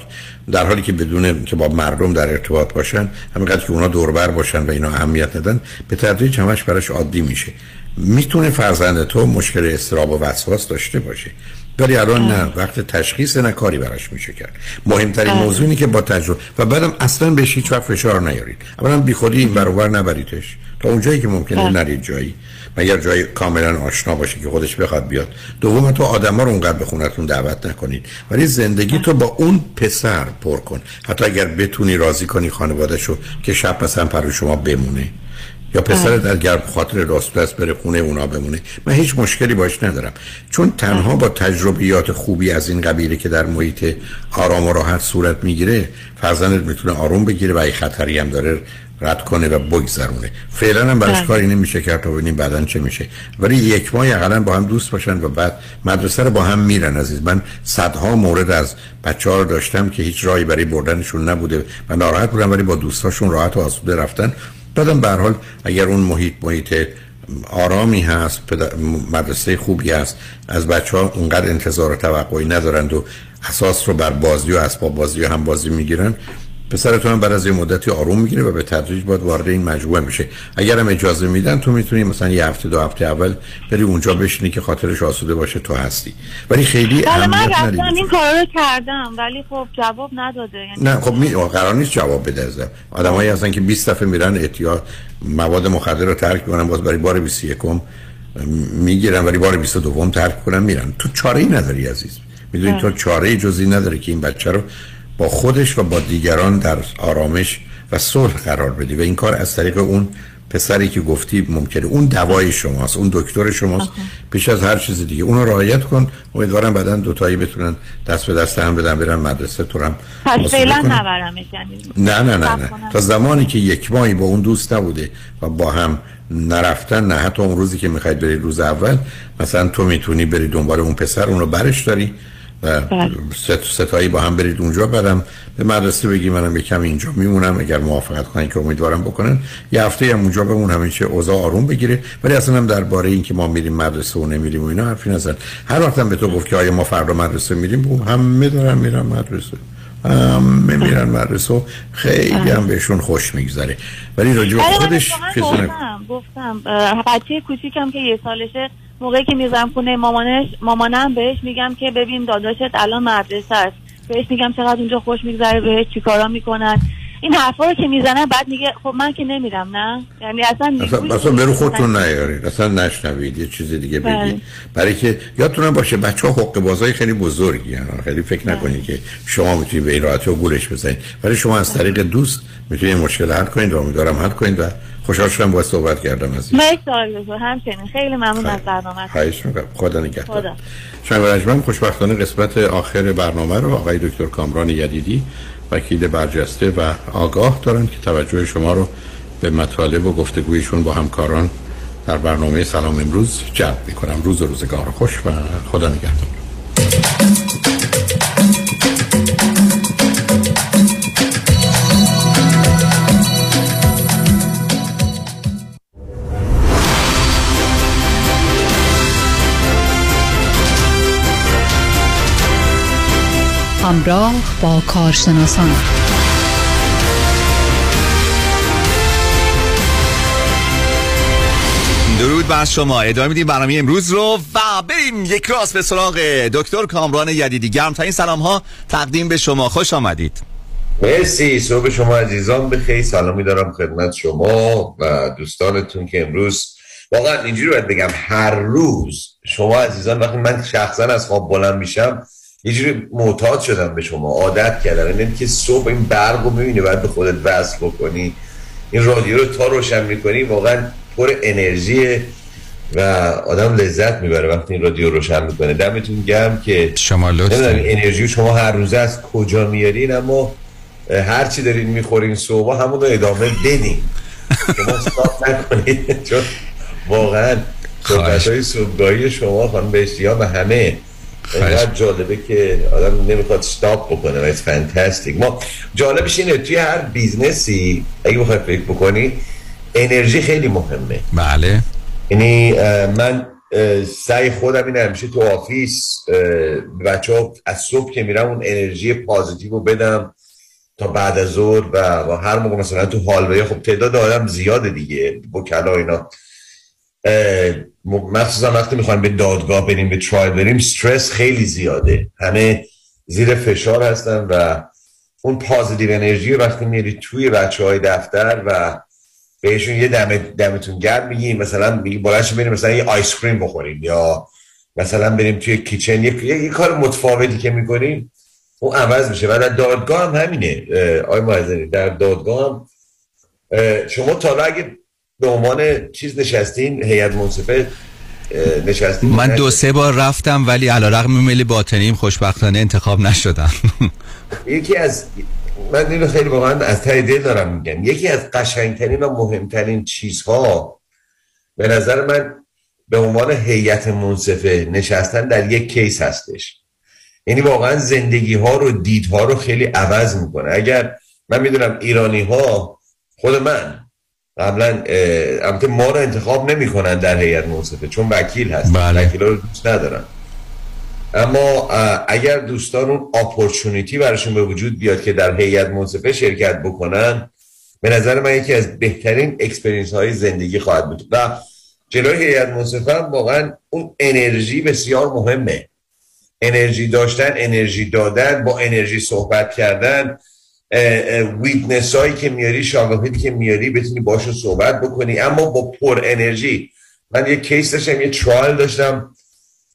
در حالی که بدون که با مردم در ارتباط باشن همینقدر که اونا دوربر باشن و اینا اهمیت ندن به تدریج همش براش عادی میشه. می‌تونه فرزند تو مشکل استراب و وسواس داشته باشه. ولی الان نه وقت تشخیص نه کاری براش میشه کرد. مهمترین. موضوع اینه که با تجربه و بعدم اصلا بهش هیچ وقت فشار نیارید. اولا بی خودی این برابر نبریدش. تا اونجایی که ممکنه. نرید جایی. مگر جای کاملا آشنا باشه که خودش بخواد بیاد. دوم تو آدما رو اونقدر به خونتون دعوت نکنید. ولی زندگی تو با اون پسر پر کن. حتی اگر بتونی راضی کنی خانوادهشو که شب مثلا پر شما بمونه. یا پسرت اگر خاطر راست دست بره خونه اونا بمونه. من هیچ مشکلی باش ندارم. چون تنها با تجربیات خوبی از این قبیله که در محیط آرام و راحت صورت می‌گیره فرزندت می‌تونه آروم بگیره و اگه خطری هم داره رد کنه و بگذرونه. فعلا هم براش بله. کاری نمیشه کرد تا ببینیم بعدا چه میشه. ولی یک ماه اقلا با هم دوست باشن و بعد مدرسه رو با هم میرن عزیز. من صدها مورد از بچه ها رو داشتم که هیچ راهی برای بردنشون نبوده. و ناراحت بودن ولی با دوستاشون راحت و آسوده رفتن. بعدم به حال اگر اون محیط محیط آرامی هست مدرسه خوبی هست از بچه ها اونقدر انتظار و توقعی ندارند و اساس رو بر بازی و اسباب بازی و هم بازی می‌گیرن پسرتون هم بعد از یه مدتی آروم می‌گیره و به تدریج باید وارد این مجموعه میشه. اگر هم اجازه میدن تو می‌تونی مثلا یه هفته دو هفته اول بری اونجا بشینی که خاطرش آسوده باشه تو هستی. ولی خیلی بله من رفتم این کارا رو کردم ولی خب جواب نداده. یعنی نه خب می... قرار نیست جواب بده از آدمایی هستن که 20 دفعه میرن احتیاط مواد مخدر رو ترک می‌کنن باز برای بار 21 می‌گیرن ولی بار 22 ترک کنن میرن. تو چاره ای نداری عزیز. می‌دونی تو چاره جزی نداری که این بچه رو با خودش و با دیگران در آرامش و صلح قرار بدی و این کار از طریق اون پسری که گفتی ممکنه. اون دوای شماست اون دکتر شماست. پیش از هر چیز دیگه. اونو رعایت کن. امیدوارم بعدا دوتایی بتونن دست به دست هم بدن برن مدرسه. تو هم پس فعلا یعنی نه نه نه نه. تا زمانی که یک ماهی با اون دوست نبوده و با هم نرفتن نه حتی اون روزی که می‌خواید برید روز اول مثلا تو می‌تونی بری دنبال اون پسر اون رو برش داری. و بله. ست ستایی با هم برید اونجا. برم به مدرسه بگی منم یکم اینجا میمونم. اگر موافقت کنن که امیدوارم بکنن. یه هفته هم اونجا بمون همین چه اوضاع آروم بگیره. ولی اصلا هم درباره این که ما میریم مدرسه و نمیریم و اینا حرفی نزن. هر وقتم به تو گفت که آیا ما فردا مدرسه میریم بگو همه دارن میرن مدرسه. همه میرن مدرسه خیلی هم بهشون خوش میگذره. ولی راجع به آره، خودش. گفتم گفتم بچه کوچیکم که یه سالشه موقعی که می‌زنم خونه مامانش مامانم بهش میگم که ببین داداشت الان مدرسه است. بهش میگم چقدر اونجا خوش میگذره بهش چیکارا می‌کنن. این حرفا رو که می‌زنن بعد میگه خب من که نمیرم نه؟ یعنی اصلا اصلا, اصلا برو خودتون نیارید. اصلا نشنوید یه چیز دیگه بله. بگید. برای که یادتونم باشه بچه ها حق بازای خیلی بزرگی هن. خیلی فکر نکنید که شما می‌تونید به این راحتی و گولش بزنید. ولی شما از طریق دوست می‌تونید مشکل حل کنید و امیدوارم حل کنید و خوشحال شدم باید صحبت کردم از مرسی همچنین. خیلی ممنون از برنامه خواهش می‌کنم. خدا نگهدار. خدا. شنگ رجمن خوشبختانه قسمت آخر برنامه رو آقای دکتر کامران یدیدی وکیل برجسته و آگاه دارن که توجه شما رو به مطالب و گفتگویشون با همکاران در برنامه سلام امروز جلب می‌کنم. روز و روزگار خوش و خدا نگهدار. همراه با کارشناسان. درود بر شما. ادامه میدیم برنامه امروز رو و بریم یک راست به سراغ دکتر کامران یدیدی. گرمترین سلام ها تقدیم به شما. خوش آمدید. مرسی. صبح شما عزیزان بخیر سلامی دارم خدمت شما و دوستانتون که امروز واقعا اینجوری باید بگم هر روز. شما عزیزان وقتی من شخصا از خواب بلند میشم یه جوری معتاد شدم به شما عادت کردم. یعنی که صبح این برق رو می‌بینی باید به خودت وصل بکنی. این رادیو رو تا روشن می‌کنی واقعا پر انرژی و آدم لذت می‌بره وقتی این رادیو روشن می‌کنه. دمتون گرم که شما لطف انرژی شما هر روزه از کجا میارین؟ اما هر چی دارین می‌خورین صبح همون رو ادامه بدین. شما استاپ نکنید چون واقعا صحبت های صبحگاهی شما خانم بهشتیان و همه اینقدر جالبه که آدم نمی‌خواد stop بکنه و fantastic. ما جالبش اینه توی هر business ی اگه بخوای فکر بکنی انرژی خیلی مهمه. بله. یعنی من سعی خودم اینه همیشه تو office بچه ها از صبح که میرم اون انرژی positive رو بدم تا بعد از ظهر و, و هر موقع مثلا تو hallway خب تعداد آدم زیاده دیگه کلا اینا. مخصوصا وقتی می‌خوایم به دادگاه بریم به ترایل بریم استرس خیلی زیاده. همه زیر فشار هستن و اون پازیتیو انرژی وقتی میری توی بچه های دفتر و بهشون یه دم دمتون گرم میگیم مثلا میگی بلنش بریم مثلا یه آیس کریم بخوریم یا مثلا بریم توی کیچن یه, یه, کار متفاوتی که می‌کنیم اون عوض میشه. و در دادگاه هم همینه. آی در دادگاه هم شما تا اگه به عنوان چیز نشستین هیئت منصفه نشستین. من دو سه بار رفتم ولی علا رقم ملی باطنیم خوشبختانه انتخاب نشدم. *laughs* یکی از من اینو خیلی واقعا از ته دل دارم میگم. یکی از قشنگترین و مهمترین چیزها به نظر من به عنوان هیئت منصفه نشستن در یک کیس هستش. یعنی واقعا زندگی ها رو دیدها رو خیلی عوض می‌کنه. اگر من می‌دونم ایرانی ها خود من قبلا البته ما رو انتخاب نمی‌کنن در هیئت منصفه چون وکیل هست بله. وکیل رو دوست ندارن. اما اگر دوستان اون opportunity براشون به وجود بیاد که در هیئت منصفه شرکت بکنن به نظر من یکی از بهترین experience های زندگی خواهد بود. و جلوی هیئت منصفه واقعا اون انرژی بسیار مهمه. انرژی داشتن انرژی دادن با انرژی صحبت کردن ویدنس هایی که میاری شواهدی که میاری بتونی باشون صحبت بکنی. اما با پر انرژی. من یه کیس داشتم یه ترایل داشتم.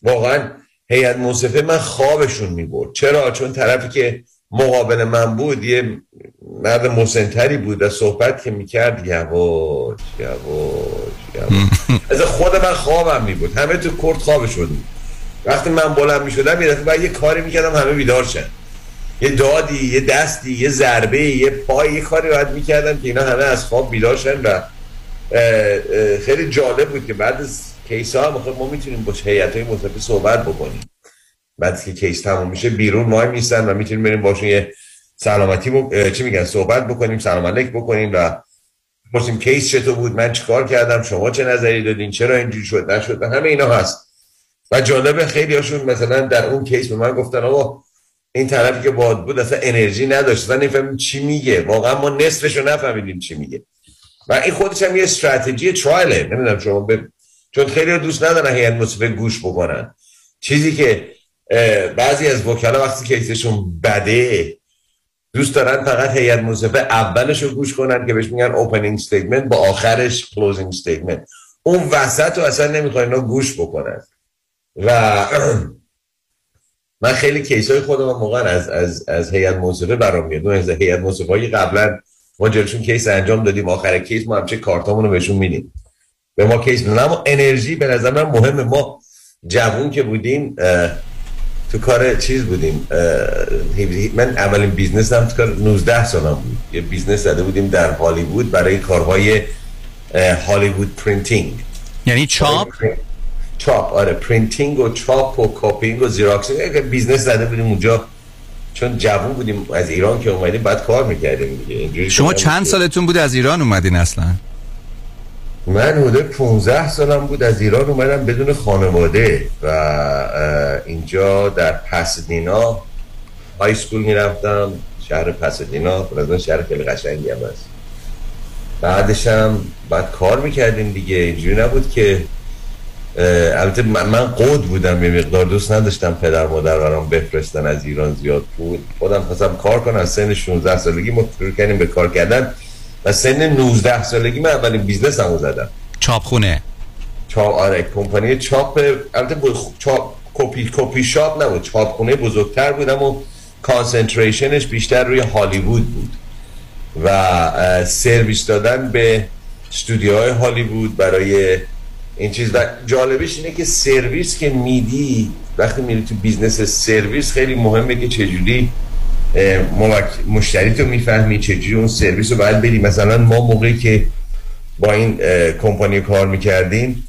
واقعا هیئت منصفه من خوابشون می‌برد. چرا؟ چون طرفی که مقابل من بود یه مرد مسنتری بود و صحبت که می‌کرد یواش یواش یواش. *laughs* از خود من خوابم میبود همه تو کرد خوابش بود. وقتی من بلند می‌شدم یه دفعه یه کاری می‌کردم همه بیدار شن یه دادی یه دستی یه ضربه یه پای یه کاری باید می‌کردم که اینا همه از خواب بیدار شن و خیلی جالب بود که بعد از case ها هم ما می‌تونیم با هیئت های منصفه صحبت بکنیم. بعد که case تموم میشه بیرون وامیستن و می‌تونیم بریم باشون یه سلامتی ب... چی میگن صحبت بکنیم سلام علیک بکنیم و باشیم case چطور بود من چیکار کردم شما چه نظری دادین چرا اینجوری شد نشد همه اینا هست. و جالب خیلی هاشون مثلا در اون case به من گفتن آقا این طرفی که بد بود اصلا انرژی نداشت. اصلا نفهمیم چی میگه. واقعا ما نصفشو نفهمیدیم چی میگه. و این خودش هم یه استراتژی trial ه نمی‌دونم شما به چون خیلی دوست ندارن هیئت منصفه گوش بکنن. چیزی که بعضی از وکلا وقتی case شون بده دوست دارن فقط هیئت منصفه اولش رو گوش کنن که بهش میگن opening statement یا آخرش closing statement اون وسط رو اصلا نمی‌خوان اینا گوش بکنن. و *clears throat* من خیلی case های خودم موقع از از از هیئت منصفه برام میاد. از هیئت منصفه قبلا ما جلوشون case انجام دادیم آخر case ما همه کارتامون رو بهشون میدیم. به ما case میدن. اما انرژی به نظر من مهمه ما جوون که بودیم تو کار چیز بودیم. من اولین business م تو کار 19 سالم بود. یه business زده بودیم در هالیوود برای کارهای هالیوود printing. یعنی چاپ؟ چاپ آره printing و چاپ و copying و Xeroxing business زده بودیم اونجا چون جوون بودیم از ایران که اومدیم بعد کار می‌کردیم دیگه. شما چند سالتون بود از ایران اومدین اصلا؟ من حدود 15 سالم بود از ایران اومدم بدون خانواده و اینجا در پسدینا high school می‌رفتم شهر پسدینا از شهر خیلی قشنگی هم هست. بعدش هم بعد کار می‌کردیم دیگه. اینجوری نبود که البته من, من قد بودم یه مقدار دوست نداشتم پدر مادر برام بفرستن از ایران زیاد بود. خودم خواستم کار کنم. سن 16 سالگی ما شروع کردیم به کار کردن. و سن 19 سالگی من اولین business مو زدم. چاپخونه. چاپ آره کمپانی چاپ البته چاپ کپی copy shop نبود. چاپخونه بزرگتر بود اما concentration ش بیشتر روی هالیوود بود. و سرویس دادن به استودیوهای هالیوود برای این چیز و جالبش اینه که سرویس که میدی وقتی میری تو business سرویس خیلی مهمه که چجوری مشتری تو می‌فهمی چجوری اون سرویس رو باید بدی. مثلا ما موقعی که با این کمپانی کار می‌کردیم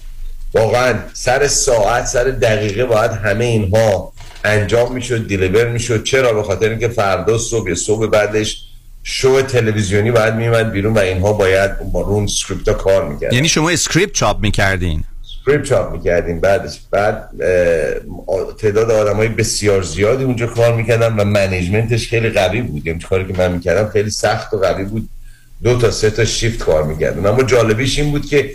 واقعا سر ساعت سر دقیقه باید همه اینها انجام می‌شد deliver می‌شد. چرا؟ به خاطر اینکه فردا صبح صبح بعدش شو تلویزیونی باید میومد بیرون و اینها باید با اون script کار می‌کرد یعنی شما script چاپ می‌کردین؟ script چاپ می‌کردیم. بعدش بعد تعداد آدم های بسیار زیادی اونجا کار می‌کردن و management ش خیلی قوی بود. یعنی کاری که من می‌کردم خیلی سخت و قوی بود. دو تا سه تا شیفت کار می‌کردن. اما جالبیش این بود که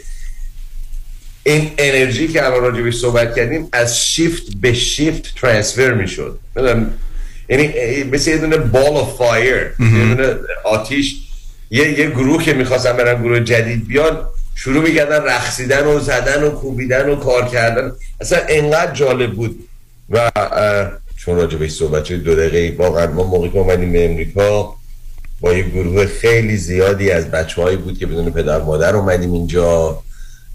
این انرژی که الان راجبش صحبت کردیم از شیفت به شیفت transfer می‌شد. یعنی مثل یه دونه ball of fire یه دونه آتیش یه, یه گروه که می‌خواستن برن گروه جدید بیان شروع می‌کردن رقصیدن و زدن و کوبیدن و کار کردن. اصلا انقدر جالب بود. و چون راجع به صحبت دو دقیقه واقعا ما موقعی که اومدیم به امریکا با یه گروه خیلی زیادی از بچه بود که بدون پدر مادر اومدیم اینجا.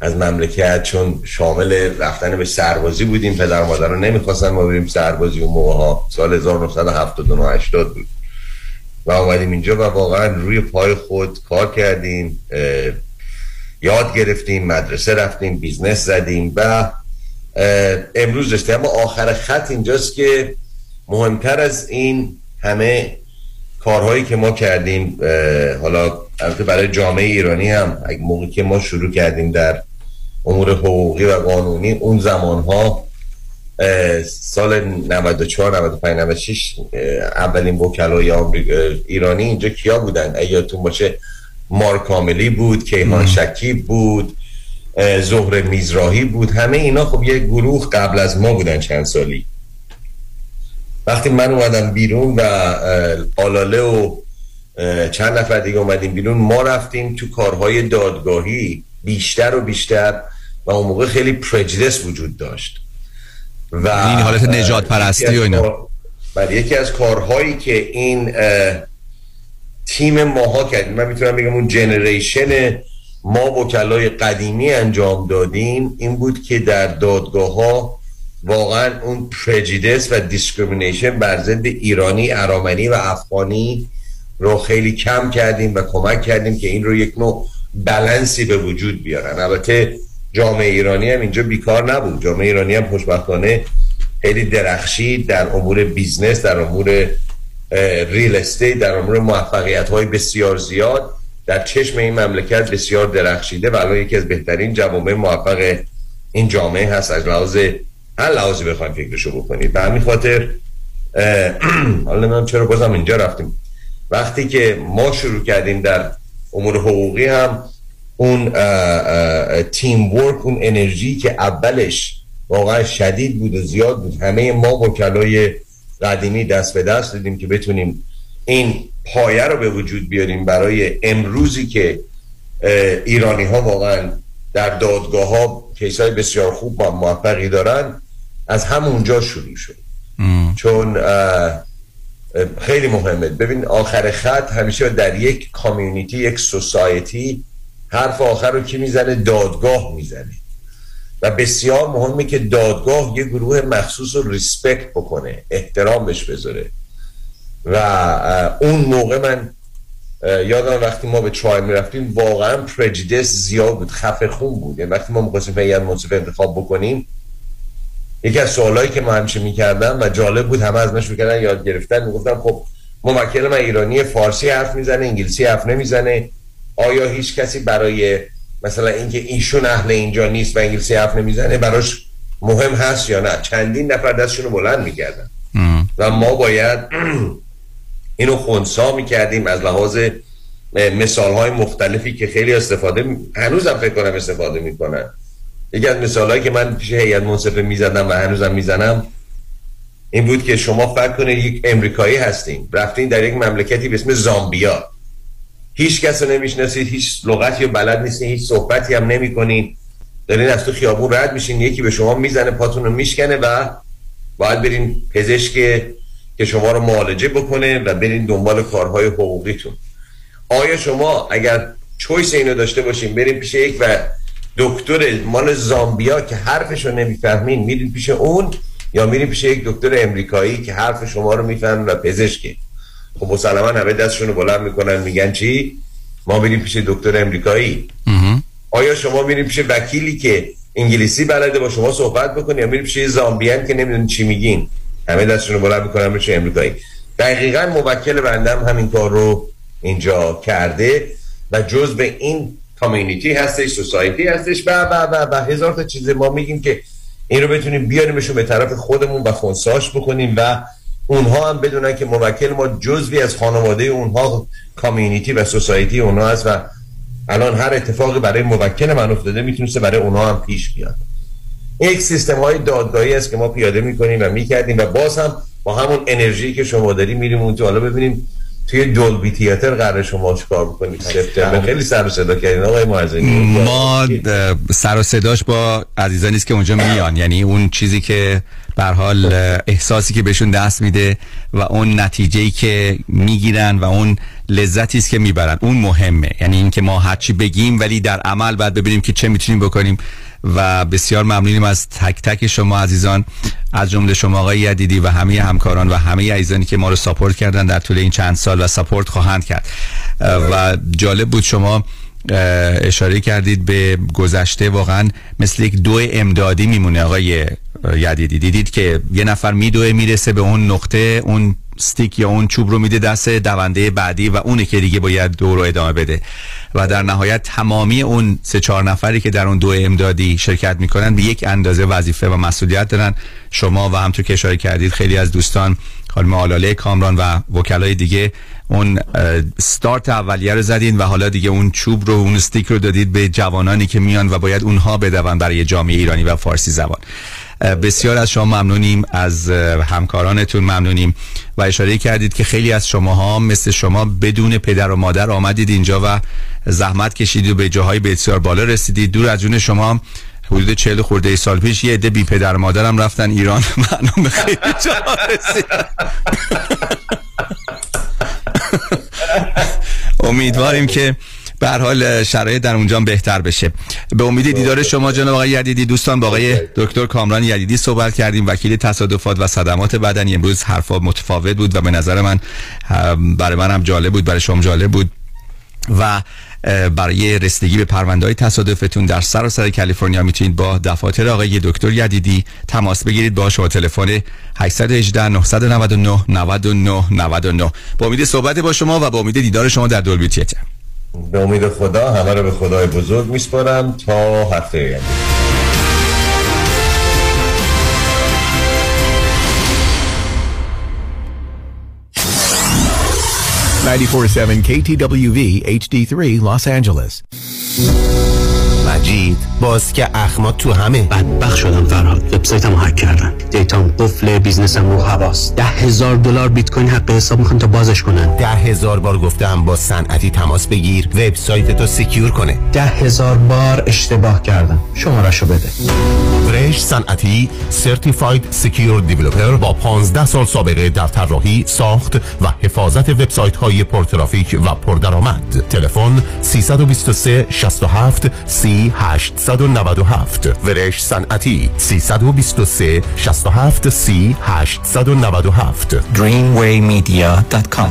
از مملکت چون شامل رفتن به سربازی بودیم. پدر مادرا نمی‌خواستن ما بریم سربازی اون موقع ها. سال 1979 80 بود. و اومدیم اینجا و واقعا روی پای خود کار کردیم یاد گرفتیم مدرسه رفتیم business زدیم و امروز رسیدیم اما آخر خط اینجاست که مهمتر از این همه کارهایی که ما کردیم حالا البته برای جامعه ایرانی هم موقعی که ما شروع کردیم در امور حقوقی و قانونی اون زمان ها سال 94 95 96 اولین وکلای ایرانی اینجا کیا بودن؟ ایاتون باشه مارکاملی بود کیهان شکیب بود زهر میزراهی بود. همه اینا خب یه گروه قبل از ما بودن چند سالی. وقتی من اومدم بیرون و آلاله و چند نفر دیگه اومدیم بیرون ما رفتیم تو کارهای دادگاهی بیشتر و بیشتر و اون موقع خیلی prejudice وجود داشت. و این حالت نجات پرستی و اینا. بله یکی از کارهایی که این تیم ماها کردیم. من می‌تونم بگم اون generation ما وکلای قدیمی انجام دادیم این بود که در دادگاه ها واقعا اون prejudice و discrimination بر ضد ایرانی ارامنی و افغانی رو خیلی کم کردیم و کمک کردیم که این رو یک نوع بلنسی به وجود بیارن. البته جامعه ایرانی هم اینجا بیکار نبود. جامعه ایرانی هم خوشبختانه خیلی درخشید در امور business در امور real estate در امور موفقیت های بسیار زیاد. در چشم این مملکت بسیار درخشیده و الان یکی از بهترین جوامع موفق این جامعه هست. از لحاظ هر لحاظی بخوایم فکرشو بکنید به همین خاطر *clears throat* حالا نمی‌دونم چرا بازم اینجا رفتیم. وقتی که ما شروع کردیم در امور حقوقی هم اون تیم ورک اون انرژی که اولش واقعا شدید بود و زیاد بود. همه ما وکلای قدیمی دست به دست دیدیم که بتونیم این پایه رو به وجود بیاریم برای امروزی که ایرانی ها واقعا در دادگاه ها کیس های بسیار خوب و موفقی دارن از همونجا شروع شد. چون خیلی مهمه. ببین آخر خط همیشه در یک کامیونیتی یک سوسایتی حرف آخر رو کی می‌زنه؟ دادگاه می‌زنه. و بسیار مهمه که دادگاه یه گروه مخصوص رو ریسپکت بکنه احترام بهش بذاره. و اون موقع من یادم وقتی ما به ترای می‌رفتیم واقعا پرجیدس زیاد بود خفه خون بود. یعنی وقتی ما می‌خواستیم پیان منصف انتخاب بکنیم یکی از سوالایی که ما همیشه می‌کردم و جالب بود همه از من شروع یاد گرفتن می‌گفتم خب موکل من ایرانی فارسی حرف می‌زنه انگلیسی حرف نمی‌زنه. آیا هیچ کسی برای مثلا اینکه ایشون اهل اینجا نیست و انگلیسی حرف نمی‌زنه براش مهم هست یا نه؟ چندین نفر دستشون رو بلند می‌کردن. و ما باید *clears throat* اینو خونسا می‌کردیم از لحاظ مثال های مختلفی که خیلی استفاده هنوزم فکر کنم استفاده می‌کنن. یکی از مثال هایی که من پیش هیئت منصفه می‌زدم و هنوزم می‌زنم این بود که شما فکر کنید یک امریکایی هستین رفتین در یک مملکتی به اسم زامبیا. هیچ کس رو نمی‌شناسید هیچ لغتی رو بلد نیستین هیچ صحبتی هم نمی‌کنین. دارین از تو خیابون رد میشین یکی به شما می‌زنه پاتون رو میشکنه و باید برین پزشک که شما رو معالجه بکنه و برین دنبال کارهای حقوقیتون. آیا شما اگر چویس اینو داشته باشین برین پیش یک و دکتر مال زامبیا که حرفش رو نمی‌فهمین میرین پیش اون یا میرین پیش یک دکتر امریکایی که حرف شما رو می‌فهمه و پزشکی خب مسلما همه دستشون رو بلند می‌کنن میگن چی؟ ما میریم پیش دکتر امریکایی. آیا شما میریم پیش وکیلی که انگلیسی بلده با شما صحبت بکنی یا میریم پیش زامبیان که نمیدون چی میگین؟ همه دستشون رو بلند می‌کنن پیش امریکایی. دقیقا موکل بنده همین کار رو اینجا کرده و جز به این کامیونیتی هستش سوسایتی هستش و و و و هزار تا چیز ما میگیم که این رو بتونیم بیاریمشون به طرف خودمون و خونساش بکنیم و اونها هم بدونن که موکل ما جزوی از خانواده اونها کامیونیتی و سوسایتی اونها هست و الان هر اتفاقی برای موکل من افتاده می‌تونسته برای اونها هم پیش بیاد. یک سیستم های دادگاهی است که ما پیاده می‌کنیم و می‌کردیم و باز هم با همون انرژی که شما داری میریم اون تو. حالا ببینیم توی دولبی تیاتر قرار شما چیکار بکنید؟ خیلی سر و صدا کردین آقای معزنی ما سر و صداش با عزیزانی است که اونجا میان. یعنی اون چیزی که بر حال احساسی که بهشون دست میده و اون نتیجه که می‌گیرن و اون لذتی است که می‌برن. اون مهمه. یعنی اینکه ما هرچی بگیم ولی در عمل بعد ببینیم که چه می‌تونیم بکنیم. و بسیار ممنونیم از تک تک شما عزیزان از جمله شما آقای یدیدی و همه همکاران و همه عزیزانی که ما رو ساپورت کردن در طول این چند سال و ساپورت خواهند کرد. و جالب بود شما اشاره کردید به گذشته. واقعا مثل یک دو امدادی میمونه آقای یدیدی. دیدید که یه نفر میدوه می‌رسه به اون نقطه اون ستیک یا اون چوب رو میده دست دونده بعدی و اونه که دیگه باید دو رو ادامه بده. و در نهایت تمامی اون سه چهار نفری که در اون دو امدادی شرکت می‌کنن به یک اندازه وظیفه و مسئولیت دارن. شما و همطور که اشاره کردید خیلی از دوستان خانم آلاله کامران و وکلای دیگه اون ستارت اولیه رو زدین و حالا دیگه اون چوب رو اون استیک رو دادید به جوانانی که میان و باید اونها بدون برای جامعه ایرانی و فارسی زبان. بسیار از شما ممنونیم از همکارانتون ممنونیم و اشاره کردید که خیلی از شماها مثل شما بدون پدر و مادر آمدید اینجا و زحمت کشیدید و به جاهای بسیار بالا رسیدید. دور از جون شما حدود چهل خورده سال پیش یه عده بی پدر مادرم رفتن ایران. *laughs* معلوم خیلی جا *laughs* امیدواریم که به حال شرایط در اونجا بهتر بشه. به امید دیدار شما جناب آقای یدیدی دوستان با آقای دکتر کامران یدیدی صحبت کردیم. وکیل تصادفات و صدمات بدنی امروز حرفا متفاوت بود و به نظر من برای من هم جالب بود برای شما جالب بود و برای رسیدگی به پرونده های تصادفتون در سراسر کالیفرنیا می‌تونید با دفاتر آقای دکتر یدیدی تماس بگیرید. با شما تلفن 818 999 99 99 با امید صحبت با شما و با امید دیدار شما در دولبی تیتر به امید خدا همه رو به خدای بزرگ میسپارم تا هفته آینده. 94.7 KTWV HD3 Los Angeles. مجید باز که اخمات تو همه. بدبخ شدم فرهاد. وبسایتمو هک کردن. data م قفل business م رو حواس. ده هزار دلار بیت کوین حق حساب می‌خوان تا بازش کنن. ده هزار بار گفتم با صنعتی تماس بگیر. وبسایت تو secure کنه. ده هزار بار اشتباه کردم. شمارشو بده. آرش صنعتی certified secure developer با 15 سال سابقه در طراحی ساخت و حفاظت وبسایت های پرترافیک و پردرآمد. تلفن 323 67 سی 897 آرش صنعتی 323 67 سی 897 dreamwaymedia.com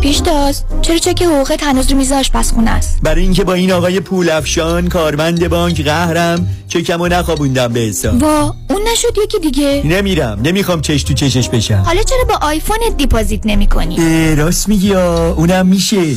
پیشتاز چرا چک حقوقت هنوز رو میز آشپزخونه است؟ برای اینکه با این آقای پول افشان کارمند بانک قهرم چکمو نخوابوندم به حساب. وا اون نشد یکی دیگه. نمیرم نمی‌خوام چش تو چشش بشم. حالا چرا با آیفونت deposit نمی کنی راست میگی اونم میشه.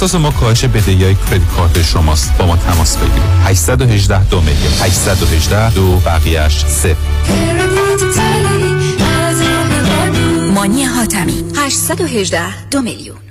تخصص ما کاهش بدهی های کردیت کارت شماست. با ما تماس بگیرید. 818 دو میلیون. 818 دو بقیهش صفر. مانی حاتمی. 818 دو میلیون.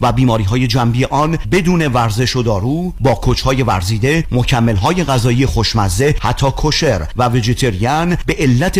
و بیماری های جنبی آن بدون ورزش و دارو با کوچ های ورزیده مکمل های غذایی خوشمزه حتی کشر و وجیتریان به علت